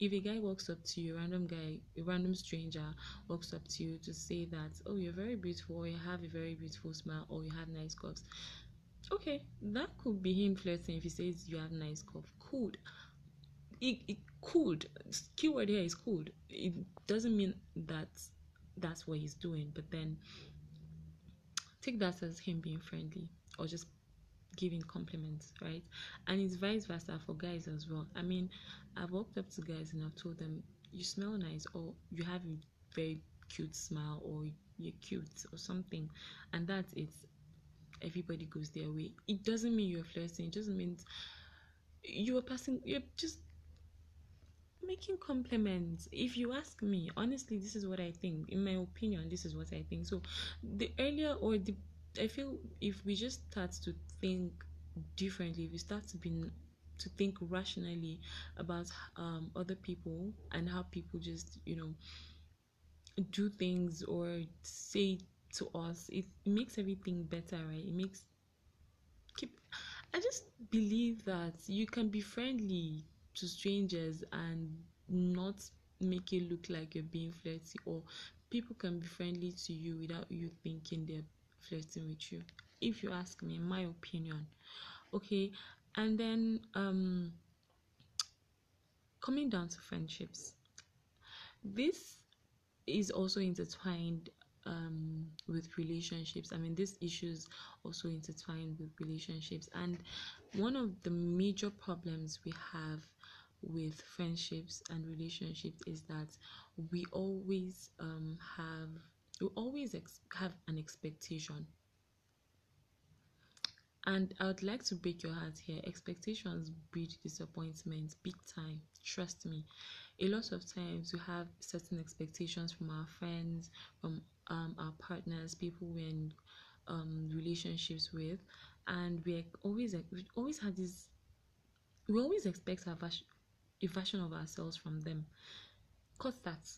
Speaker 1: If a guy walks up to you, random guy, a random stranger walks up to you to say that, oh, you're very beautiful, or you have a very beautiful smile, or you have nice curves, okay that could be him flirting if he says you have nice cough. Could. It, it could. Keyword here is could. It doesn't mean that that's what he's doing but then take that as him being friendly or just giving compliments right? And it's vice versa for guys as well. I mean i've walked up to guys and i've told them you smell nice or you have a very cute smile or you're cute or something. And that's it everybody goes their way. It doesn't mean you're flirting. It doesn't mean you're passing. You're just making compliments. If you ask me, honestly, this is what I think. In my opinion, this is what I think. So, the earlier or the I feel if we just start to think differently, if we start to be to think rationally about um, other people and how people just you know do things or say to us. It, makes everything better right? It makes keep i just believe that you can be friendly to strangers and not make it look like you're being flirty or people can be friendly to you without you thinking they're flirting with you if you ask me in my opinion. Okay and then um coming down to friendships. This is also intertwined um, with relationships. I mean, these issues also intertwine with relationships, and one of the major problems we have with friendships and relationships is that we always um, have we always ex- have an expectation and I would like to break your heart here. Expectations breed disappointment big time. Trust me. A lot of times we have certain expectations from our friends, from um, our partners, people we're in um, relationships with, and we always we always have this. We always expect a version, a version of ourselves from them. Cut that.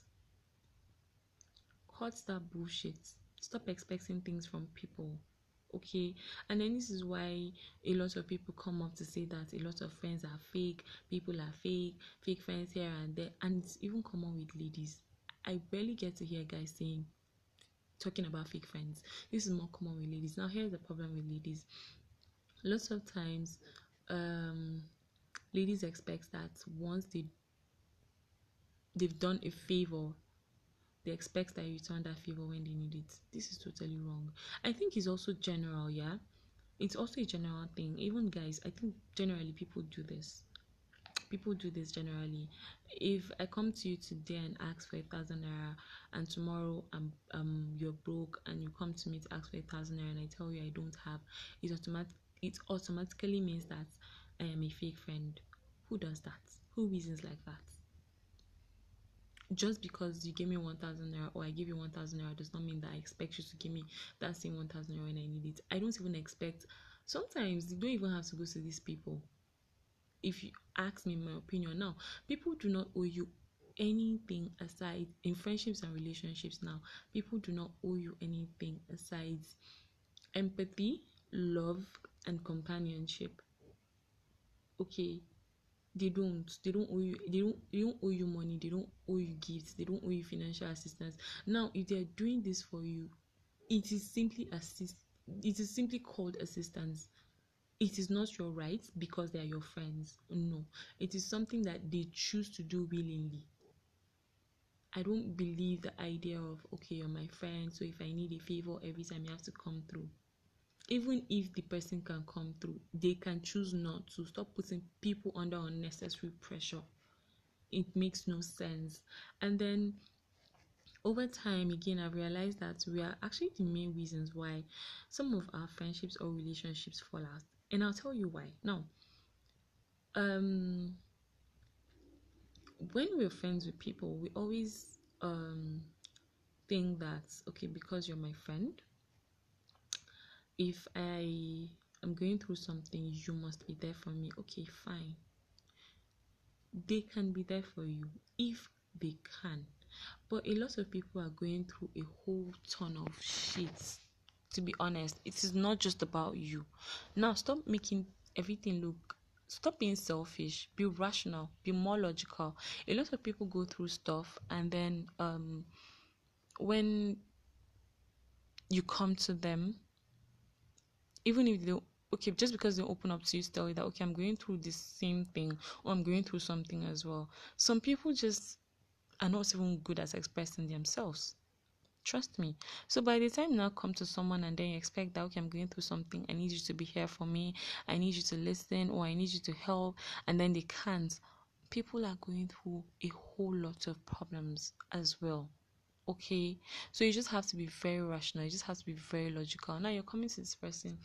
Speaker 1: Cut that bullshit. Stop expecting things from people okay and then this is why a lot of people come up to say that a lot of friends are fake people are fake fake friends here and there and it's even common with ladies i barely get to hear guys saying talking about fake friends. This is more common with ladies. Now, here's the problem with ladies. Lots of times, um, ladies expect that once they they've done a favor they expect that you return that favor when they need it. This is totally wrong. I think it's also general, yeah. It's also a general thing. Even guys, I think generally people do this. People do this generally. If I come to you today and ask for a thousand naira, and tomorrow um um you're broke and you come to me to ask for a thousand naira and I tell you I don't have, it automatic it automatically means that I am a fake friend. Who does that? Who reasons like that? just because you give me 1000 naira or I give you 1000 naira does not mean that I expect you to give me that same 1000 naira when I need it. I don't even expect, sometimes you don't even have to go to these people. If you ask me my opinion now, people do not owe you anything aside in friendships and relationships now. People do not owe you anything aside empathy, love, and companionship. Okay, they don't they don't owe you they don't they don't owe you money they don't owe you gifts they don't owe you financial assistance now if they're doing this for you it is simply assist it is simply called assistance it is not your right because they are your friends no it is something that they choose to do willingly i don't believe the idea of okay you're my friend so if i need a favor every time you have to come through even if the person can come through, they can choose not to. Stop putting people under unnecessary pressure. It makes no sense. And then over time, again, I've realized that we are actually the main reasons why some of our friendships or relationships fall out. And I'll tell you why. Now, um, when we're friends with people, we always um think that okay, because you're my friend, if I am going through something, you must be there for me. Okay, fine. They can be there for you if they can. But a lot of people are going through a whole ton of shit. To be honest, it is not just about you. Now, stop making everything look stop being selfish be rational be more logical. A lot of people go through stuff and then um when you come to them even if they okay just because they open up to you tell you that okay i'm going through this same thing or i'm going through something as well. Some people just are not even good at expressing themselves trust me. So by the time now come to someone and then you expect that okay i'm going through something i need you to be here for me i need you to listen or i need you to help and then they can't people are going through a whole lot of problems as well. Okay? So you just have to be very rational. You just have to be very logical. Now you're coming to this person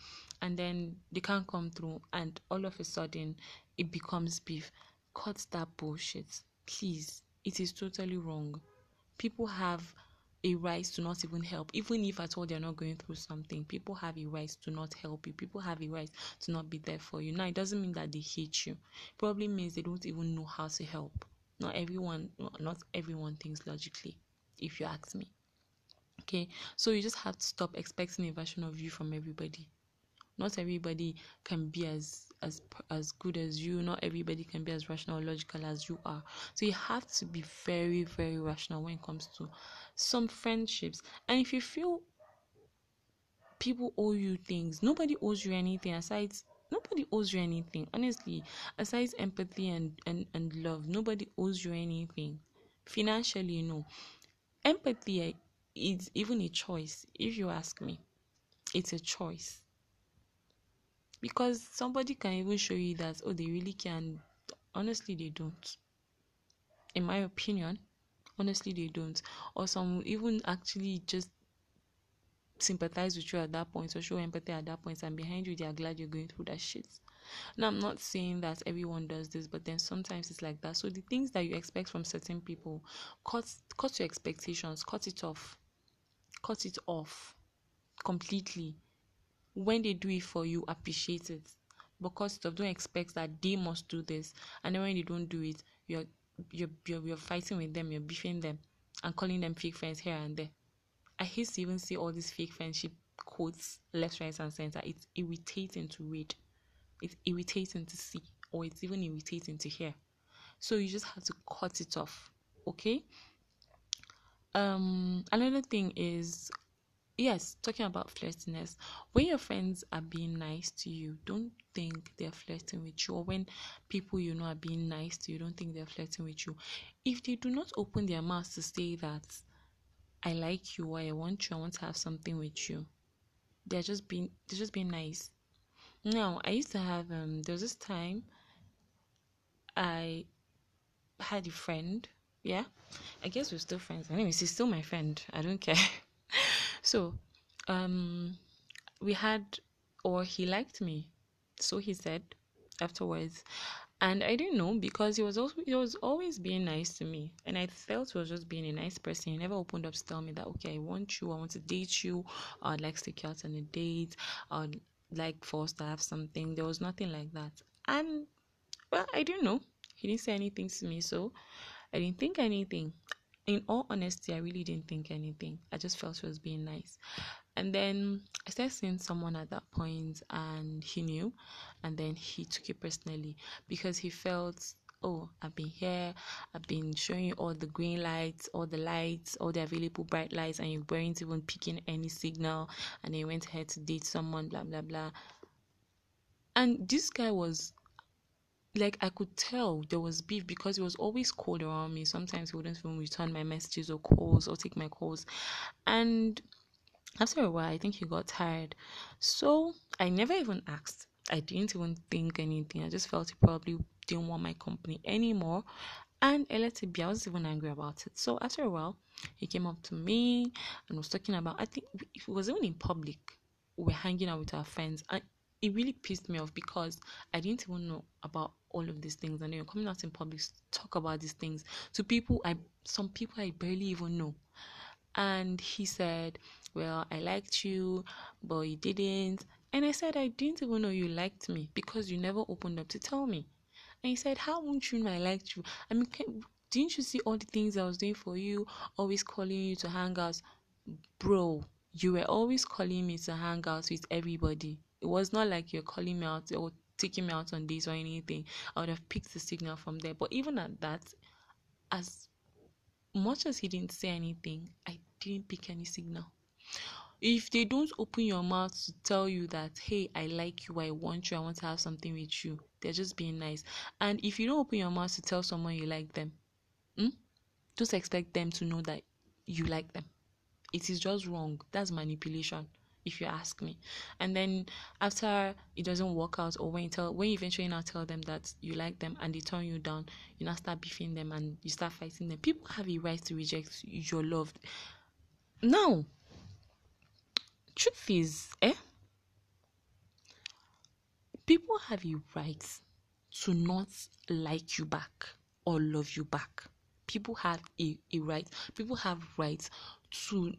Speaker 1: and then they can't come through and all of a sudden it becomes beef. Cut that bullshit. Please. It is totally wrong. People have a right to not even help. Even if at all they're not going through something people have a right to not help you. People have a right to not be there for you. Now it doesn't mean that they hate you. Probably means they don't even know how to help. Not everyone not everyone thinks logically if you ask me. Okay, so you just have to stop expecting a version of you from everybody. Not everybody can be as as as good as you. Not everybody can be as rational logical as you are. So you have to be very very rational when it comes to some friendships. And if you feel people owe you things, nobody owes you anything aside nobody owes you anything honestly aside empathy and, and and love nobody owes you anything financially no empathy eh, is even a choice if you ask me it's a choice because somebody can even show you that oh they really can honestly they don't in my opinion honestly they don't or some even actually just sympathize with you at that point or show empathy at that point and behind you they are glad you're going through that shit now, I'm not saying that everyone does this, but then sometimes it's like that. So the things that you expect from certain people, cut cut your expectations, cut it off, cut it off completely. When they do it for you, appreciate it. Because of don't expect that they must do this, and then when they don't do it, you're you're you're, you're fighting with them, you're beefing them, and calling them fake friends here and there. I hate to even see all these fake friendship quotes left, right, and center. It's irritating to read it's irritating to see or it's even irritating to hear so you just have to cut it off okay um another thing is yes talking about flirtiness when your friends are being nice to you don't think they're flirting with you or when people you know are being nice to you don't think they're flirting with you if they do not open their mouths to say that I like you or I want you, I want to have something with you. They're just being they're just being nice. Now, I used to have um there was this time I had a friend, yeah. I guess we're still friends. Anyway, she's still my friend. I don't care. so, um we had or he liked me. So he said afterwards. And I didn't know because he was also he was always being nice to me. And I felt he was just being a nice person. He never opened up to tell me that okay, I want you, I want to date you, I'd like to take you out on a date, I'd like for us to have something. There was nothing like that. And well, I didn't know. He didn't say anything to me, so I didn't think anything. In all honesty, I really didn't think anything. I just felt she was being nice. And then I started seeing someone at that point, and he knew, and then he took it personally because he felt, oh, I've been here, I've been showing you all the green lights, all the lights, all the available bright lights, and you weren't even picking any signal, and you went ahead to date someone, blah blah blah. And this guy was like I could tell there was beef because he was always cold around me. Sometimes he wouldn't even return my messages or calls or take my calls. And after a while, I think he got tired. So I never even asked. I didn't even think anything. I just felt he probably didn't want my company anymore. And I let it be. I wasn't even angry about it. So after a while, he came up to me and was talking about, I think it was even in public. We were hanging out with our friends. And it really pissed me off because I didn't even know about all of these things. And you're coming out in public to talk about these things to people I some people I barely even know. And he said, Well, I liked you, but you didn't. And I said, I didn't even know you liked me because you never opened up to tell me. And he said, How won't you know I liked you? I mean, can, didn't you see all the things I was doing for you? Always calling you to hang out. Bro, you were always calling me to hang out with everybody. It was not like you're calling me out or taking me out on dates or anything. I would have picked the signal from there. But even at that, as much as he didn't say anything, I didn't pick any signal. If they don't open your mouth to tell you that, hey, I like you, I want you, I want to have something with you, they're just being nice. And if you don't open your mouth to tell someone you like them, hmm, just expect them to know that you like them. It is just wrong. That's manipulation if you ask me. And then after it doesn't work out, or when you tell when you eventually now tell them that you like them and they turn you down, you now start beefing them and you start fighting them. People have a right to reject your love. Now, truth is, eh? People have a right to not like you back or love you back. People have a, a right. People have rights to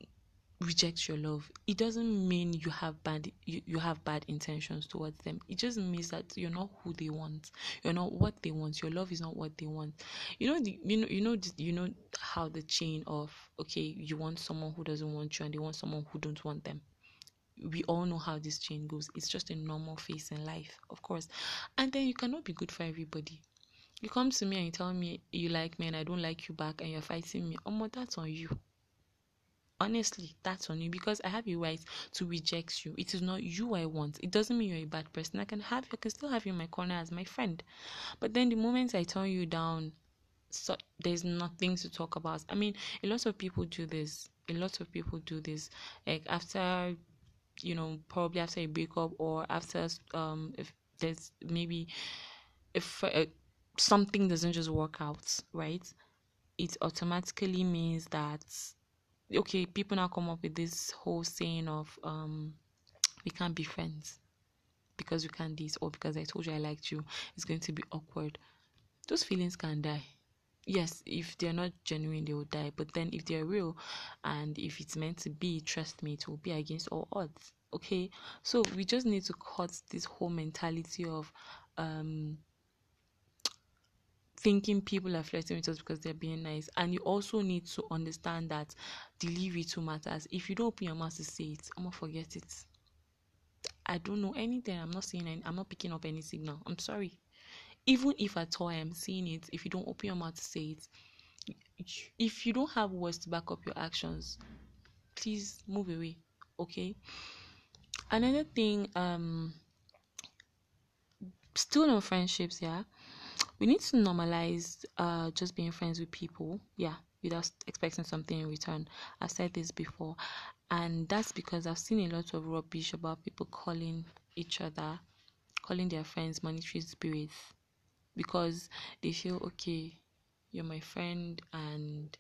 Speaker 1: reject your love it doesn't mean you have bad you, you have bad intentions towards them. It just means that you're not who they want. You're not what they want. Your love is not what they want. You know the you know you know you know how the chain of okay you want someone who doesn't want you and they want someone who don't want them. We all know how this chain goes. It's just a normal phase in life of course. And then you cannot be good for everybody. You come to me and you tell me you like me and i don't like you back and you're fighting me. Oh that's on you honestly that's on you because i have a right to reject you. It is not you i want. It doesn't mean you're a bad person. I can have you i can still have you in my corner as my friend. But then the moment i turn you down so there's nothing to talk about. I mean a lot of people do this. A lot of people do this. Like after you know probably after a breakup or after um if there's maybe if uh, something doesn't just work out right? It automatically means that okay, people now come up with this whole saying of um, we can't be friends because you can't this or because I told you I liked you. It's going to be awkward. Those feelings can die. Yes, if they're not genuine, they will die. But then if they're real and if it's meant to be, trust me, it will be against all odds. Okay, so we just need to cut this whole mentality of um thinking people are flirting with us because they're being nice. And you also need to understand that delivery too matters. If you don't open your mouth to say it, I'm gonna forget it. I don't know anything. I'm not seeing any, I'm not picking up any signal. I'm sorry. Even if at all I am seeing it, if you don't open your mouth to say it, if you don't have words to back up your actions, please move away. Okay. Another thing, um, still on friendships, yeah we need to normalize uh just being friends with people yeah without expecting something in return. I've said this before, and that's because I've seen a lot of rubbish about people calling each other, calling their friends monitoring spirits because they feel okay, you're my friend and